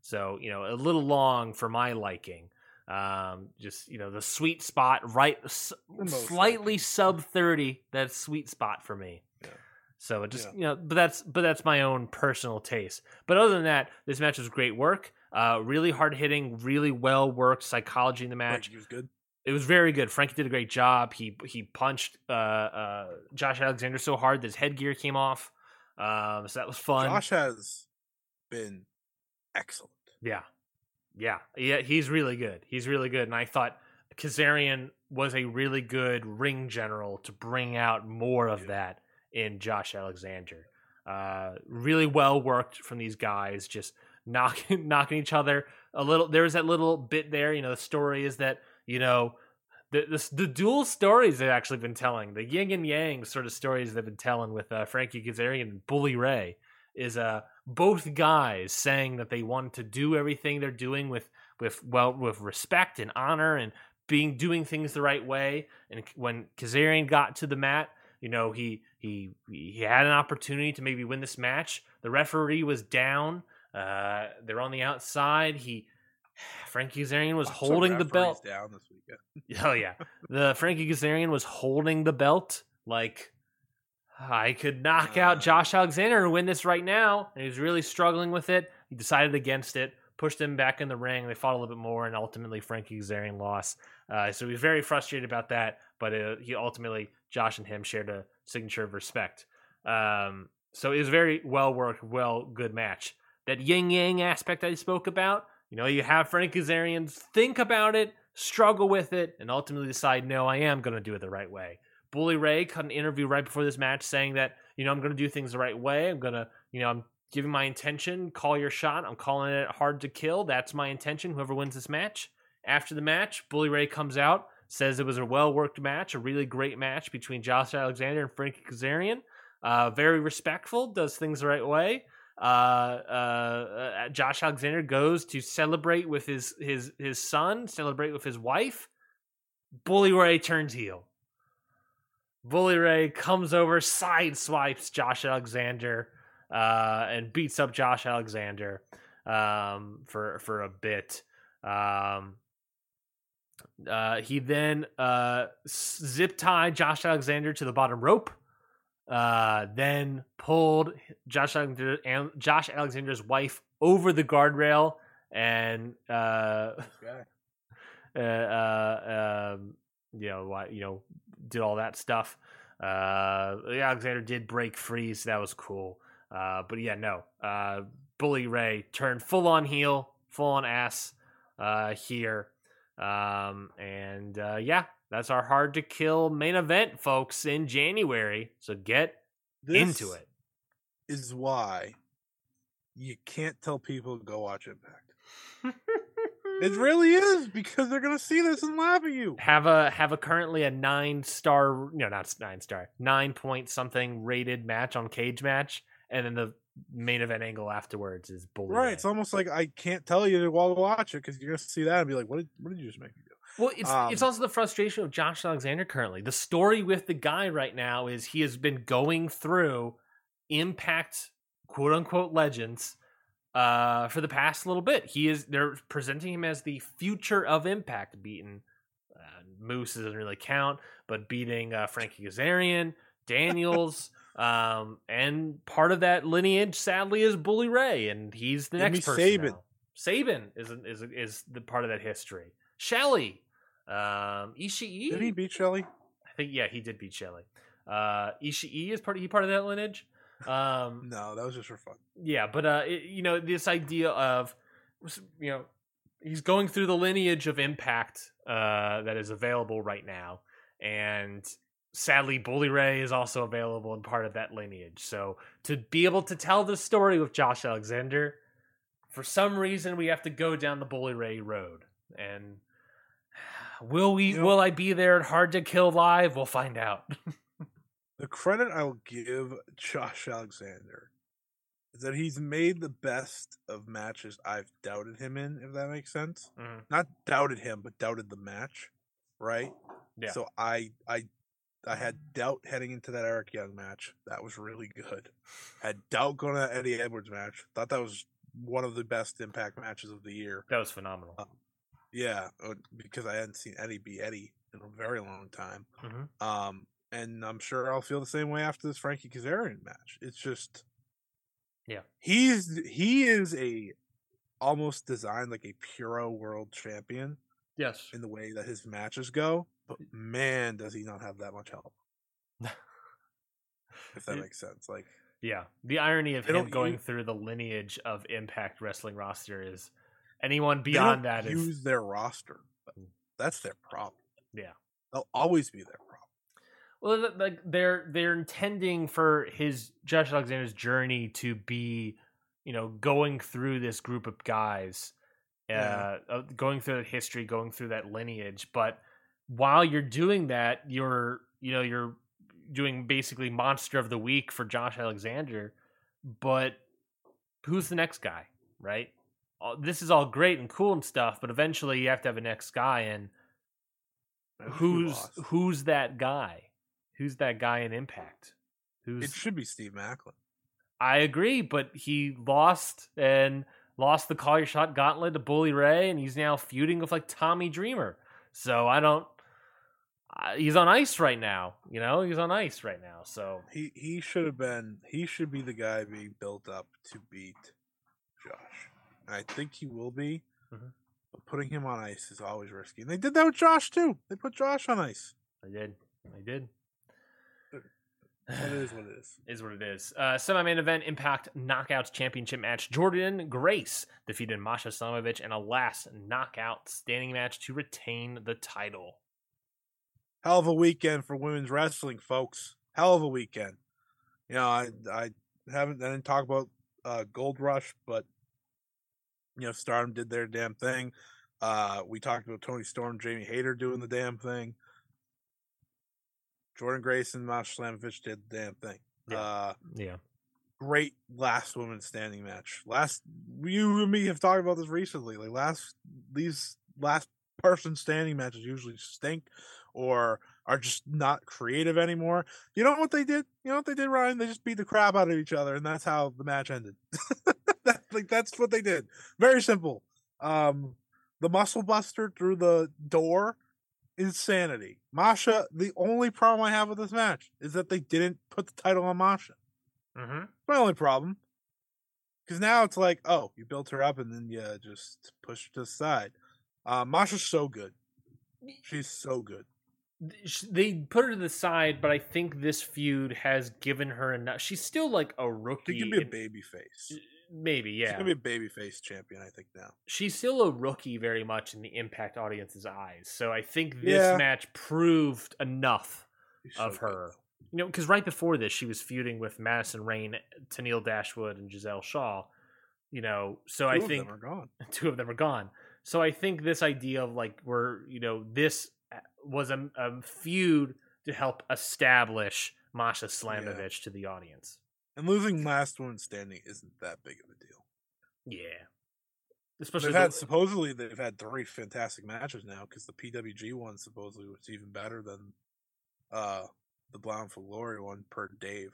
So, you know, a little long for my liking. Um, just, you know, the sweet spot, right? S- slightly liking. sub 30, that's sweet spot for me. Yeah. So it just, Yeah. you know, but that's, but that's my own personal taste. But other than that, this match was great work. Uh, really hard hitting, really well worked psychology in the match. Frankie was good. It was very good. Frankie did a great job. He he punched uh, uh, Josh Alexander so hard that his headgear came off. Um, so that was fun. Josh has been excellent. Yeah. Yeah. Yeah. He's really good. He's really good. And I thought Kazarian was a really good ring general to bring out more of that in Josh Alexander. Uh, really well worked from these guys, just knocking knocking each other a little. There's that little bit there. You know, the story is that you know the the, the dual stories they've actually been telling, the yin and yang sort of stories they've been telling with uh, Frankie Kazarian and Bully Ray is uh both guys saying that they want to do everything they're doing with with well with respect and honor and being doing things the right way. And when Kazarian got to the mat you know he he he had an opportunity to maybe win this match. The referee was down. Uh they're on the outside. He Frankie Kazarian was holding the belt. down this weekend. Oh yeah, the Frankie Kazarian was holding the belt like I could knock out Uh. Josh Alexander and win this right now, and he was really struggling with it. He decided against it, pushed him back in the ring. They fought a little bit more, and ultimately Frankie Kazarian lost. Uh, so he was very frustrated about that, but uh, he ultimately Josh and him shared a signature of respect. Um, so it was very well worked, well good match. That yin yang aspect I spoke about, you know, you have Frank Kazarian think about it, struggle with it, and ultimately decide, no, I am going to do it the right way. Bully Ray cut an interview right before this match saying that, you know, I'm going to do things the right way. I'm going to, you know, I'm giving my intention, call your shot. I'm calling it hard to kill. That's my intention, whoever wins this match. After the match, Bully Ray comes out, says it was a well worked match, a really great match between Josh Alexander and Frankie Kazarian. Uh, very respectful, does things the right way. Uh, uh, uh, Josh Alexander goes to celebrate with his his his son, celebrate with his wife. Bully Ray turns heel. Bully Ray comes over, sideswipes Josh Alexander, uh, and beats up Josh Alexander um, for for a bit. Um, Uh, he then uh, zip tied Josh Alexander to the bottom rope. Uh, then pulled Josh Alexander and Josh Alexander's wife over the guardrail and uh, uh, uh, um, you know you know did all that stuff. Uh, Alexander did break free, so that was cool. Uh, but yeah, no. Uh, Bully Ray turned full on heel, full on ass uh, here. Um, and uh, yeah, that's our hard to kill main event, folks, in January. So get This into it. Is why you can't tell people to go watch Impact. It really is because they're gonna see this and laugh at you. have a have a currently a nine star no not nine star nine point something rated match on cage match and then the main event angle afterwards is bully Right. It's almost like I can't tell you to go watch it because you're gonna see that and be like, "What did What did you just make me do?" Well, it's it's Um, also the frustration of Josh Alexander currently. The story with the guy right now is he has been going through Impact quote unquote legends uh for the past little bit. He is they're presenting him as the future of Impact, beating uh, Moose doesn't really count, but beating uh, Frankie Kazarian, Daniels, um, and part of that lineage sadly is Bully Ray, and he's the Give next person. Sabin. now. Sabin is is is the part of that history. Shelley, um, Ishii. Did he beat Shelley? I think yeah, he did beat Shelley. Uh, Ishii is part. He part of that lineage. Um, No, that was just for fun. yeah, but uh, it, you know, this idea of you know, he's going through the lineage of impact uh, that is available right now, and sadly, Bully Ray is also available and part of that lineage. So to be able to tell the story with Josh Alexander, for some reason, we have to go down the Bully Ray road, and will we? You know- will I be there at Hard to Kill live? We'll find out. The credit I'll give Josh Alexander is that he's made the best of matches I've doubted him in, if that makes sense. Mhm. Not doubted him, but doubted the match, right? Yeah. So I I I had doubt heading into that Eric Young match. That was really good. Had doubt going to that Eddie Edwards match. Thought that was one of the best Impact matches of the year. That was phenomenal. Yeah, uh, because I hadn't seen Eddie be Eddie in a very long time. Mhm. Um, and I'm sure I'll feel the same way after this Frankie Kazarian match. It's just, Yeah. he's he is a almost designed like a puro world champion Yes. in the way that his matches go. But man, does he not have that much help? if that makes sense. Like, Yeah. The irony of him going use- through the lineage of Impact Wrestling roster is anyone beyond that is use their roster. Mm. That's their problem. Yeah. they'll always be their problem. Well like they're they're intending for his Josh Alexander's journey to be, you know, going through this group of guys uh, Yeah. uh going through that history, going through that lineage, but while you're doing that, you're you know, you're doing basically monster of the week for Josh Alexander, but who's the next guy, right? Uh, This is all great and cool and stuff, but eventually you have to have a next guy, and I wish we who's who's that guy? Who's that guy in Impact? It should be Steve Macklin. I agree, but he lost and lost the call your shot gauntlet to Bully Ray, and he's now feuding with like Tommy Dreamer. So I don't. Uh, he's on ice right now. You know, he's on ice right now. So He he should have been. He should be the guy being built up to beat Josh, and I think he will be. Mhm. But putting him on ice is always risky, and they did that with Josh too. They put Josh on ice. I did. I did. It is what it is. is what it is. Uh, semi-main event Impact Knockouts Championship match. Jordynne Grace defeated Masha Slamovich in a last knockout standing match to retain the title. Hell of a weekend for women's wrestling, folks. Hell of a weekend. You know, I I haven't I didn't talk about uh, Gold Rush, but you know, Stardom did their damn thing. Uh, we talked about Toni Storm, Jamie Hayter doing the damn thing. Jordynne Grace and Masha Slamovich did the damn thing. Yeah. Uh, Yeah. great last woman standing match. Last you and me have talked about this recently. Like last these last person standing matches usually stink or are just not creative anymore. You know what they did? You know what they did, Ryan? They just beat the crap out of each other, and that's how the match ended. that, like that's what they did. Very simple. Um, the muscle buster through the door, insanity. Masha, the only problem I have with this match is that they didn't put the title on Masha. Mm-hmm. My only problem. Because now it's like, oh, you built her up and then you just push her to the side. Uh, Masha's so good. She's so good. They put her to the side, but I think this feud has given her enough. She's still like a She rookie. can be a baby face. Maybe, yeah. She's gonna be a baby face champion, I think now. she's still a rookie very much in the Impact audience's eyes. So I think this Yeah. match proved enough She's of good, her. though. You know, because right before this, she was feuding with Madison Rayne, Tennille Dashwood, and Giselle Shaw. You know, so I Two of think them are gone. two of them are gone. So I think this idea of like we're you know this uh, was a, a feud to help establish Masha Slamovich to the audience. And losing last one standing isn't that big of a deal. Yeah, especially They've had the- supposedly they've had three fantastic matches now because the PWG one supposedly was even better than uh the Bound for Glory one per Dave.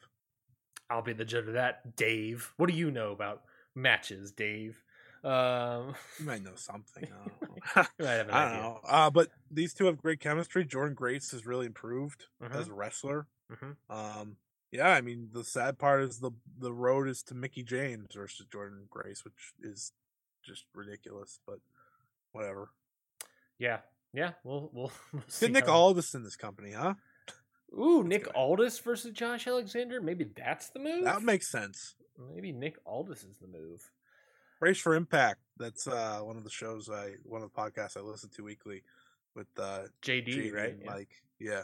I'll be the judge of that, Dave. What do you know about matches, Dave? Um, You might know something. I don't know. you have an I don't idea. know. Uh, but these two have great chemistry. Jordynne Grace has really improved Mhm. as a wrestler. Mhm. Um, yeah, I mean the sad part is the the road is to Mickie James versus Jordynne Grace, which is just ridiculous. But whatever. Yeah, yeah. We'll we'll, we'll Get Nick Aldis in this company, huh? Ooh, Nick. Aldis versus Josh Alexander. Maybe that's the move. That makes sense. Maybe Nick Aldis is the move. Race for Impact. That's uh one of the shows I one of the podcasts I listen to weekly with uh JD, JD right? and Yeah. Mike. Yeah.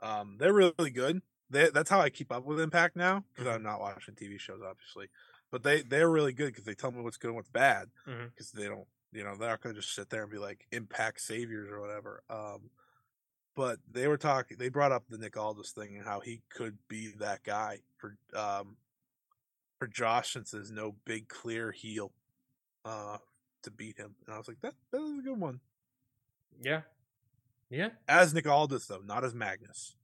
Um they're really good. They, that's how I keep up with Impact now because Mm-hmm. I'm not watching TV shows obviously. But they they're really good because they tell me what's good and what's bad because they don't you know they're not going to just sit there and be like Impact saviors or whatever. Um but they were talking they brought up the Nick Aldis thing and how he could be that guy for um for Josh since there's no big clear heel uh to beat him. And I was like, that that is a good one. Yeah. Yeah. As Nick Aldis though, not as Magnus.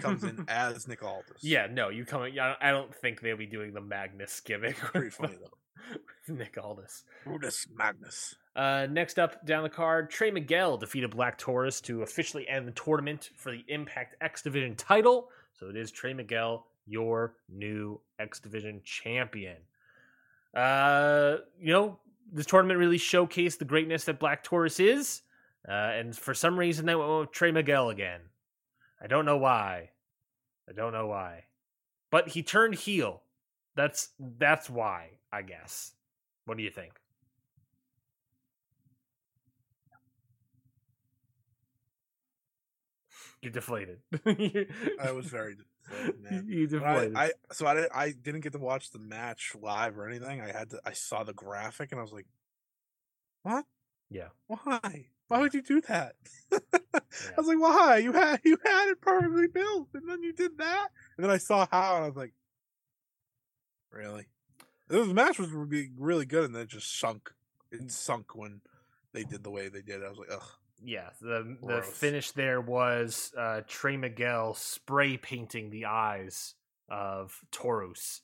Comes in as Nick Aldis. Yeah, no, you come. I I don't think they'll be doing the Magnus gimmick. Pretty funny though. Nick Aldis. Brutus Magnus. Uh, next up down the card, Trey Miguel defeated Black Taurus to officially end the tournament for the Impact X Division title. So it is Trey Miguel, your new X Division champion. Uh, you know, this tournament really showcased the greatness that Black Taurus is. Uh, and for some reason, they went with Trey Miguel again. I don't know why. I don't know why. But he turned heel. That's that's why, I guess. What do you think? You're deflated. I was very deflated, man. You But I, deflated. I so I didn't, I didn't get to watch the match live or anything. I had to I saw the graphic and I was like, What? yeah. Why? Why would you do that? I was like, why? You had you had it perfectly built, and then you did that, and then I saw how, and I was like, really? The match was really, really good, and then it just sunk. It sunk when they did the way they did. I was like, ugh. Yeah, the the finish there was uh, Trey Miguel spray painting the eyes of Taurus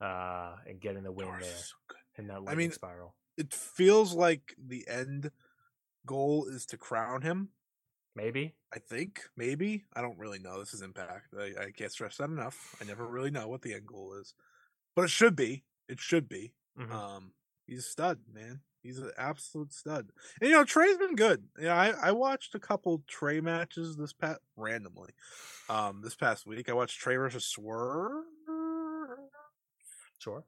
uh, and getting the win Doris there so in that I mean, spiral. It feels like the end goal is to crown him. Maybe. I think maybe I don't really know. This is Impact. I, I can't stress that enough. I never really know what the end goal is, but it should be. It should be. Mhm. Um, he's a stud, man. He's an absolute stud. And you know, Trey's been good. You know, I, I watched a couple Trey matches this past randomly. Um, this past week I watched Trey versus Swerve. Sure.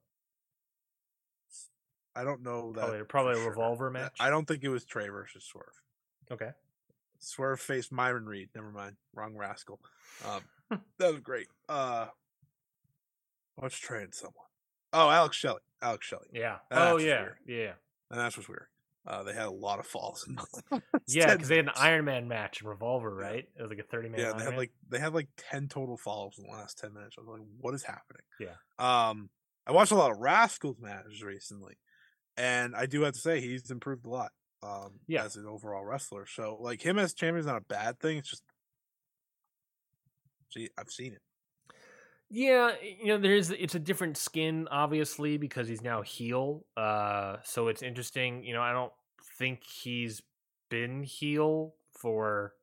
I don't know that. Probably, probably a sure. revolver match. I don't think it was Trey versus Swerve. Okay. Swerve faced Myron Reed. Never mind. Wrong rascal. Um, that was great. Uh, Trey and someone? Oh, Alex Shelley. Alex Shelley. Yeah. That's oh yeah. Yeah. And that's what's weird. Uh, they had a lot of falls. In Yeah, because they had an Iron. Man match in Revolver, Yeah. right? It was like a thirty man. Yeah, Iron they had Man. like they had like ten total falls in the last ten minutes. I was like, what is happening? Yeah. Um, I watched a lot of Rascalz matches recently, and I do have to say he's improved a lot. Um, Yeah. as an overall wrestler. So like him as champion is not a bad thing. It's just, see, I've seen it. Yeah, you know, there's it's a different skin, obviously, because he's now heel. Uh, so it's interesting. You know, I don't think he's been heel for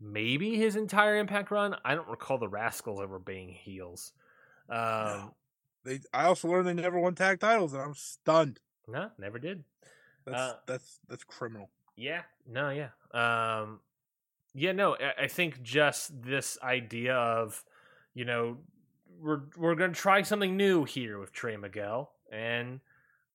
maybe his entire Impact run. I don't recall the Rascalz ever being heels. Um, No. They. I also learned they never won tag titles, and I'm stunned. no, never did. That's Uh, that's that's criminal. Yeah, no, yeah. Um yeah, no, I, I think just this idea of, you know, we're we're gonna try something new here with Trey Miguel and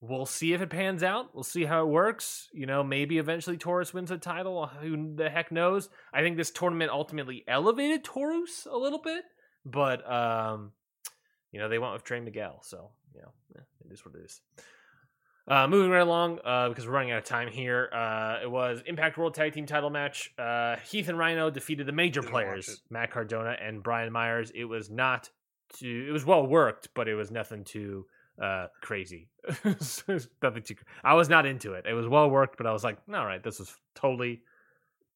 we'll see if it pans out. We'll see how it works. You know, maybe eventually Taurus wins a title. Who the heck knows? I think this tournament ultimately elevated Taurus a little bit, but um, you know, they went with Trey Miguel, so you know, eh, it is what it is. Uh, moving right along, uh, because we're running out of time here. Uh, it was Impact World Tag Team Title match. Uh, Heath and Rhino defeated the major Didn't players. Matt Cardona and Brian Myers. It was not too. It was well worked, but it was nothing too uh, crazy. nothing too. I was not into it. It was well worked, but I was like, all right, this was totally,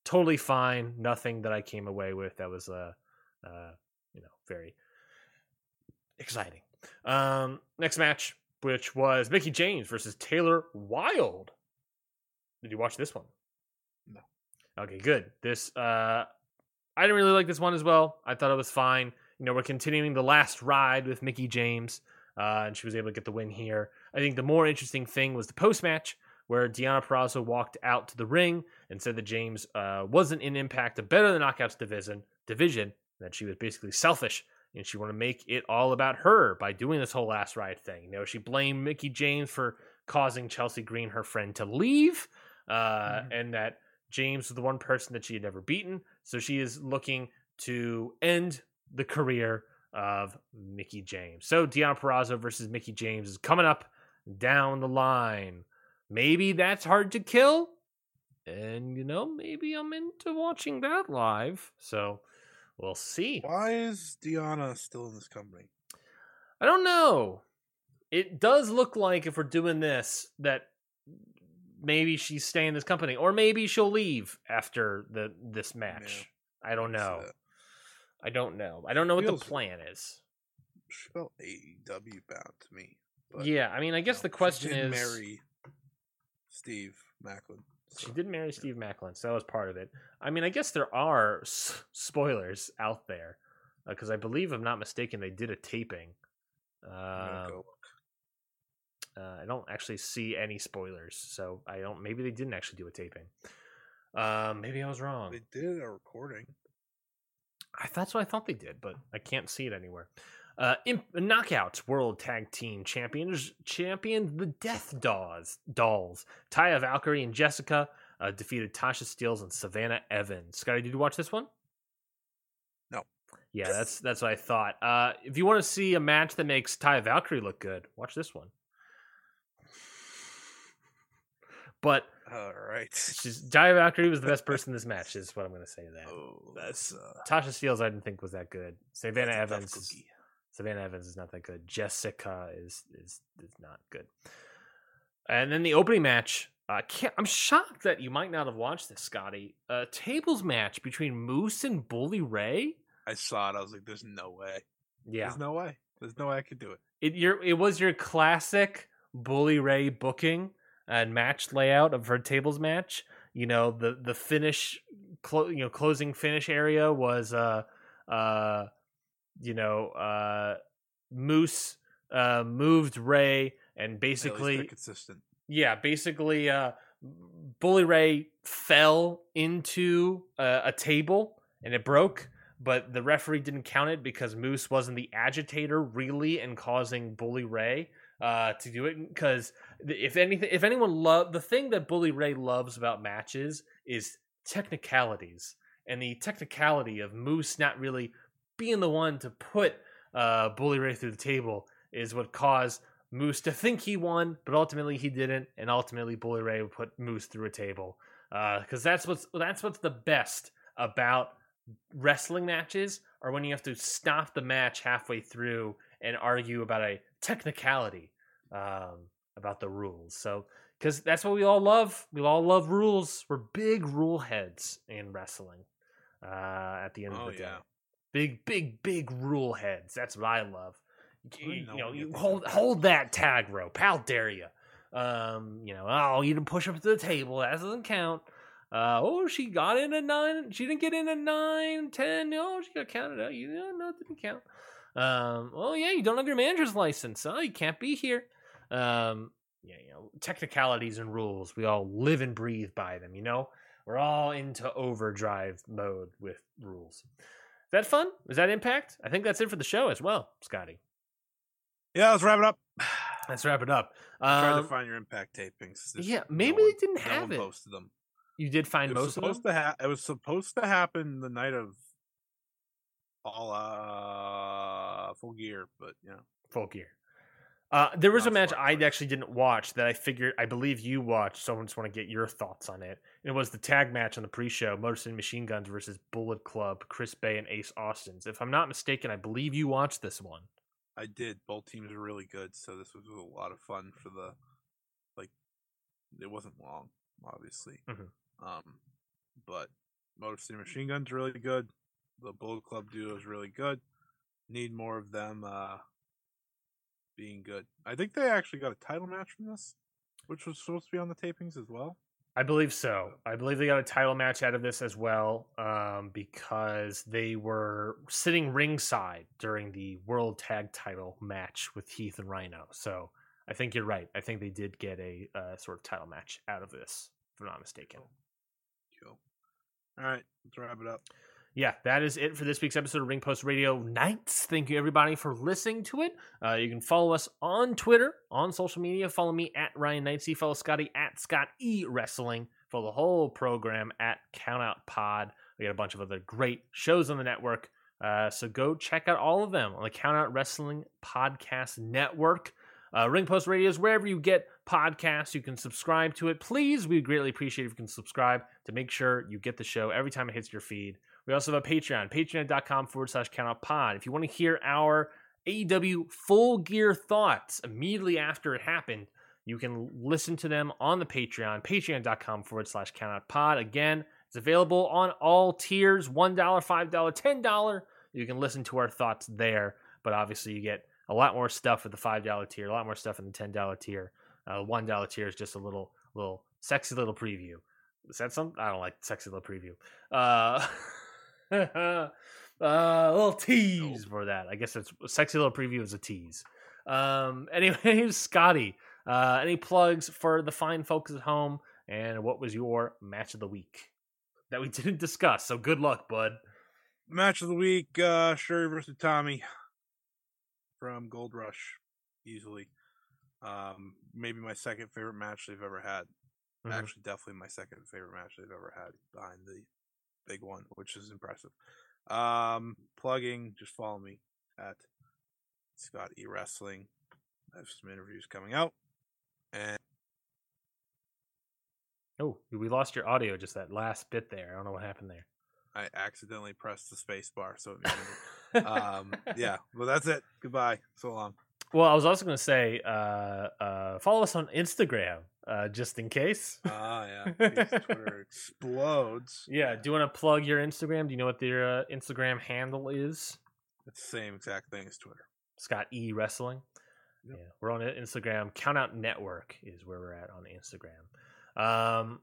totally fine. Nothing that I came away with that was uh, uh, you know, very exciting. Um, next match, which was Mickie James versus Taylor Wilde. Did you watch this one? No. Okay, good. This uh I didn't really like this one as well. I thought it was fine. You know, we're continuing the last ride with Mickie James, uh, and she was able to get the win here. I think the more interesting thing was the post match, where Deonna Purrazzo walked out to the ring and said that James uh, wasn't in Impact a better than Knockouts division, division, that she was basically selfish and she wanted to make it all about her by doing this whole last ride thing. You know, she blamed Mickie James for causing Chelsea Green, her friend, to leave, uh, Mhm. and that James was the one person that she had never beaten. So she is looking to end the career of Mickie James. So Deonna Purrazzo versus Mickie James is coming up down the line. Maybe that's hard to kill. And, you know, maybe I'm into watching that live. So we'll see. Why is Deonna still in this company? I don't know. It does look like if we're doing this that maybe she's staying in this company, or maybe she'll leave after the this match. I don't know. I don't know. I don't know what the plan is. She felt AEW bound to me. But, yeah, I mean, I guess the question is, marry Steve Maclin. She did marry Steve Maclin, so that was part of it. I mean, I guess there are s- spoilers out there because I believe, if I'm not mistaken, they did a taping. Um, go. Uh, I don't actually see any spoilers, so I don't. Maybe they didn't actually do a taping. Um, maybe I was wrong. They did a recording. I, that's what I thought they did, but I can't see it anywhere. Uh, Imp- Knockouts World Tag Team Champions champion the Death Dolls. Dolls. Taya Valkyrie and Jessica uh, defeated Tasha Steeles and Savannah Evans. Scotty, did you watch this one? No. Yeah, that's that's what I thought. Uh, if you want to see a match that makes Taya Valkyrie look good, watch this one. But All right. she's Taya Valkyrie was the best person in this match. Is what I'm going to say to that. Oh, That's- uh, Tasha Steeles, I didn't think was that good. Savannah that's a tough Evans. Savannah Evans is not that good. Jessica is is is not good. And then the opening match. I can't. I'm shocked that you might not have watched this, Scotty. A tables match between Moose and Bully Ray. I saw it. I was like, "There's no way. Yeah, There's no way. There's no way I could do it." it your it was your classic Bully Ray booking and match layout of her tables match. You know the the finish, clo- you know closing finish area was uh uh you know uh Moose uh moved Ray and basically consistent. yeah basically uh Bully Ray fell into a, a table and it broke but the referee didn't count it because Moose wasn't the agitator really and causing Bully Ray uh, to do it. Because if anything, if anyone love the thing that Bully Ray loves about matches is technicalities, and the technicality of Moose not really being the one to put uh, Bully Ray through the table is what caused Moose to think he won, but ultimately he didn't, and ultimately Bully Ray would put Moose through a table. Because that's what's that's what's the best about wrestling matches are when you have to stop the match halfway through and argue about a technicality um, about the rules. So, because that's what we all love. We all love rules. We're big rule heads in wrestling. Uh, at the end Oh, of the day, yeah. Big, big, big rule heads. That's what I love. You, know you know, you hold hold that tag rope. How dare you? Um, you know, oh, you didn't push up to the table. That doesn't count. Uh, oh, she got in a nine. She didn't get in a nine, ten. No, she got counted out. You know, no, it didn't count. Um, oh yeah, you don't have your manager's license. Oh, you can't be here. Um, yeah, you know, technicalities and rules. We all live and breathe by them. You know, we're all into overdrive mode with rules. Is that fun? Is that impact? I think that's it for the show as well, Scotty. Yeah, let's wrap it up. Let's wrap it up. Try Um, to find your impact tapings. There's yeah, no maybe one- they didn't no have one it. posted them. you did find most of them. to ha- It was supposed to happen the night of all uh full gear, but yeah, Full gear. Uh, there was a match I actually didn't watch that I figured I believe you watched. So I just want to get your thoughts on it. It was the tag match on the pre-show: Motor City Machine Guns versus Bullet Club, Chris Bey and Ace Austin's. If I'm not mistaken, I believe you watched this one. I did. Both teams are really good, so this was a lot of fun for the like. It wasn't long, obviously, Mhm. um, but Motor City Machine Guns really good. The Bullet Club duo is really good. Need more of them uh, being good. I think they actually got a title match from this, which was supposed to be on the tapings as well. I believe so. I believe they got a title match out of this as well, um, because they were sitting ringside during the World Tag Title match with Heath and Rhino. So I think you're right. I think they did get a uh, sort of title match out of this, if I'm not mistaken. Cool. All right, let's wrap it up. Yeah, that is it for this week's episode of Ring Post Radio Nights. Thank you, everybody, for listening to it. Uh, you can follow us on Twitter, on social media. Follow me at Ryan Knightsey. Follow Scotty at Scott E Wrestling. Follow the whole program at Countout Pod. We got a bunch of other great shows on the network. Uh, so go check out all of them on the Countout Wrestling Podcast Network. Uh, Ring Post Radio is wherever you get podcasts. You can subscribe to it. Please, we greatly appreciate if you can subscribe to make sure you get the show every time it hits your feed. We also have a Patreon, patreon.com forward slash count pod. If you want to hear our AEW full gear thoughts immediately after it happened, you can listen to them on the Patreon, patreon.com forward slash count pod. Again, it's available on all tiers $1, $5, $10. You can listen to our thoughts there, but obviously you get a lot more stuff with the $5 tier, a lot more stuff in the $10 tier. Uh, $1 tier is just a little, little sexy little preview. Is that something? I don't like sexy little preview. Uh, uh, a little tease for that. I guess it's sexy little preview is a tease. Um, anyways, Scotty, uh, any plugs for the fine folks at home? And what was your match of the week that we didn't discuss? So good luck, bud. Match of the week: uh, Shuri versus Tommy from Gold Rush, easily. Um, maybe my second favorite match they've ever had. Mhm. Actually, definitely my second favorite match they've ever had behind the big one, which is impressive. Um, plugging, just follow me at Scott E Wrestling. I have some interviews coming out, and Oh, we lost your audio just that last bit there. I don't know what happened there. I accidentally pressed the space bar, so it um, yeah. Well, that's it. Goodbye. So long. Well, I was also going to say, uh, uh, follow us on Instagram, uh, just in case. Ah, yeah. Twitter explodes. Yeah. Do you want to plug your Instagram? Do you know what their uh, Instagram handle is? It's the same exact thing as Twitter. Scott E Wrestling. Yep. Yeah, we're on Instagram. Countout Network is where we're at on Instagram. Um,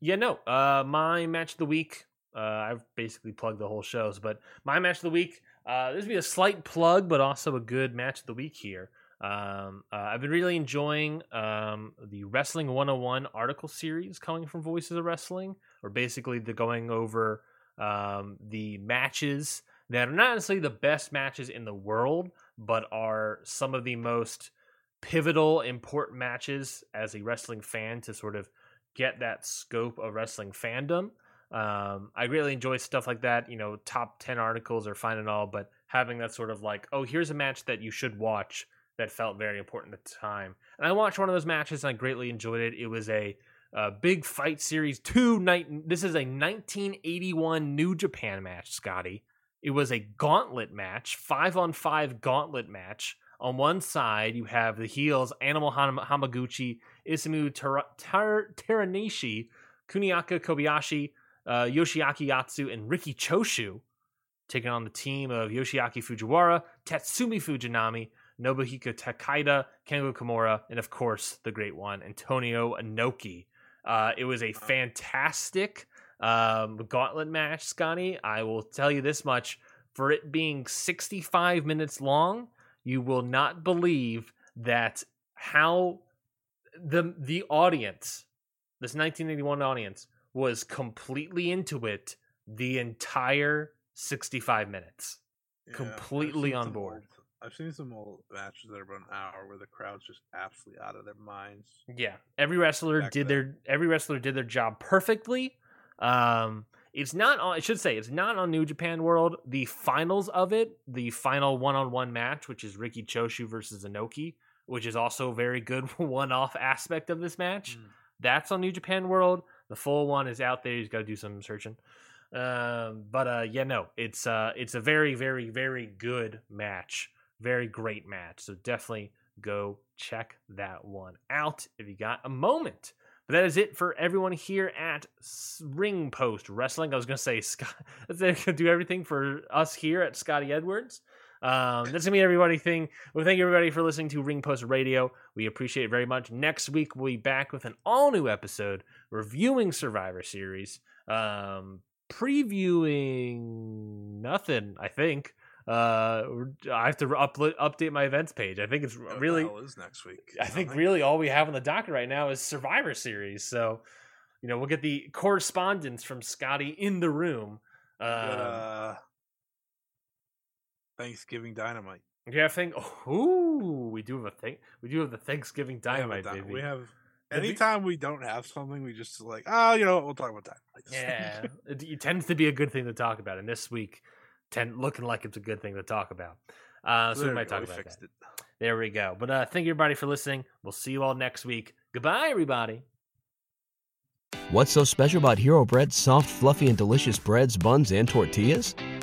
yeah, no. Uh, my match of the week. Uh, I've basically plugged the whole shows, but my match of the week. Uh, this would be a slight plug, but also a good match of the week here. Um, uh, I've been really enjoying um, the Wrestling 101 article series coming from Voices of Wrestling, or basically the going over um, the matches that are not necessarily the best matches in the world, but are some of the most pivotal, important matches as a wrestling fan to sort of get that scope of wrestling fandom. Um, I really enjoy stuff like that. You know, top 10 articles are fine and all, but having that sort of like, oh, here's a match that you should watch that felt very important at the time. And I watched one of those matches and I greatly enjoyed it. It was a, uh big fight series two night. This is a 1981 New Japan match, Scotty. It was a gauntlet match, five on five gauntlet match. On one side, you have the heels Animal Ham- Hamaguchi, Isamu Ter- Ter- Teranishi, Kuniaki Kobayashi, uh, Yoshiaki Yatsu, and Riki Choshu taking on the team of Yoshiaki Fujiwara, Tatsumi Fujinami, Nobuhiko Takada, Kengo Kimura, and of course the great one, Antonio Inoki. Uh, it was a fantastic um, gauntlet match, Scotty. I will tell you this much: for it being 65 minutes long, you will not believe that how the the audience, this 1981 audience, was completely into it the entire 65 minutes. Yeah, completely on board. old- I've seen some old matches that are about an hour where the crowd's just absolutely out of their minds. Yeah, every wrestler Back did that. their every wrestler did their job perfectly. Um, it's not on. I should say it's not on New Japan World. The finals of it, the final one-on-one match, which is Riki Choshu versus Inoki, which is also a very good one-off aspect of this match. Mm. That's on New Japan World. The full one is out there. He's got to do some searching. Um, but uh, yeah, no, it's uh, it's a very, very, very good match. Very great match. So definitely go check that one out if you got a moment. But that is it for everyone here at Ring Post Wrestling. I was going to say Scott. To do everything for us here at Scotty Edwards. Um, that's gonna be everybody thing. Well, thank you everybody for listening to Ring Post Radio. We appreciate it very much. Next week we'll be back with an all new episode reviewing Survivor Series, um, previewing nothing. I think. Uh, I have to upload update my events page. I think it's really. is next week? I think really all we have on the docket right now is Survivor Series. So, you know, we'll get the correspondence from Scotty in the room. Um, uh, Thanksgiving Dynamite. yeah, I think. Ooh, we do have a thing. We do have the Thanksgiving We have Dynamite, dy- baby. We have. Anytime we don't have something, we just like, oh, you know what? We'll talk about Dynamite. this yeah, it, it tends to be a good thing to talk about, and this week, tend looking like it's a good thing to talk about. Uh, so we might talk we about fixed that. it. There we go. But uh, thank you everybody for listening. We'll see you all next week. Goodbye, everybody. What's so special about Hero Bread's soft, fluffy, and delicious breads, buns, and tortillas?